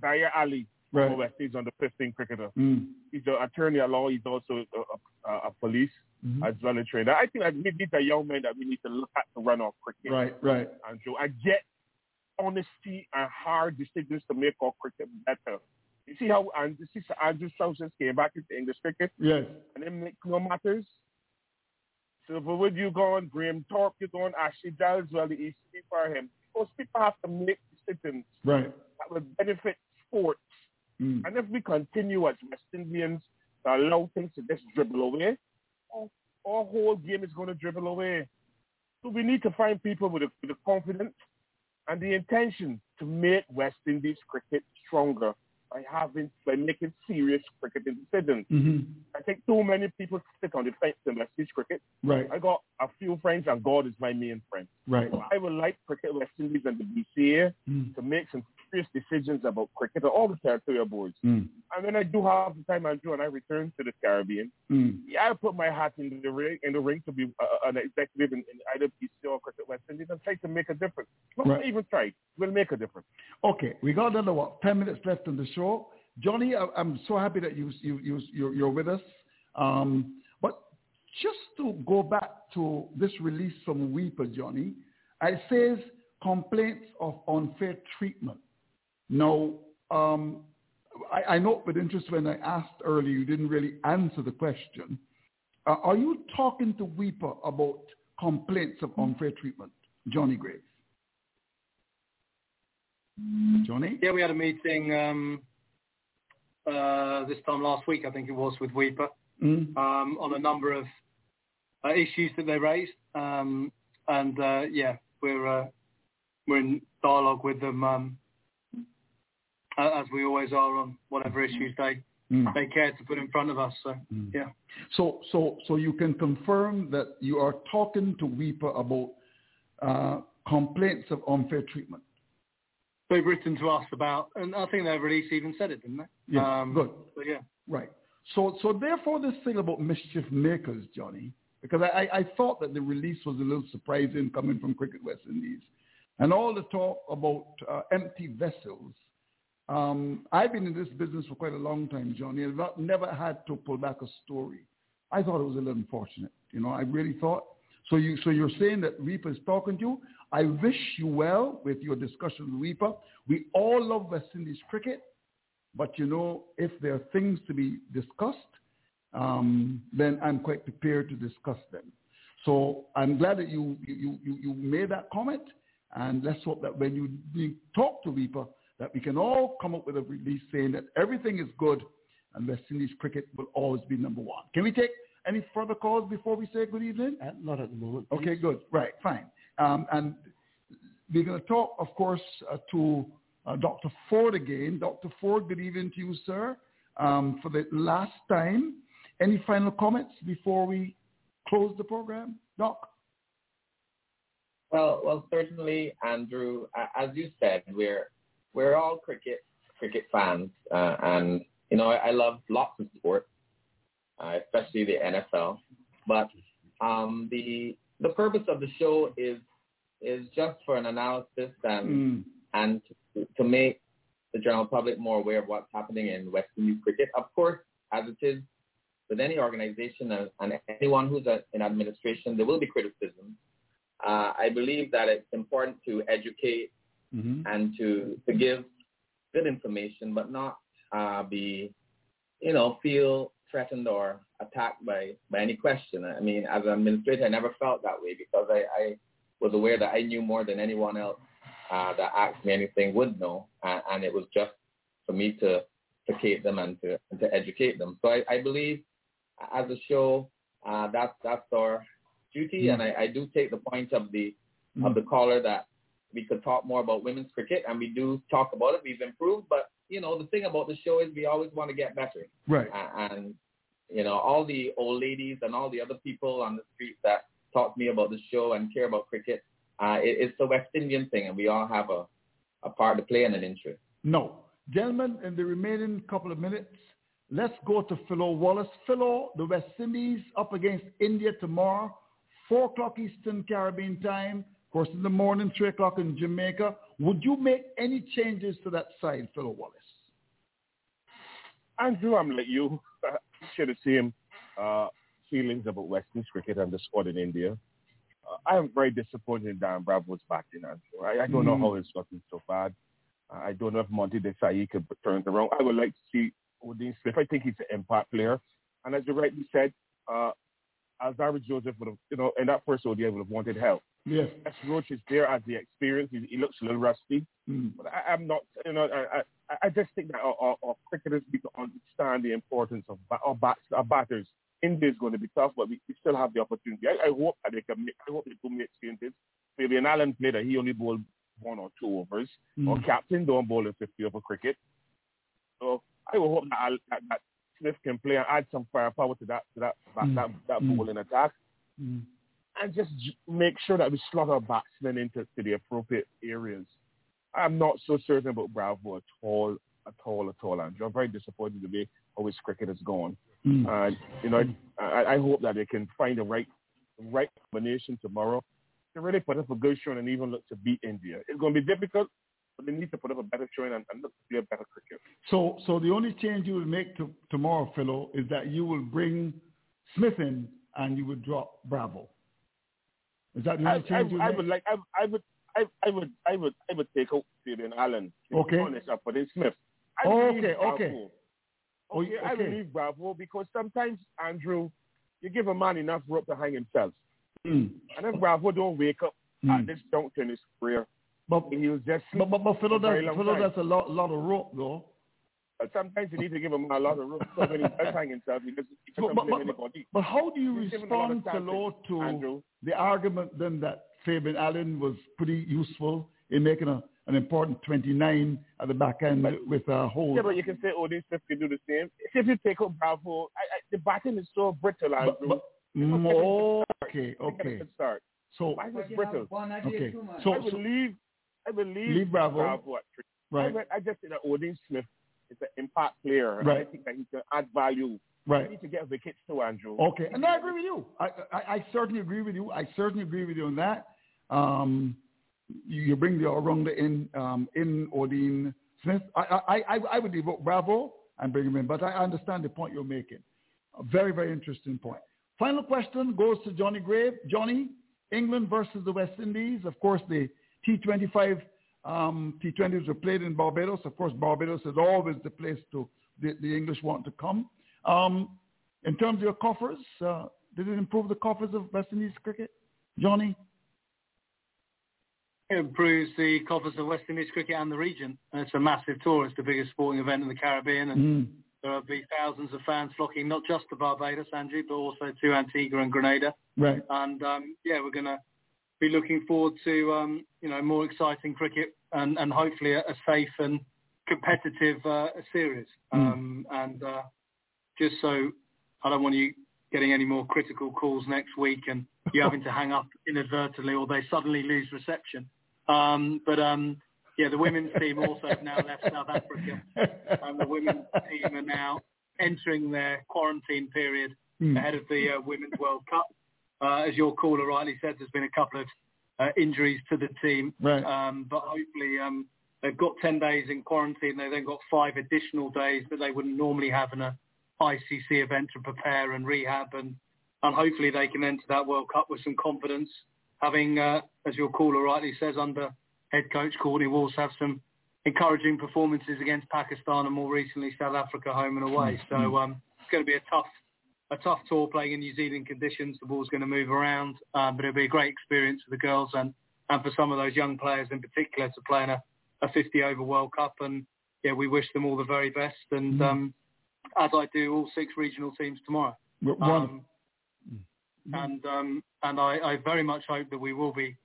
Zaire Ali, Right. from West Indies on the 15 cricketer. Mm. He's an attorney at law. He's also a, a, a police Mhm. as well as trainer. I think that we- these are young men that we need to look at to run our cricket. Right, right. Andrew, I get honesty and hard decisions to make our cricket better. You see how and see Andrew Southers came back into English cricket Yes. and then make no matters. So with you going, Graham Thorpe, you going, Ashley Giles, well, the ECB for him. Because people have to make decisions Right. that will benefit sports. Mm. And if we continue as West Indians to allow things to just dribble away, our, our whole game is going to dribble away. So we need to find people with the, with the confidence and the intention to make West Indies cricket stronger by having by making serious cricketing decisions. hmm I think too many people sit on the fence in West Indies cricket. Right. I got a few friends and God is my main friend. Right. So I would like Cricket West Indies and the BCA Mm. to make some serious decisions about cricket or all the territorial boards. Mm. And then I do have the time, Andrew, and I return to the Caribbean, Mm. yeah, I put my hat in the ring in the ring to be uh, an executive in, in either BCA or Cricket West Indies and try to make a difference. Not Right. even try, we'll make a difference. Okay, we got another what? Ten minutes left on the show. Johnny, I, I'm so happy that you you you you're, you're with us. Um, but just to go back to this release from WIPA, Johnny, it says complaints of unfair treatment. Now, um, I, I note with interest when I asked earlier, you didn't really answer the question. Uh, are you talking to WIPA about complaints of unfair treatment, Johnny Graves? Johnny? Yeah, we had a meeting um, uh, this time last week, I think it was, with WIPA Mm. um, on a number of uh, issues that they raised. Um, and uh, yeah, we're uh, we're in dialogue with them um, as we always are on whatever issues they Mm. they care to put in front of us. So yeah. So, so, so you can confirm that you are talking to WIPA about uh, complaints of unfair treatment. They've written to us about, and I think their release even said it, didn't they? Yes, um, good. Yeah. Right. So, so therefore, this thing about mischief makers, Johnny, because I, I, I thought that the release was a little surprising coming from Cricket West Indies, and all the talk about uh, empty vessels. Um, I've been in this business for quite a long time, Johnny, I've not, never had to pull back a story. I thought it was a little unfortunate. You know, I really thought. So you, so you're saying that WIPA is talking to you. I wish you well with your discussion with WIPA. We all love West Indies cricket. But you know, if there are things to be discussed, um, then I'm quite prepared to discuss them. So I'm glad that you you, you, you made that comment, and let's hope that when you, you talk to WIPA, that we can all come up with a release saying that everything is good, and West Indies cricket will always be number one. Can we take any further calls before we say good evening? Uh, not at the moment. Okay, good. Right, fine. Um, and we're going to talk, of course, uh, to uh, Dr. Ford again. Dr. Ford, good evening to you, sir. Um, for the last time, any final comments before we close the program, Doc? Well, well, certainly, Andrew. As you said, we're we're all cricket cricket fans, uh, and you know I, I love lots of sports, uh, especially the NFL. But um, the the purpose of the show is is just for an analysis and Mm. and to, to make the general public more aware of what's happening in West Indies cricket. Of course, as it is with any organization and, and anyone who's a, in administration, there will be criticism. Uh, I believe that it's important to educate Mm-hmm. and to, to give good information, but not uh, be, you know, feel threatened or attacked by, by any question. I mean, as an administrator, I never felt that way because I, I was aware that I knew more than anyone else uh, that asked me anything would know, uh, and it was just for me to educate them and to, and to educate them. So I, I believe as a show, uh, that's that's our duty, and I, I do take the point of the of the caller that we could talk more about women's cricket, and we do talk about it. We've improved, but you know the thing about the show is we always want to get better. Right. And you know all the old ladies and all the other people on the street that talk to me about the show and care about cricket, uh, it, it's the West Indian thing, and we all have a a part to play and an interest. No. Gentlemen, in the remaining couple of minutes, let's go to Philo Wallace. Philo, the West Indies up against India tomorrow, 4 o'clock Eastern Caribbean time, of course in the morning, 3 o'clock in Jamaica. Would you make any changes to that side, Philo Wallace? Andrew, I'm like you. *laughs* Share the same uh, feelings about West Indies cricket and the squad in India. Uh, I am very disappointed in Darren Bravo's batting, Andrew. I, I don't know Mm. how it's gotten so bad. Uh, I don't know if Monty Desai could turn it around. I would like to see Odean Smith. I think he's an impact player. And as you rightly said, uh, Alzarri Joseph would have, you know, in that first ODI would have wanted help. Yes. Roach is there as the experience. He, he looks a little rusty. Mm. But I, I'm not, you know, I, I, I just think that our, our, our cricketers need to understand the importance of our, bats, our batters. India is going to be tough, but we, we still have the opportunity. I, I hope that they can make, I hope they do make changes. Maybe an Allen played that he only bowled one or two overs. Mm. Or captain don't bowl in 50 over cricket. So I will hope that, I'll, that, that Smith can play and add some firepower to that to that Mm. that, that Mm. bowling attack, Mm. And just make sure that we slot our batsmen into to the appropriate areas. I'm not so certain about Bravo at all, at all, at all, Andrew. I'm very disappointed the way how his cricket has gone. Mm. And you know, I, I hope that they can find the right, right combination tomorrow to really put up a good showing and even look to beat India. It's going to be difficult, but they need to put up a better showing and, and look to play a better cricket. So, so the only change you will make to, tomorrow, Philo, is that you will bring Smith in and you would drop Bravo. Is that the I, I, I make? would like, I, I would, I, I would, I would, I would take out Fabian Allen. Okay. Honest, I put in Smith. I Oh, okay, Bravo. okay. Oh, Okay, I okay. believe Bravo because sometimes Andrew, you give a man enough rope to hang himself, Mm. and if Bravo don't wake up Mm. at this juncture in his career, but he'll just But, but, but Philo, for that's, Philo, a lot, lot of rope, though. But sometimes you need to give him a lot of rope. So when *laughs* he does hang himself, he doesn't, he But, doesn't but, but, anybody. but how do you He's given a lot of respond, chances, Philo, to Andrew. the argument then that Fabian Allen was pretty useful in making a, an important 29 at the back end with, with a hold? Yeah, but you can say, oh, these Smith can do the same. If you take out Bravo, I, I, the batting is so brittle, Andrew. but- You know, Mm, okay, can start. Everything okay. start. So, Why is it brittle? okay. So, So, I would so. I would leave, Leave Bravo. at three. Right. I, read- I just think that Odean Smith is an impact player. and I think that he can add value. Right. We need to get wickets too, Andrew. Okay, and I agree with you. I, I, I certainly agree with you. I certainly agree with you on that. Um, you, you bring the all-rounder in, um, in Odean Smith. I, I, I, I would devote Bravo and bring him in, but I understand the point you're making. A very, very interesting point. Final question goes to Johnny Grave. Johnny, England versus the West Indies. Of course, the T25 um, T20s were played in Barbados. Of course, Barbados is always the place to the, the English want to come. Um, in terms of your coffers, uh, did it improve the coffers of West Indies cricket, Johnny? It improves the coffers of West Indies cricket and the region. And it's a massive tour. It's the biggest sporting event in the Caribbean, and Mm. there will be thousands of fans flocking not just to Barbados, Andrew, but also to Antigua and Grenada. Right. And um, yeah, we're going to be looking forward to um, you know more exciting cricket and, and hopefully a, a safe and competitive uh, series. Mm. Um, and uh, just so I don't want you getting any more critical calls next week and you having to hang up inadvertently or they suddenly lose reception. Um, but um, yeah, the women's team also have now left South Africa, and the women's team are now entering their quarantine period Mm. ahead of the uh, Women's World Cup. Uh, as your caller rightly said, there's been a couple of uh, injuries to the team, Right. um, but hopefully um, they've got 10 days in quarantine. They've then got five additional days that they wouldn't normally have in a ICC event to prepare and rehab, and, and hopefully they can enter that World Cup with some confidence, having, uh, as your caller rightly says, under head coach Courtney Walsh, have some encouraging performances against Pakistan and more recently South Africa home and away. So um, it's going to be a tough a tough tour playing in New Zealand conditions. The ball's going to move around, um, but it'll be a great experience for the girls and, and for some of those young players in particular to play in a, a 50 over World Cup. And yeah, we wish them all the very best. And Mhm. um, as I do all six regional teams tomorrow. One- Um, and um, and I, I very much hope that we will be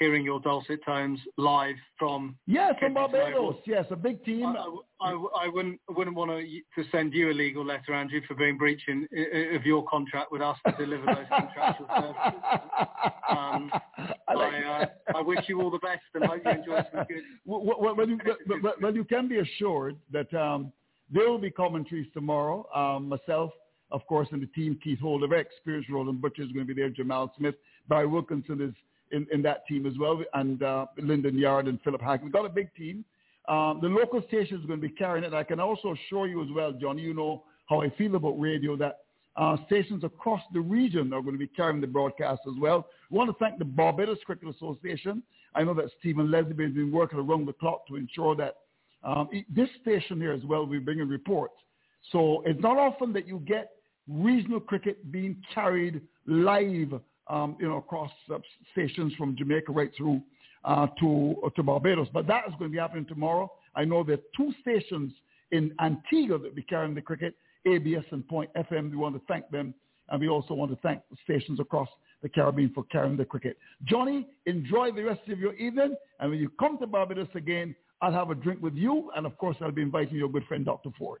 hearing your dulcet tones live from Yes, from Barbados. Yes, a big team. I, I, I wouldn't wouldn't want to, to send you a legal letter, Andrew, for being breaching i- i- of your contract with us to deliver those *laughs* contractual services. Um, I, uh, I wish you all the best and hope you enjoy some good. *laughs* well, well, you, well, well, well, you can be assured that um, there will be commentaries tomorrow. Um, myself, of course, and the team, Keith Holder, very experienced Roland Butcher is going to be there. Jamal Smith, Barry Wilkinson is in, in that team as well, and uh, Lyndon Yard and Philip Hack. We've got a big team. Um, the local station is going to be carrying it. I can also assure you as well, John, you know how I feel about radio, that uh, stations across the region are going to be carrying the broadcast as well. We want to thank the Barbados Cricket Association. I know that Stephen Leslie has been working around the clock to ensure that um, this station here as well, we bring in reports. So it's not often that you get regional cricket being carried live, um, you know, across stations from Jamaica right through uh, to to Barbados. But that is going to be happening tomorrow. I know there are two stations in Antigua that will be carrying the cricket, ABS and Point FM. We want to thank them, and we also want to thank the stations across the Caribbean for carrying the cricket. Johnny, enjoy the rest of your evening, and when you come to Barbados again, I'll have a drink with you, and of course, I'll be inviting your good friend Dr. Ford.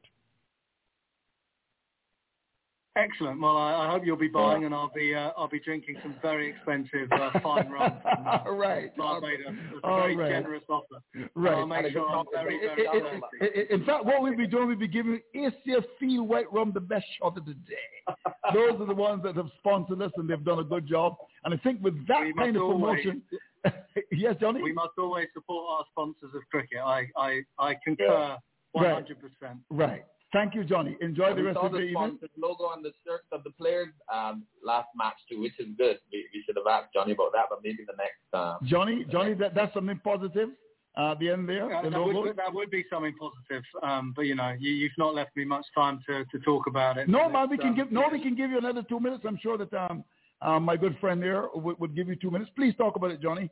Excellent. Well, I, I hope you'll be buying, and I'll be uh, I'll be drinking some very expensive uh, fine *laughs* rum. From, uh, right. Barbados. It's a very right. generous offer. Right. I'll make sure I'm very, very I- I- I- In fact, what we'll be doing, we'll be giving ACF White Rum the best shot of the day. *laughs* Those are the ones that have sponsored us, and they've done a good job. And I think with that We kind of promotion, *laughs* yes, Johnny. We must always support our sponsors of cricket. I I, I concur Right. 100%. Right. Thank you, Johnny. Enjoy the rest of the the evening. sponsored logo on the shirts of the players um, last match too, which is good. We, we should have asked Johnny about that, but maybe the next. Um, Johnny, Johnny, that, that's something positive uh, at the end there. Yeah, the that, logo. would, that would be something positive, um, but you know, you, you've not left me much time to, to talk about it. No, It's, man, we can um, give no, we can give you another two minutes. I'm sure that um, um, my good friend there would, would give you two minutes. Please talk about it, Johnny.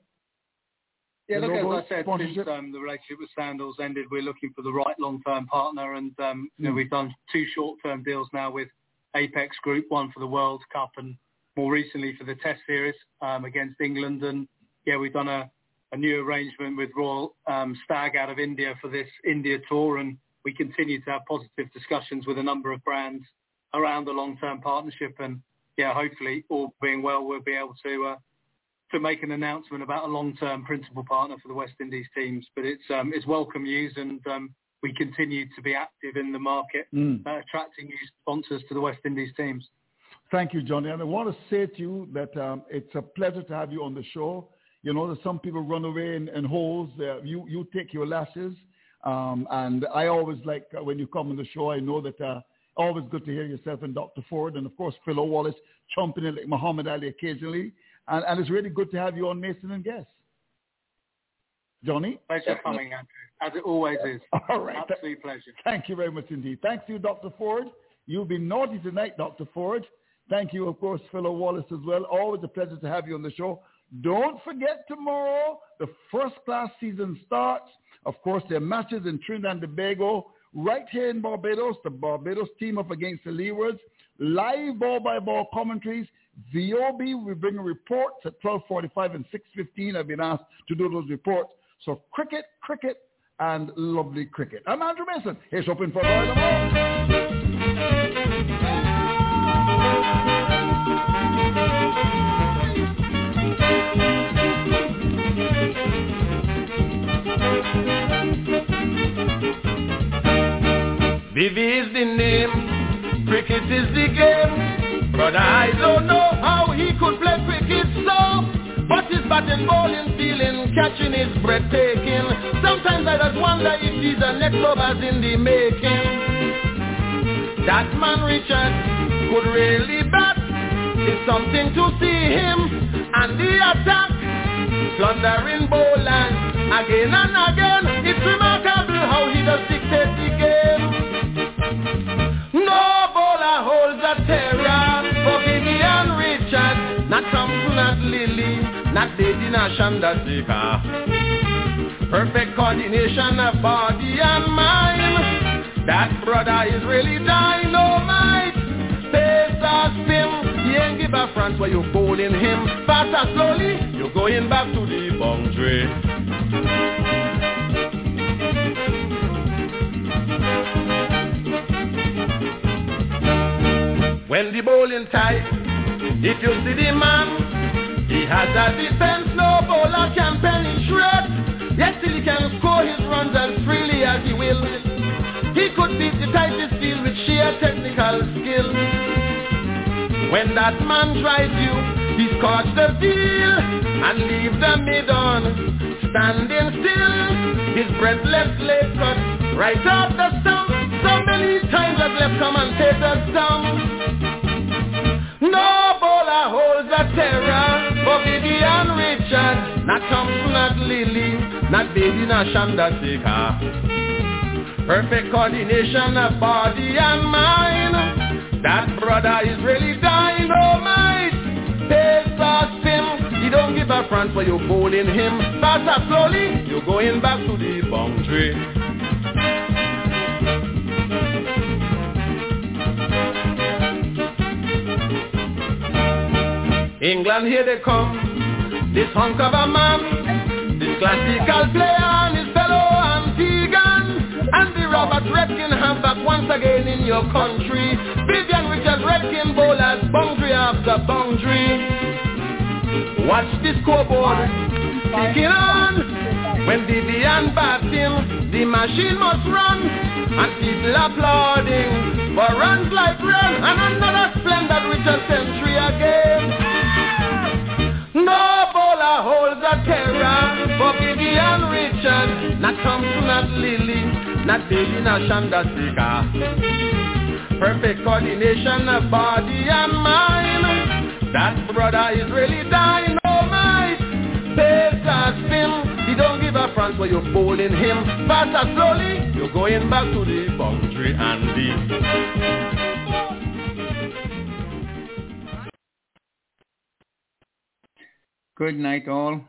Yeah, look, as I said, since um, the relationship with Sandals ended, we're looking for the right long-term partner, and um, you know, Mm. we've done two short-term deals now with Apex Group, one for the World Cup, and more recently for the Test Series um, against England. And yeah, we've done a, a new arrangement with Royal um, Stag out of India for this India tour, and we continue to have positive discussions with a number of brands around the long-term partnership. And yeah, hopefully, all being well, we'll be able to. Uh, to make an announcement about a long-term principal partner for the West Indies teams. But it's um, it's welcome news, and um, we continue to be active in the market, Mm. uh, attracting new sponsors to the West Indies teams. Thank you, Johnny. And I want to say to you that um, it's a pleasure to have you on the show. You know that some people run away in, in holes. Uh, you you take your lashes, um, and I always like uh, when you come on the show. I know that uh, always good to hear yourself and Dr. Ford, and of course Phil Wallace chomping in like Muhammad Ali occasionally. And, and it's really good to have you on Mason and Guest. Johnny? Pleasure coming, Andrew, as it always is. *laughs* All right. Absolute pleasure. Thank you very much indeed. Thanks to you, Dr. Ford. You've been naughty tonight, Dr. Ford. Thank you, of course, Philo Wallace as well. Always a pleasure to have you on the show. Don't forget tomorrow, the first class season starts. Of course, there are matches in Trinidad and Tobago. Right here in Barbados, the Barbados team up against the Leewards. Live ball-by-ball commentaries. VOB we bring reports at 12.45 and 6.15. I've been asked to do those reports. So cricket, cricket, and lovely cricket. I'm Andrew Mason. Here's open for Royal Vivi is the name, cricket is the game. But I don't know how he could play cricket so. But his batting, bowling, feeling, catching is breathtaking. Sometimes I just wonder if these are next lovers in the making. That man Richard could really bat. It's something to see him and the attack. Plundering bowlers again and again. It's remarkable how he does dictate the game. Bowler holds a terror for Vivian Richard. Not Thomson, not Lillee, not Lady Nashanda Perfect coordination of body and mind. That brother is really dynamite. Pace or spin, he ain't give a France where you're bowling him. Fast or slowly, you're going back to the boundary. When the bowling tight, if you see the man, he has a defense no bowler can penetrate. Yet still he can score his runs as freely as he will. He could beat the tightest field with sheer technical skill. When that man drives you, he scores the field and leave the mid on. Standing still, his breathless leg cut right off the stump. So many times has left commentators dumb. Bowler holds a terror for Vivian Richard. Not Thomson, not Lillee, not Baby, not Shanda Perfect coordination of body and mind. That brother is really dynamite. He don't give a France where you're bowling him. Faster slowly, you're going back to the boundary. England, here they come. This hunk of a man, this classical player and his fellow Antiguan. And the Robert Redkin have back once again in your country. Vivian Richards Redkin bowlers boundary after boundary. Watch this scoreboard kicking on. When Vivian bats him, the machine must run. And people applauding for runs like rain. And another splendid Richard century again. No bowler holds a terror for Vivian Richard. Not Thomson, not Lillee, not Bailey, not Chandrasekhar. Perfect coordination of body and mind. That brother is really dynamite. Pace a spin. He don't give a France where you're bowling him. Faster slowly, you're going back to the boundary and the Good night all.